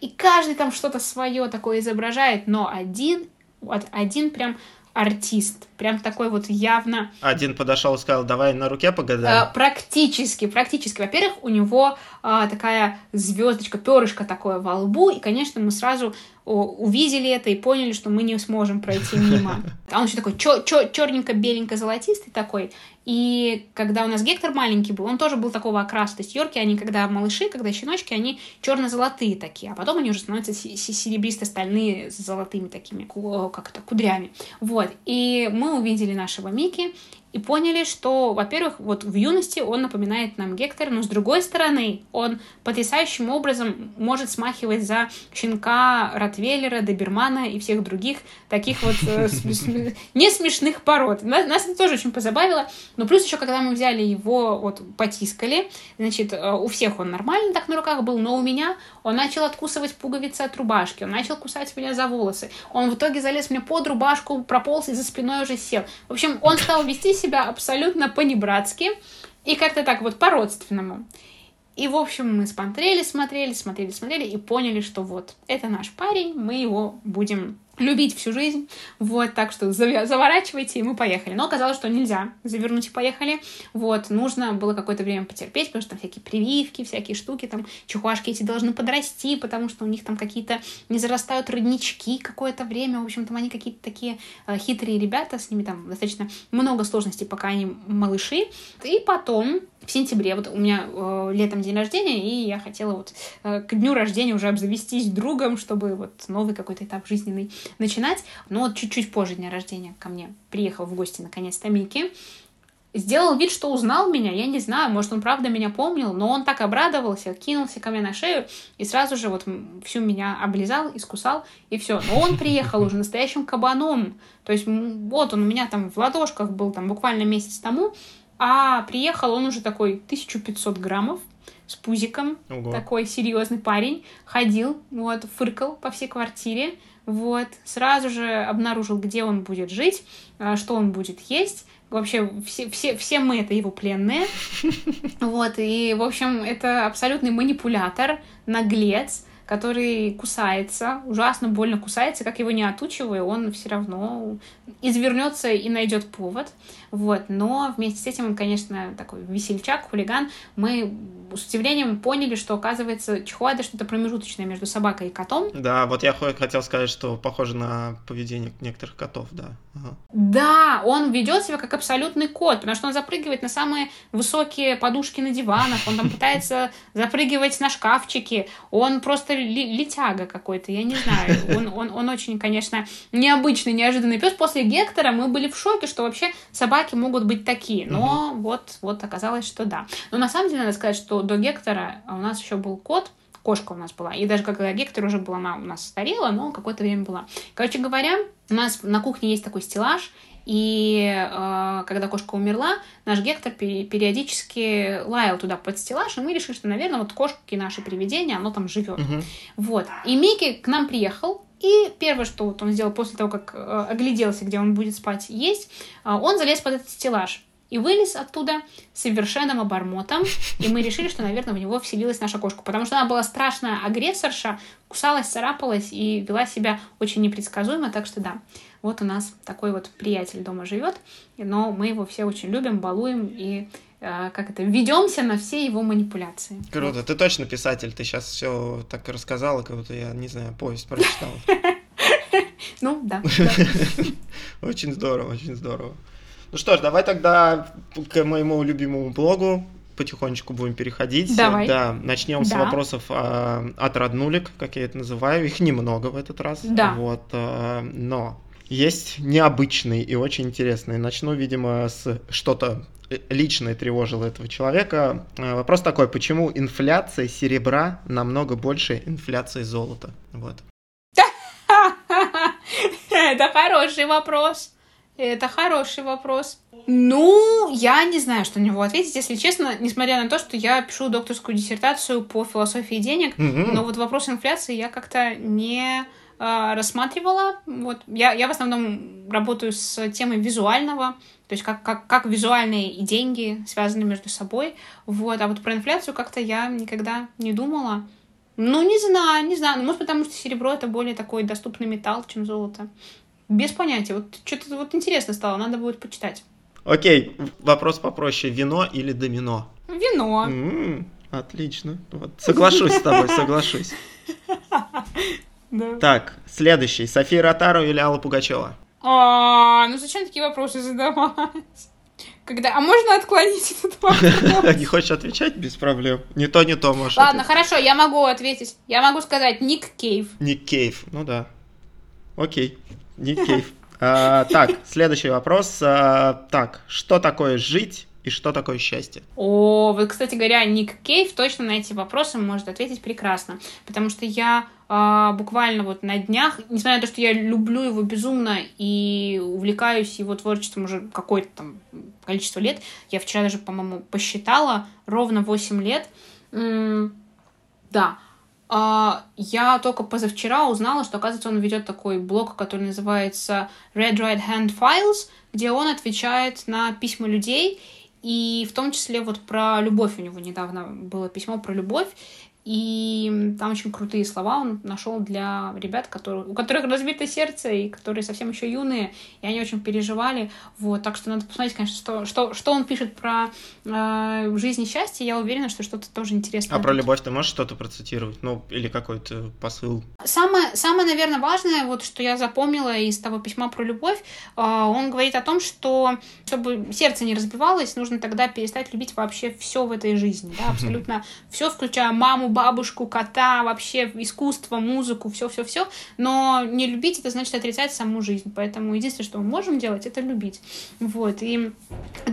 И каждый там что-то свое такое изображает, но один, вот один прям артист. Прям такой вот явно... Один подошел и сказал, давай на руке погадаем. Э, практически, практически. Во-первых, у него э, такая звездочка, перышко такое во лбу, и, конечно, мы сразу увидели это и поняли, что мы не сможем пройти мимо. А он еще такой черненько-беленько-золотистый такой. И когда у нас Гектор маленький был, он тоже был такого окраса. То есть йорки, они когда малыши, когда щеночки, они черно-золотые такие, а потом они уже становятся серебристо-стальные с золотыми такими, как это, кудрями. Вот. И мы увидели нашего Мики, и поняли, что, во-первых, вот в юности он напоминает нам Гектора, но с другой стороны, он потрясающим образом может смахивать за щенка Ротвейлера, Добермана и всех других таких вот э, не смешных пород. Нас это тоже очень позабавило. Но плюс еще, когда мы взяли его, вот потискали, значит, э, у всех он нормально так на руках был, но у меня он начал откусывать пуговицы от рубашки, он начал кусать меня за волосы. Он в итоге залез мне под рубашку, прополз и за спиной уже сел. В общем, он стал вести себя абсолютно по-небратски и как-то так вот по-родственному. И, в общем, мы смотрели, смотрели, смотрели, смотрели и поняли, что вот, это наш парень, мы его будем любить всю жизнь. Вот, так что заворачивайте, и мы поехали. Но оказалось, что нельзя завернуть и поехали. Вот, нужно было какое-то время потерпеть, потому что там всякие прививки, всякие штуки, там чухуашки эти должны подрасти, потому что у них там какие-то не зарастают роднички какое-то время. В общем, там они какие-то такие э, хитрые ребята, с ними там достаточно много сложностей, пока они малыши. И потом в сентябре, вот у меня э, летом день рождения, и я хотела вот э, к дню рождения уже обзавестись другом, чтобы вот новый какой-то этап жизненный начинать. Но вот чуть-чуть позже дня рождения ко мне приехал в гости наконец-то Микки. Сделал вид, что узнал меня, я не знаю, может, он правда меня помнил, но он так обрадовался, кинулся ко мне на шею и сразу же вот всю меня облизал, искусал, и все. Но он приехал уже настоящим кабаном, то есть вот он у меня там в ладошках был там буквально месяц тому, А приехал он уже такой 1500 граммов, с пузиком, Ого. такой серьезный парень, ходил, вот, фыркал по всей квартире, вот, сразу же обнаружил, где он будет жить, а, что он будет есть, вообще все, все, все мы это его пленные, вот, и, в общем, это абсолютный манипулятор, наглец, который кусается, ужасно больно кусается, как его не отучивая, он все равно извернется и найдет повод. Вот. Но вместе с этим он, конечно, такой весельчак, хулиган. Мы с удивлением поняли, что, оказывается, чихуада что-то промежуточное между собакой и котом. Да, вот я хотел сказать, что похоже на поведение некоторых котов, да. Ага. Да, он ведет себя как абсолютный кот, потому что он запрыгивает на самые высокие подушки на диванах, он там пытается запрыгивать на шкафчики, он просто летяга какой-то, я не знаю. Он, он, он очень, конечно, необычный, неожиданный пес. После Гектора мы были в шоке, что вообще собаки могут быть такие. Но угу. вот, вот оказалось, что да. Но на самом деле надо сказать, что до Гектора у нас еще был кот, кошка у нас была. И даже когда Гектор уже была, она у нас старела, но какое-то время была. Короче говоря, у нас на кухне есть такой стеллаж, и э, когда кошка умерла, наш Гектор периодически лаял туда под стеллаж, и мы решили, что, наверное, вот кошки наши привидения, оно там живет. Угу. Вот. И Микки к нам приехал, и первое, что вот он сделал после того, как э, огляделся, где он будет спать есть, э, он залез под этот стеллаж и вылез оттуда совершенным обормотом, и мы решили, что, наверное, в него вселилась наша кошка, потому что она была страшная агрессорша, кусалась, царапалась и вела себя очень непредсказуемо, так что да, вот у нас такой вот приятель дома живет, но мы его все очень любим, балуем и как это, ведемся на все его манипуляции. Круто, вот. ты точно писатель, ты сейчас все так рассказала, как будто я, не знаю, повесть прочитала. Ну, да. Очень здорово, очень здорово. Ну что ж, давай тогда к моему любимому блогу потихонечку будем переходить. Давай. Да, начнем да. с вопросов а, от роднулек, как я это называю. Их немного в этот раз. Да. Вот, а, но есть необычные и очень интересные. Начну, видимо, с что-то личное тревожило этого человека. А, вопрос такой, почему инфляция серебра намного больше инфляции золота? Вот. Это хороший вопрос. Это хороший вопрос. Ну, я не знаю, что на него ответить, если честно, несмотря на то, что я пишу докторскую диссертацию по философии денег, mm-hmm. но вот вопрос инфляции я как-то не э, рассматривала. Вот я, я в основном работаю с темой визуального, то есть как, как, как визуальные и деньги связаны между собой. Вот, а вот про инфляцию как-то я никогда не думала. Ну, не знаю, не знаю. Ну, может, потому что серебро это более такой доступный металл, чем золото. Без понятия. Вот что-то вот интересно стало, надо будет почитать. Окей, вопрос попроще. Вино или домино? Вино. М-м, отлично. Вот, соглашусь с тобой, соглашусь. Да. Так, следующий. София Ротару или Алла Пугачева? А, ну зачем такие вопросы задавать? Когда... А можно отклонить этот вопрос? Не хочешь отвечать? Без проблем. Не то, не то можешь Ладно, хорошо, я могу ответить. Я могу сказать Ник Кейв. Ник Кейв, ну да. Окей. Ник Кейв. А, так, следующий вопрос. А, так, что такое жить и что такое счастье? О, вы, кстати говоря, Ник Кейв точно на эти вопросы может ответить прекрасно, потому что я э, буквально вот на днях, несмотря на то, что я люблю его безумно и увлекаюсь его творчеством уже какое-то там количество лет, я вчера даже, по-моему, посчитала ровно 8 лет, М да, а, я только позавчера узнала, что, оказывается, он ведет такой блог, который называется Red Right Hand Files, где он отвечает на письма людей, и в том числе вот про любовь у него недавно было письмо про любовь, и там очень крутые слова он нашел для ребят, которые, у которых разбито сердце, и которые совсем еще юные, и они очень переживали. Вот, так что надо посмотреть, конечно, что, что, что он пишет про э, жизнь и счастье. Я уверена, что что-то тоже интересное. А про любовь ты можешь что-то процитировать? Ну, или какой-то посыл? Самое, самое, наверное, важное, вот что я запомнила из того письма про любовь, э, он говорит о том, что чтобы сердце не разбивалось, нужно тогда перестать любить вообще все в этой жизни, да, абсолютно все, включая маму, бабушку, кота, вообще искусство, музыку, все-все-все, но не любить это значит отрицать саму жизнь, поэтому единственное, что мы можем делать, это любить. Вот, и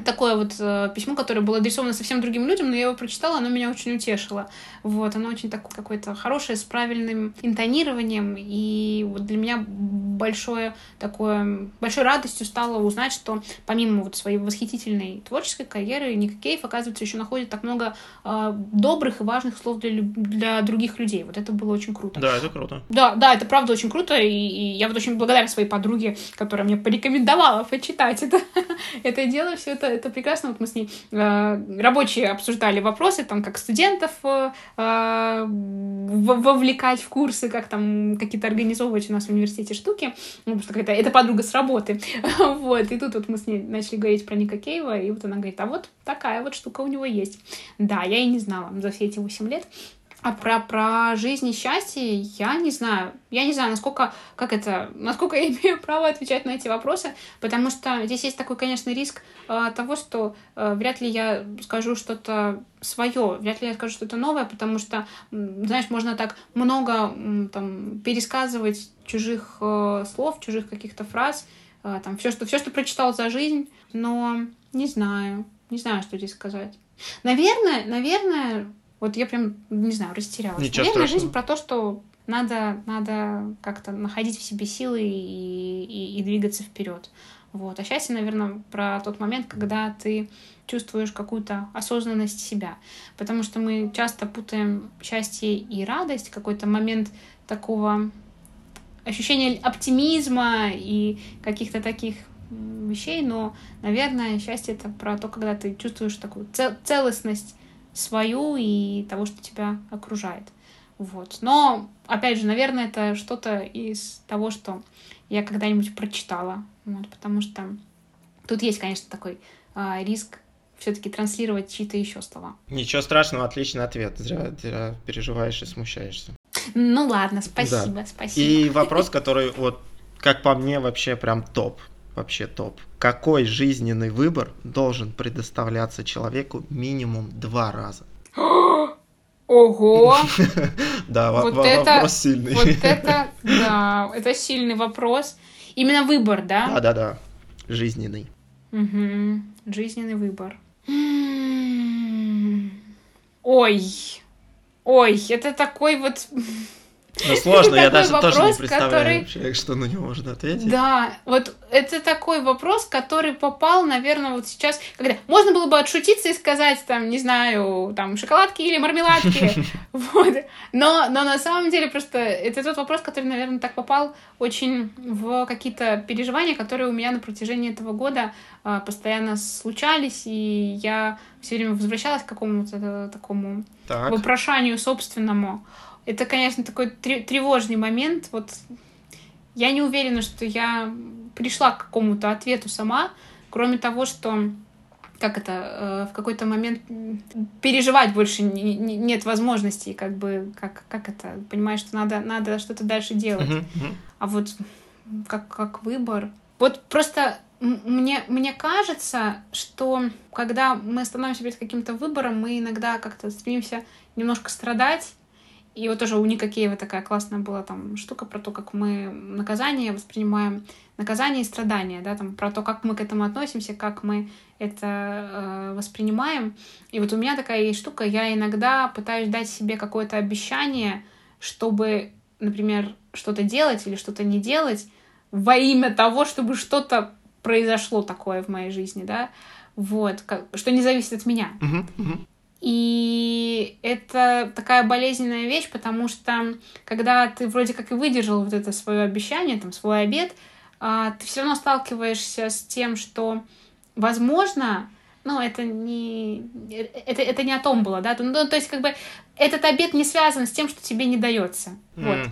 такое вот э, письмо, которое было адресовано совсем другим людям, но я его прочитала, оно меня очень утешило. Вот, оно очень такое какое-то хорошее, с правильным интонированием, и вот для меня большое такое, большой радостью стало узнать, что помимо вот своей восхитительной творческой карьеры, Ник Кейв, оказывается, еще находит так много э, добрых и важных слов для, для других людей. Вот это было очень круто. Да, это круто. Да, да, это правда очень круто, и, и я вот очень благодарна своей подруге, которая мне порекомендовала почитать это, это дело, все это, это прекрасно. Вот мы с ней э, рабочие обсуждали вопросы, там, как студентов э, э вовлекать в курсы, как там какие-то организовывать у нас в университете штуки. Ну, потому что это, это подруга с работы. вот, и тут вот мы с ней начали говорить про Ника Кейва, и вот она говорит, а вот такая вот штука у него есть. Да, я и не знала за все эти 8 лет. А про, про жизнь и счастье я не знаю. Я не знаю, насколько, как это, насколько я имею право отвечать на эти вопросы, потому что здесь есть такой, конечно, риск э, того, что э, вряд ли я скажу что-то свое, вряд ли я скажу что-то новое, потому что, знаешь, можно так много там пересказывать чужих э, слов, чужих каких-то фраз, э, там все, что все, что прочитал за жизнь, но не знаю, не знаю, что здесь сказать. Наверное, наверное, вот я прям, не знаю, растерялась. Ничего Наверное, страшного. жизнь про то, что надо, надо как-то находить в себе силы и, и, и двигаться вперед. Вот. А счастье, наверное, про тот момент, когда ты чувствуешь какую-то осознанность себя. Потому что мы часто путаем счастье и радость, какой-то момент такого ощущения оптимизма и каких-то таких вещей, но, наверное, счастье это про то, когда ты чувствуешь такую целостность свою и того, что тебя окружает. Вот. Но, опять же, наверное, это что-то из того, что я когда-нибудь прочитала. Вот, потому что тут есть, конечно, такой э, риск все-таки транслировать чьи-то еще слова. Ничего страшного, отличный ответ. Зря, зря переживаешь и смущаешься. Ну ладно, спасибо, да. спасибо. И вопрос, который вот, как по мне, вообще прям топ вообще топ. Какой жизненный выбор должен предоставляться человеку минимум два раза? Ого! Да, вопрос сильный. Вот это, да, это сильный вопрос. Именно выбор, да? Да, да, да. Жизненный. Угу. Жизненный выбор. Ой. Ой, это такой вот ну, сложно, я даже вопрос, тоже не представляю, который... что на него можно ответить. Да, вот это такой вопрос, который попал, наверное, вот сейчас, когда можно было бы отшутиться и сказать, там, не знаю, там, шоколадки или мармеладки, вот, но, но на самом деле просто это тот вопрос, который, наверное, так попал очень в какие-то переживания, которые у меня на протяжении этого года а, постоянно случались, и я все время возвращалась к какому-то такому так. вопрошанию собственному. Это, конечно, такой тревожный момент. Вот я не уверена, что я пришла к какому-то ответу сама, кроме того, что как это, э, в какой-то момент переживать больше не, не, нет возможности, как бы, как, как это, понимаешь, что надо, надо что-то дальше делать. Uh-huh, uh-huh. А вот как, как выбор. Вот просто мне, мне кажется, что когда мы становимся перед каким-то выбором, мы иногда как-то стремимся немножко страдать, и вот тоже у Ника Киева такая классная была там штука про то, как мы наказание воспринимаем, наказание и страдания, да, там про то, как мы к этому относимся, как мы это э, воспринимаем. И вот у меня такая есть штука, я иногда пытаюсь дать себе какое-то обещание, чтобы, например, что-то делать или что-то не делать во имя того, чтобы что-то произошло такое в моей жизни, да, вот, как, что не зависит от меня. Uh-huh, uh-huh. И это такая болезненная вещь, потому что когда ты вроде как и выдержал вот это свое обещание, там, свой обед, а, ты все равно сталкиваешься с тем, что, возможно, ну, это не, это, это не о том было, да, ну, то есть, как бы, этот обед не связан с тем, что тебе не дается, mm. вот.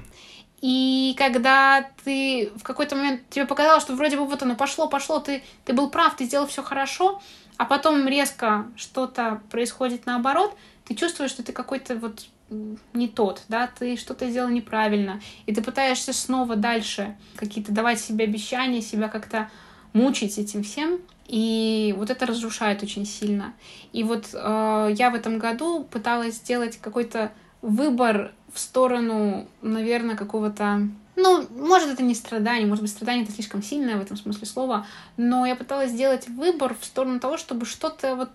И когда ты в какой-то момент тебе показалось, что вроде бы вот оно пошло, пошло, ты, ты был прав, ты сделал все хорошо, а потом резко что-то происходит наоборот, ты чувствуешь, что ты какой-то вот не тот, да, ты что-то сделал неправильно, и ты пытаешься снова дальше какие-то давать себе обещания, себя как-то мучить этим всем, и вот это разрушает очень сильно. И вот э, я в этом году пыталась сделать какой-то выбор в сторону, наверное, какого-то ну, может, это не страдание, может быть, страдание это слишком сильное в этом смысле слова, но я пыталась сделать выбор в сторону того, чтобы что-то вот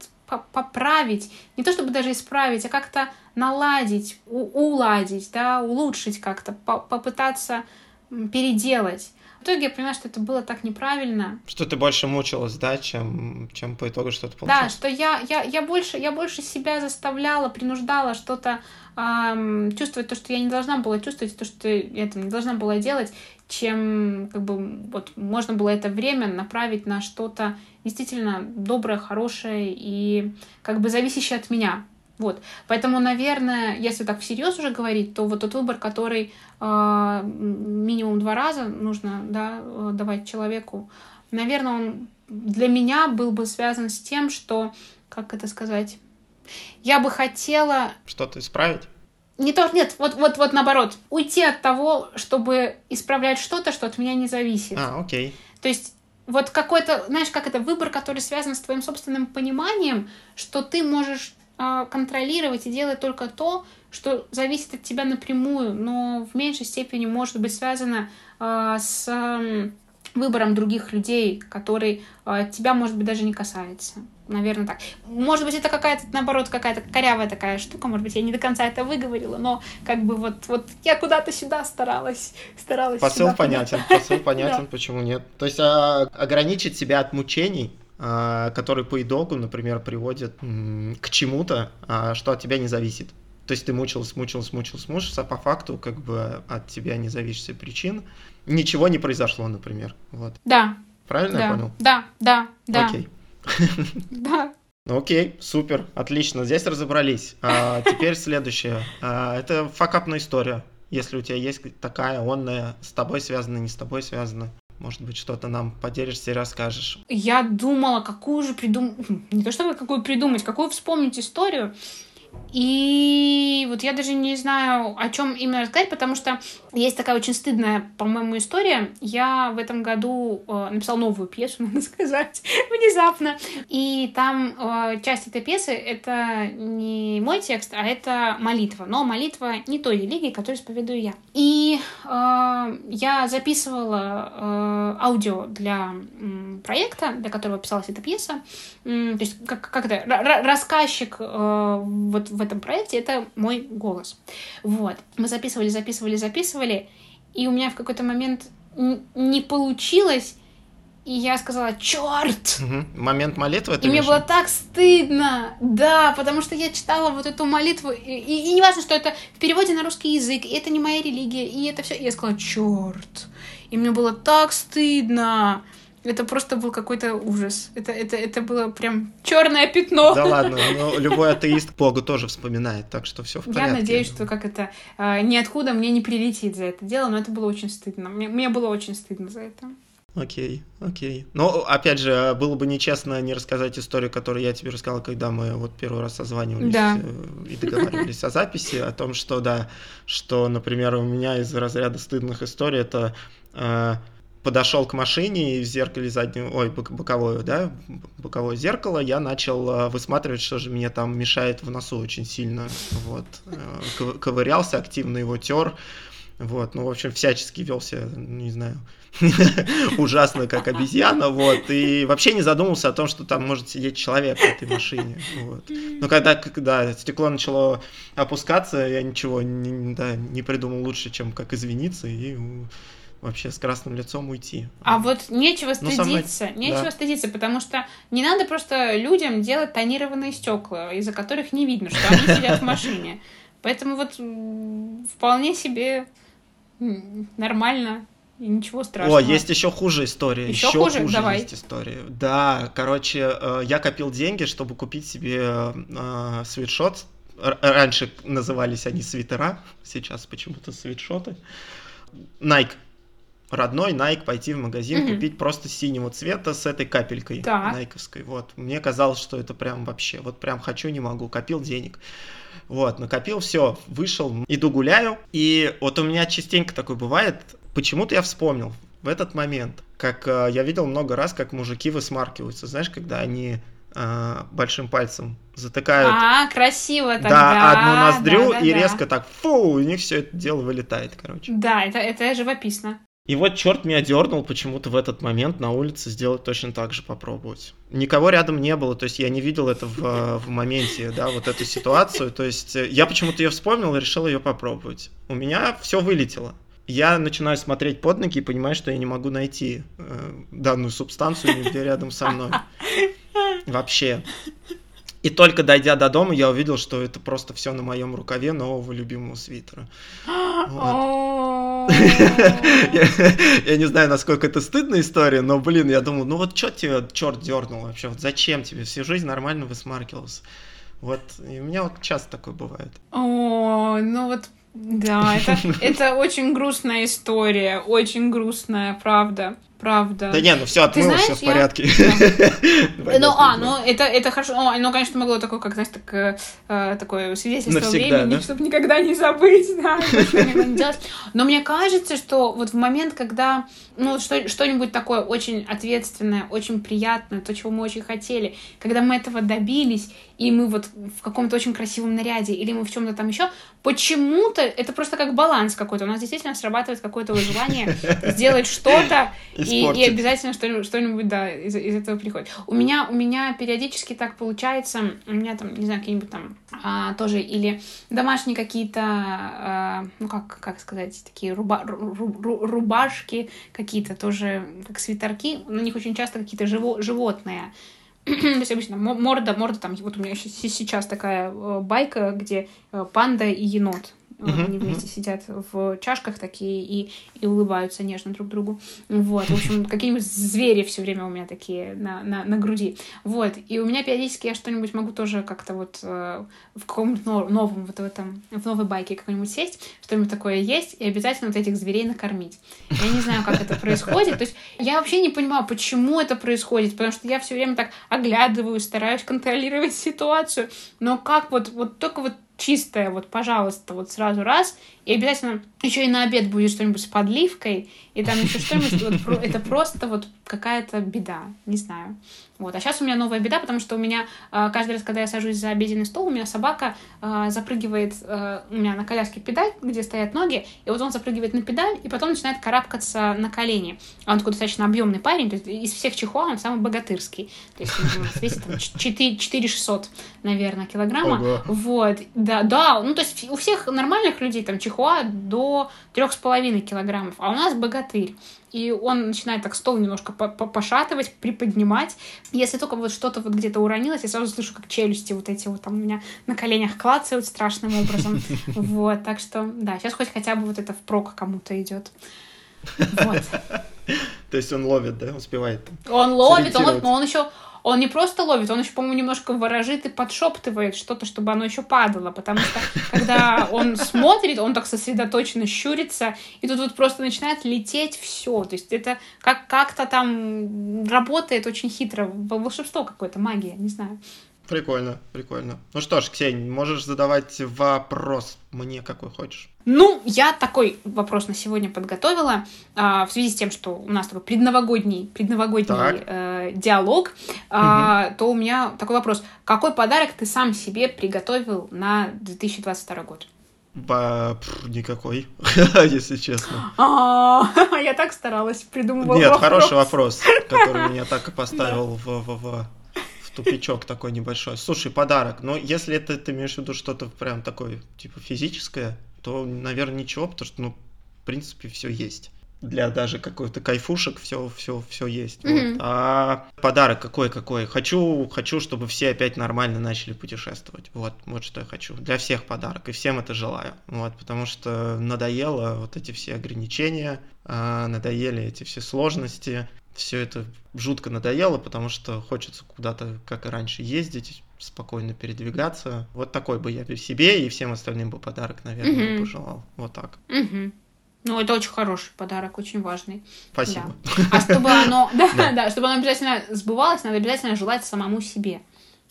поправить, не то чтобы даже исправить, а как-то наладить, уладить, да, улучшить как-то, по попытаться переделать. В итоге я поняла, что это было так неправильно. Что ты больше мучилась, да, чем, чем по итогу что-то получилось? Да, что я, я, я, больше, я больше себя заставляла, принуждала что-то эм, чувствовать то, что я не должна была чувствовать, то, что я там не должна была делать, чем как бы вот можно было это время направить на что-то действительно доброе, хорошее и как бы зависящее от меня. Вот. Поэтому, наверное, если так всерьез уже говорить, то вот тот выбор, который э, минимум два раза нужно да, э, давать человеку, наверное, он для меня был бы связан с тем, что, как это сказать, я бы хотела... Что-то исправить? Не то, нет, вот, вот, вот наоборот, уйти от того, чтобы исправлять что-то, что от меня не зависит. А, окей. То есть вот какой-то, знаешь, как это выбор, который связан с твоим собственным пониманием, что ты можешь контролировать и делать только то, что зависит от тебя напрямую, но в меньшей степени может быть связано э, с выбором других людей, который э, тебя, может быть, даже не касается. Наверное, так. Может быть, это какая-то, наоборот, какая-то корявая такая штука, может быть, я не до конца это выговорила, но как бы вот, вот я куда-то сюда старалась, старалась. Посыл сюда понятен, посыл понятен, почему нет. То есть а, ограничить себя от мучений, а, который по итогу, например, приводит к чему-то, а, что от тебя не зависит. То есть ты мучился, мучился, мучился, мучился, а по факту как бы от тебя независящих причин ничего не произошло, например. Вот. Да. Правильно да. я понял? Да, да, да. Окей. Да. Ну окей, супер, отлично, здесь разобрались. А, теперь следующее. А, это факапная история. Если у тебя есть такая, онная, с тобой связана, не с тобой связана. Может быть, что-то нам поделишься и расскажешь. Я думала, какую же придумать... Не то чтобы какую придумать, какую вспомнить историю. И вот я даже не знаю, о чем именно рассказать, потому что есть такая очень стыдная, по-моему, история. Я в этом году э, написала новую пьесу, надо сказать, внезапно. И там э, часть этой пьесы — это не мой текст, а это молитва. Но молитва не той религии, которую исповедую я. И э, я записывала э, аудио для э, проекта, для которого писалась эта пьеса. Э, то есть как, как это, рассказчик э, вот в этом проекте — это мой голос. Вот. Мы записывали, записывали, записывали, и у меня в какой-то момент не получилось, и я сказала, черт! Угу. Момент молитвы И мне было так стыдно, да, потому что я читала вот эту молитву, и, и, и не важно, что это в переводе на русский язык, и это не моя религия, и это все. И я сказала, черт! И мне было так стыдно. Это просто был какой-то ужас. Это, это, это было прям черное пятно. Да ладно, но любой атеист Бога тоже вспоминает, так что все в порядке. Я надеюсь, что как это э, ниоткуда мне не прилетит за это дело, но это было очень стыдно. Мне, мне было очень стыдно за это. Окей, окей. Но, опять же, было бы нечестно не рассказать историю, которую я тебе рассказал, когда мы вот первый раз созванивались да. Э, и договаривались о записи, о том, что, да, что, например, у меня из разряда стыдных историй это э, подошел к машине и в зеркале заднего, ой, боковое, да, боковое зеркало, я начал э, высматривать, что же мне там мешает в носу очень сильно, вот, э, ковырялся, активно его тер, вот, ну, в общем, всячески велся, не знаю, ужасно, как обезьяна, вот, и вообще не задумался о том, что там может сидеть человек в этой машине, вот. Но когда, когда стекло начало опускаться, я ничего не, да, не придумал лучше, чем как извиниться и вообще с красным лицом уйти. А вот нечего ну, стыдиться, мной... нечего да. стыдиться, потому что не надо просто людям делать тонированные стекла, из-за которых не видно, что они сидят в машине. Поэтому вот вполне себе нормально и ничего страшного. О, есть еще хуже история. Еще, еще хуже? хуже Давай. есть история. Да, короче, э, я копил деньги, чтобы купить себе э, свитшот. Раньше назывались они свитера, сейчас почему-то свитшоты. Nike родной Nike пойти в магазин угу. купить просто синего цвета с этой капелькой так. найковской. Вот. Мне казалось, что это прям вообще, вот прям хочу, не могу. Копил денег. Вот, накопил, все, вышел, иду гуляю. И вот у меня частенько такое бывает. Почему-то я вспомнил в этот момент, как э, я видел много раз, как мужики высмаркиваются. Знаешь, когда они э, большим пальцем затыкают. А, красиво тогда. Да, одну ноздрю да, да, и да. резко так, фу, у них все это дело вылетает, короче. Да, это, это живописно. И вот черт меня дернул почему-то в этот момент на улице сделать точно так же попробовать. Никого рядом не было, то есть я не видел это в, в моменте, да, вот эту ситуацию. То есть э, я почему-то ее вспомнил и решил ее попробовать. У меня все вылетело. Я начинаю смотреть под ноги и понимаю, что я не могу найти э, данную субстанцию нигде рядом со мной. Вообще. И только дойдя до дома, я увидел, что это просто все на моем рукаве нового любимого свитера. Я не знаю, насколько это стыдная история, но, блин, я думал, ну вот что тебе черт дернул вообще? Вот зачем тебе? Всю жизнь нормально высмаркивался. Вот, и у меня вот часто такое бывает. О, ну вот, да, это, это очень грустная история, очень грустная, правда. Правда. Да не, ну все, отмыло, знаешь, все в порядке. Ну, а, ну это, это хорошо. О, ну, конечно, могло такое, как, знаешь, так, э, э, такое свидетельство Навсегда, времени, да? чтобы никогда не забыть, да, никогда не делать. Но мне кажется, что вот в момент, когда, ну, что, что-нибудь такое очень ответственное, очень приятное, то, чего мы очень хотели, когда мы этого добились, и мы вот в каком-то очень красивом наряде, или мы в чем-то там еще, почему-то это просто как баланс какой-то. У нас действительно срабатывает какое-то желание сделать что-то, и, и обязательно что-нибудь, да, из, из этого приходит. У меня, у меня периодически так получается, у меня там, не знаю, какие-нибудь там а, тоже или домашние какие-то, а, ну как, как сказать, такие руба- ру- ру- ру- рубашки какие-то тоже, как свитерки, на них очень часто какие-то живо- животные. То есть обычно мо- морда, морда там, вот у меня щас- сейчас такая э, байка, где э, панда и енот. Мгм, Они вместе сидят в чашках такие и, и улыбаются нежно друг другу. Вот, в общем, какие-нибудь звери все время у меня такие на, на, на груди. Вот, и у меня периодически я что-нибудь могу тоже как-то вот э, в каком-нибудь нов- новом, вот в этом, в новой байке какой-нибудь сесть, что-нибудь такое есть, и обязательно вот этих зверей накормить. Я не знаю, как это происходит. То есть я вообще не понимаю, почему это происходит, потому что я все время так оглядываю, стараюсь контролировать ситуацию, но как вот, вот только вот чистое, вот, пожалуйста, вот сразу раз, и обязательно еще и на обед будет что-нибудь с подливкой, и там еще что-нибудь, вот, это просто вот какая-то беда, не знаю. Вот. А сейчас у меня новая беда, потому что у меня э, каждый раз, когда я сажусь за обеденный стол, у меня собака э, запрыгивает, э, у меня на коляске педаль, где стоят ноги, и вот он запрыгивает на педаль, и потом начинает карабкаться на колени. А Он такой достаточно объемный парень, то есть из всех чихуа он самый богатырский. То есть он весит там, 4 4600, наверное, килограмма. Ого. Вот, да, да, ну то есть у всех нормальных людей там чихуа до трех с половиной килограммов, а у нас богатырь. И он начинает так стол немножко по- по- пошатывать, приподнимать. Если только вот что-то вот где-то уронилось, я сразу слышу, как челюсти вот эти вот там у меня на коленях клацают страшным образом. Вот, так что, да, сейчас хоть хотя бы вот это впрок кому-то идет. Вот. То есть он ловит, да, успевает. Он ловит, он, но он еще он не просто ловит, он еще, по-моему, немножко ворожит и подшептывает что-то, чтобы оно еще падало, потому что когда он смотрит, он так сосредоточенно щурится, и тут вот просто начинает лететь все. То есть это как- как-то там работает очень хитро, волшебство какое-то, магия, не знаю. Прикольно, прикольно. Ну что ж, Ксень, можешь задавать вопрос мне какой хочешь. Ну, я такой вопрос на сегодня подготовила а, в связи с тем, что у нас такой предновогодний, предновогодний э, диалог, а, то у меня такой вопрос. Какой подарок ты сам себе приготовил на 2022 год? Ба, пф, никакой, если честно. А, Я так старалась, придумывала Нет, хороший вопрос, который меня так и поставил в тупичок такой небольшой. Слушай, подарок. Но если это ты имеешь в виду что-то прям такое, типа физическое, то, наверное, ничего, потому что, ну, в принципе, все есть. Для даже какой-то кайфушек все, все, все есть. вот. Мгм. А подарок какой какой? Хочу, хочу, чтобы все опять нормально начали путешествовать. Вот, вот что я хочу. Для всех подарок. И всем это желаю. Вот, потому что надоело вот эти все ограничения, а, надоели эти все сложности. Все это жутко надоело, потому что хочется куда-то, как и раньше, ездить, спокойно передвигаться. Вот такой бы я себе и всем остальным бы подарок, наверное, Мгм. пожелал. Вот так. Мгм. Ну, это очень хороший подарок, очень важный. Спасибо. А чтобы оно, да, Да. да, чтобы оно обязательно сбывалось, надо обязательно желать самому себе.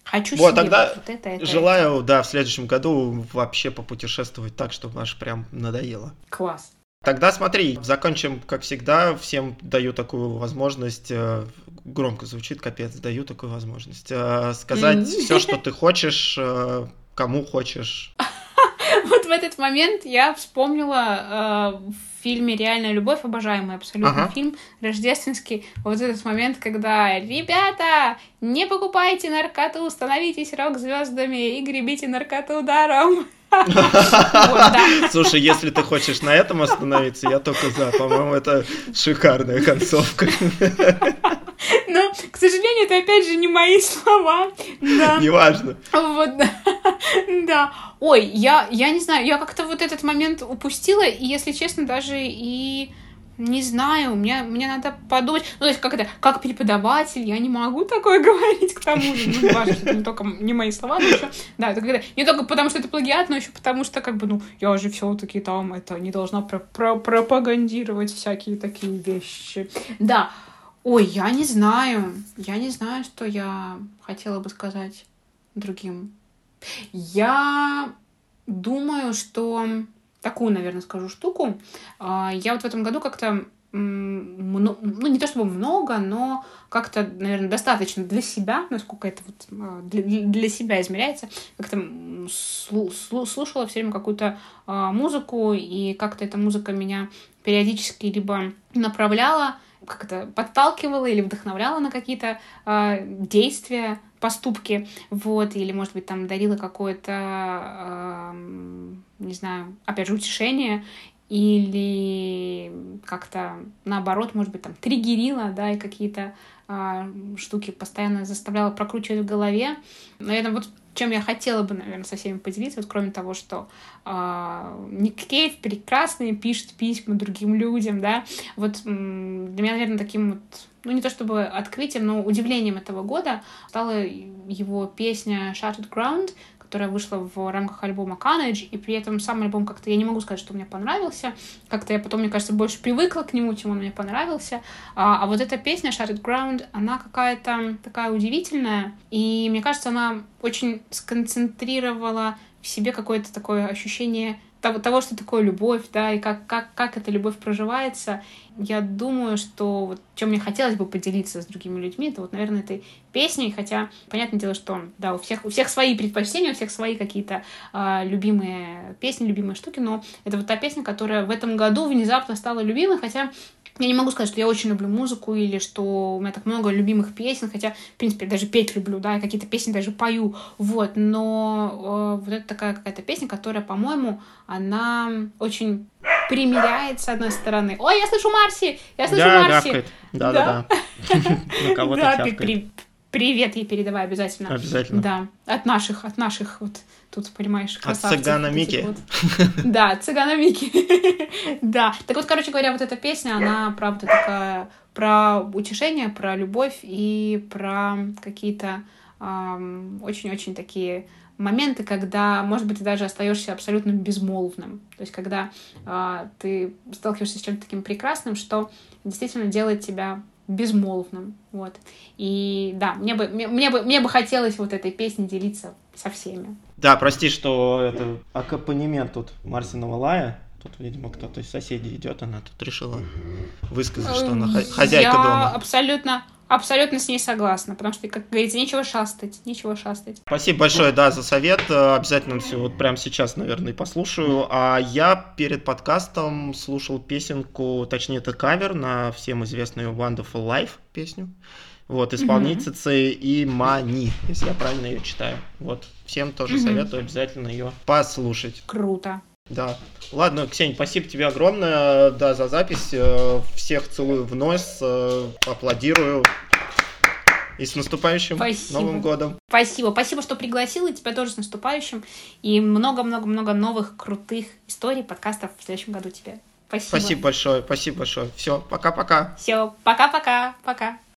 Хочу Вот, себе тогда вот это, это. Желаю, да, в следующем году вообще попутешествовать так, чтобы аж прям надоело. Класс. Тогда смотри, закончим, как всегда, всем даю такую возможность, э, громко звучит, капец, даю такую возможность, э, сказать все, что ты хочешь, э, кому хочешь. Вот в этот момент я вспомнила в фильме «Реальная любовь», обожаемый абсолютно ага. фильм, рождественский, вот этот момент, когда «Ребята, не покупайте наркоту, становитесь рок-звездами и гребите наркоту даром». Слушай, если ты хочешь на этом остановиться, я только за. По-моему, это шикарная концовка. Но, к сожалению, это опять же не мои слова. Да. Неважно. Вот, да. да. Ой, я, я не знаю, я как-то вот этот момент упустила, и, если честно, даже и не знаю, мне, мне надо подумать. Ну, то есть, как это, как преподаватель, я не могу такое говорить к тому же. Ну, важно, что это не только не мои слова, но еще. Да, это когда, не только потому, что это плагиат, но еще потому, что, как бы, ну, я же все-таки там это не должна про про пропагандировать всякие такие вещи. Да. Ой, я не знаю. Я не знаю, что я хотела бы сказать другим. Я думаю, что такую, наверное, скажу штуку. А, я вот в этом году как-то ну, не то чтобы много, но как-то, наверное, достаточно для себя, насколько это вот а, для, для себя измеряется, как-то слушала все время какую-то а, музыку, и как-то эта музыка меня периодически либо направляла, как-то подталкивала или вдохновляла на какие-то действия, поступки, вот, или, может быть, там дарила какое-то, э, не знаю, опять же, утешение, или как-то наоборот, может быть, там триггерила, да, и какие-то а, штуки постоянно заставляла прокручивать в голове. Наверное, вот чем я хотела бы, наверное, со всеми поделиться, вот кроме того, что э, Ник Кейв прекрасные пишет письма другим людям, да, вот для меня, наверное, таким вот, ну, не то чтобы открытием, но удивлением этого года стала его песня Shattered Ground, которая вышла в рамках альбома Carnage, и при этом сам альбом как-то, я не могу сказать, что мне понравился, как-то я потом, мне кажется, больше привыкла к нему, чем он мне понравился, а, а вот эта песня Shattered Ground, она какая-то такая удивительная, и мне кажется, она очень сконцентрировала в себе какое-то такое ощущение того, того, что такое любовь, да, и как, как, как эта любовь проживается. Я думаю, что вот чем мне хотелось бы поделиться с другими людьми, это вот, наверное, этой песней, хотя, понятное дело, что, да, у всех, у всех свои предпочтения, у всех свои какие-то э, любимые песни, любимые штуки, но это вот та песня, которая в этом году внезапно стала любимой, хотя я не могу сказать, что я очень люблю музыку или что у меня так много любимых песен, хотя, в принципе, даже петь люблю, да, я какие-то песни даже пою, вот, но э, вот это такая какая-то песня, которая, по-моему, она очень примеряет с одной стороны. Ой, я слышу Марси! Я слышу да, Марси! Гавкает. Да, да, да. На кого-то Да, ты привет ей передавай обязательно. Обязательно. Да, от наших, от наших вот тут, понимаешь, красавцев. От цыгана Мики. Вот. Да, цыгана Мики. Да. Так вот, короче говоря, вот эта песня, она, правда, такая про утешение, про любовь и про какие-то очень-очень такие моменты, когда, может быть, ты даже остаешься абсолютно безмолвным. То есть, когда э, ты сталкиваешься с чем-то таким прекрасным, что действительно делает тебя безмолвным, вот. И да, мне бы, мне, мне бы, мне бы хотелось вот этой песней делиться со всеми. Да, прости, что это аккомпанемент тут Марсиного лая. Тут, видимо, кто-то из соседей идет, она тут решила высказать, что она хозяйка Я дома. абсолютно, абсолютно с ней согласна, потому что, как говорится, нечего шастать, нечего шастать. Спасибо большое, да, за совет. Обязательно все вот прямо сейчас, наверное, послушаю. А я перед подкастом слушал песенку, точнее, это кавер на всем известную Wonderful Life песню. Вот, исполнительницы mm-hmm. и Мани, если я правильно ее читаю. Вот, всем тоже mm-hmm. советую обязательно ее послушать. Круто. Да. Ладно, Ксения, спасибо тебе огромное, да, за запись. Э, всех целую в нос, э, аплодирую. И с наступающим спасибо. Новым годом. Спасибо. Спасибо, что пригласила. И тебя тоже с наступающим. И много-много-много новых крутых историй, подкастов в следующем году тебе. Спасибо. Спасибо большое. Спасибо большое. Все, пока-пока. Все, пока-пока. Пока. -пока. пока.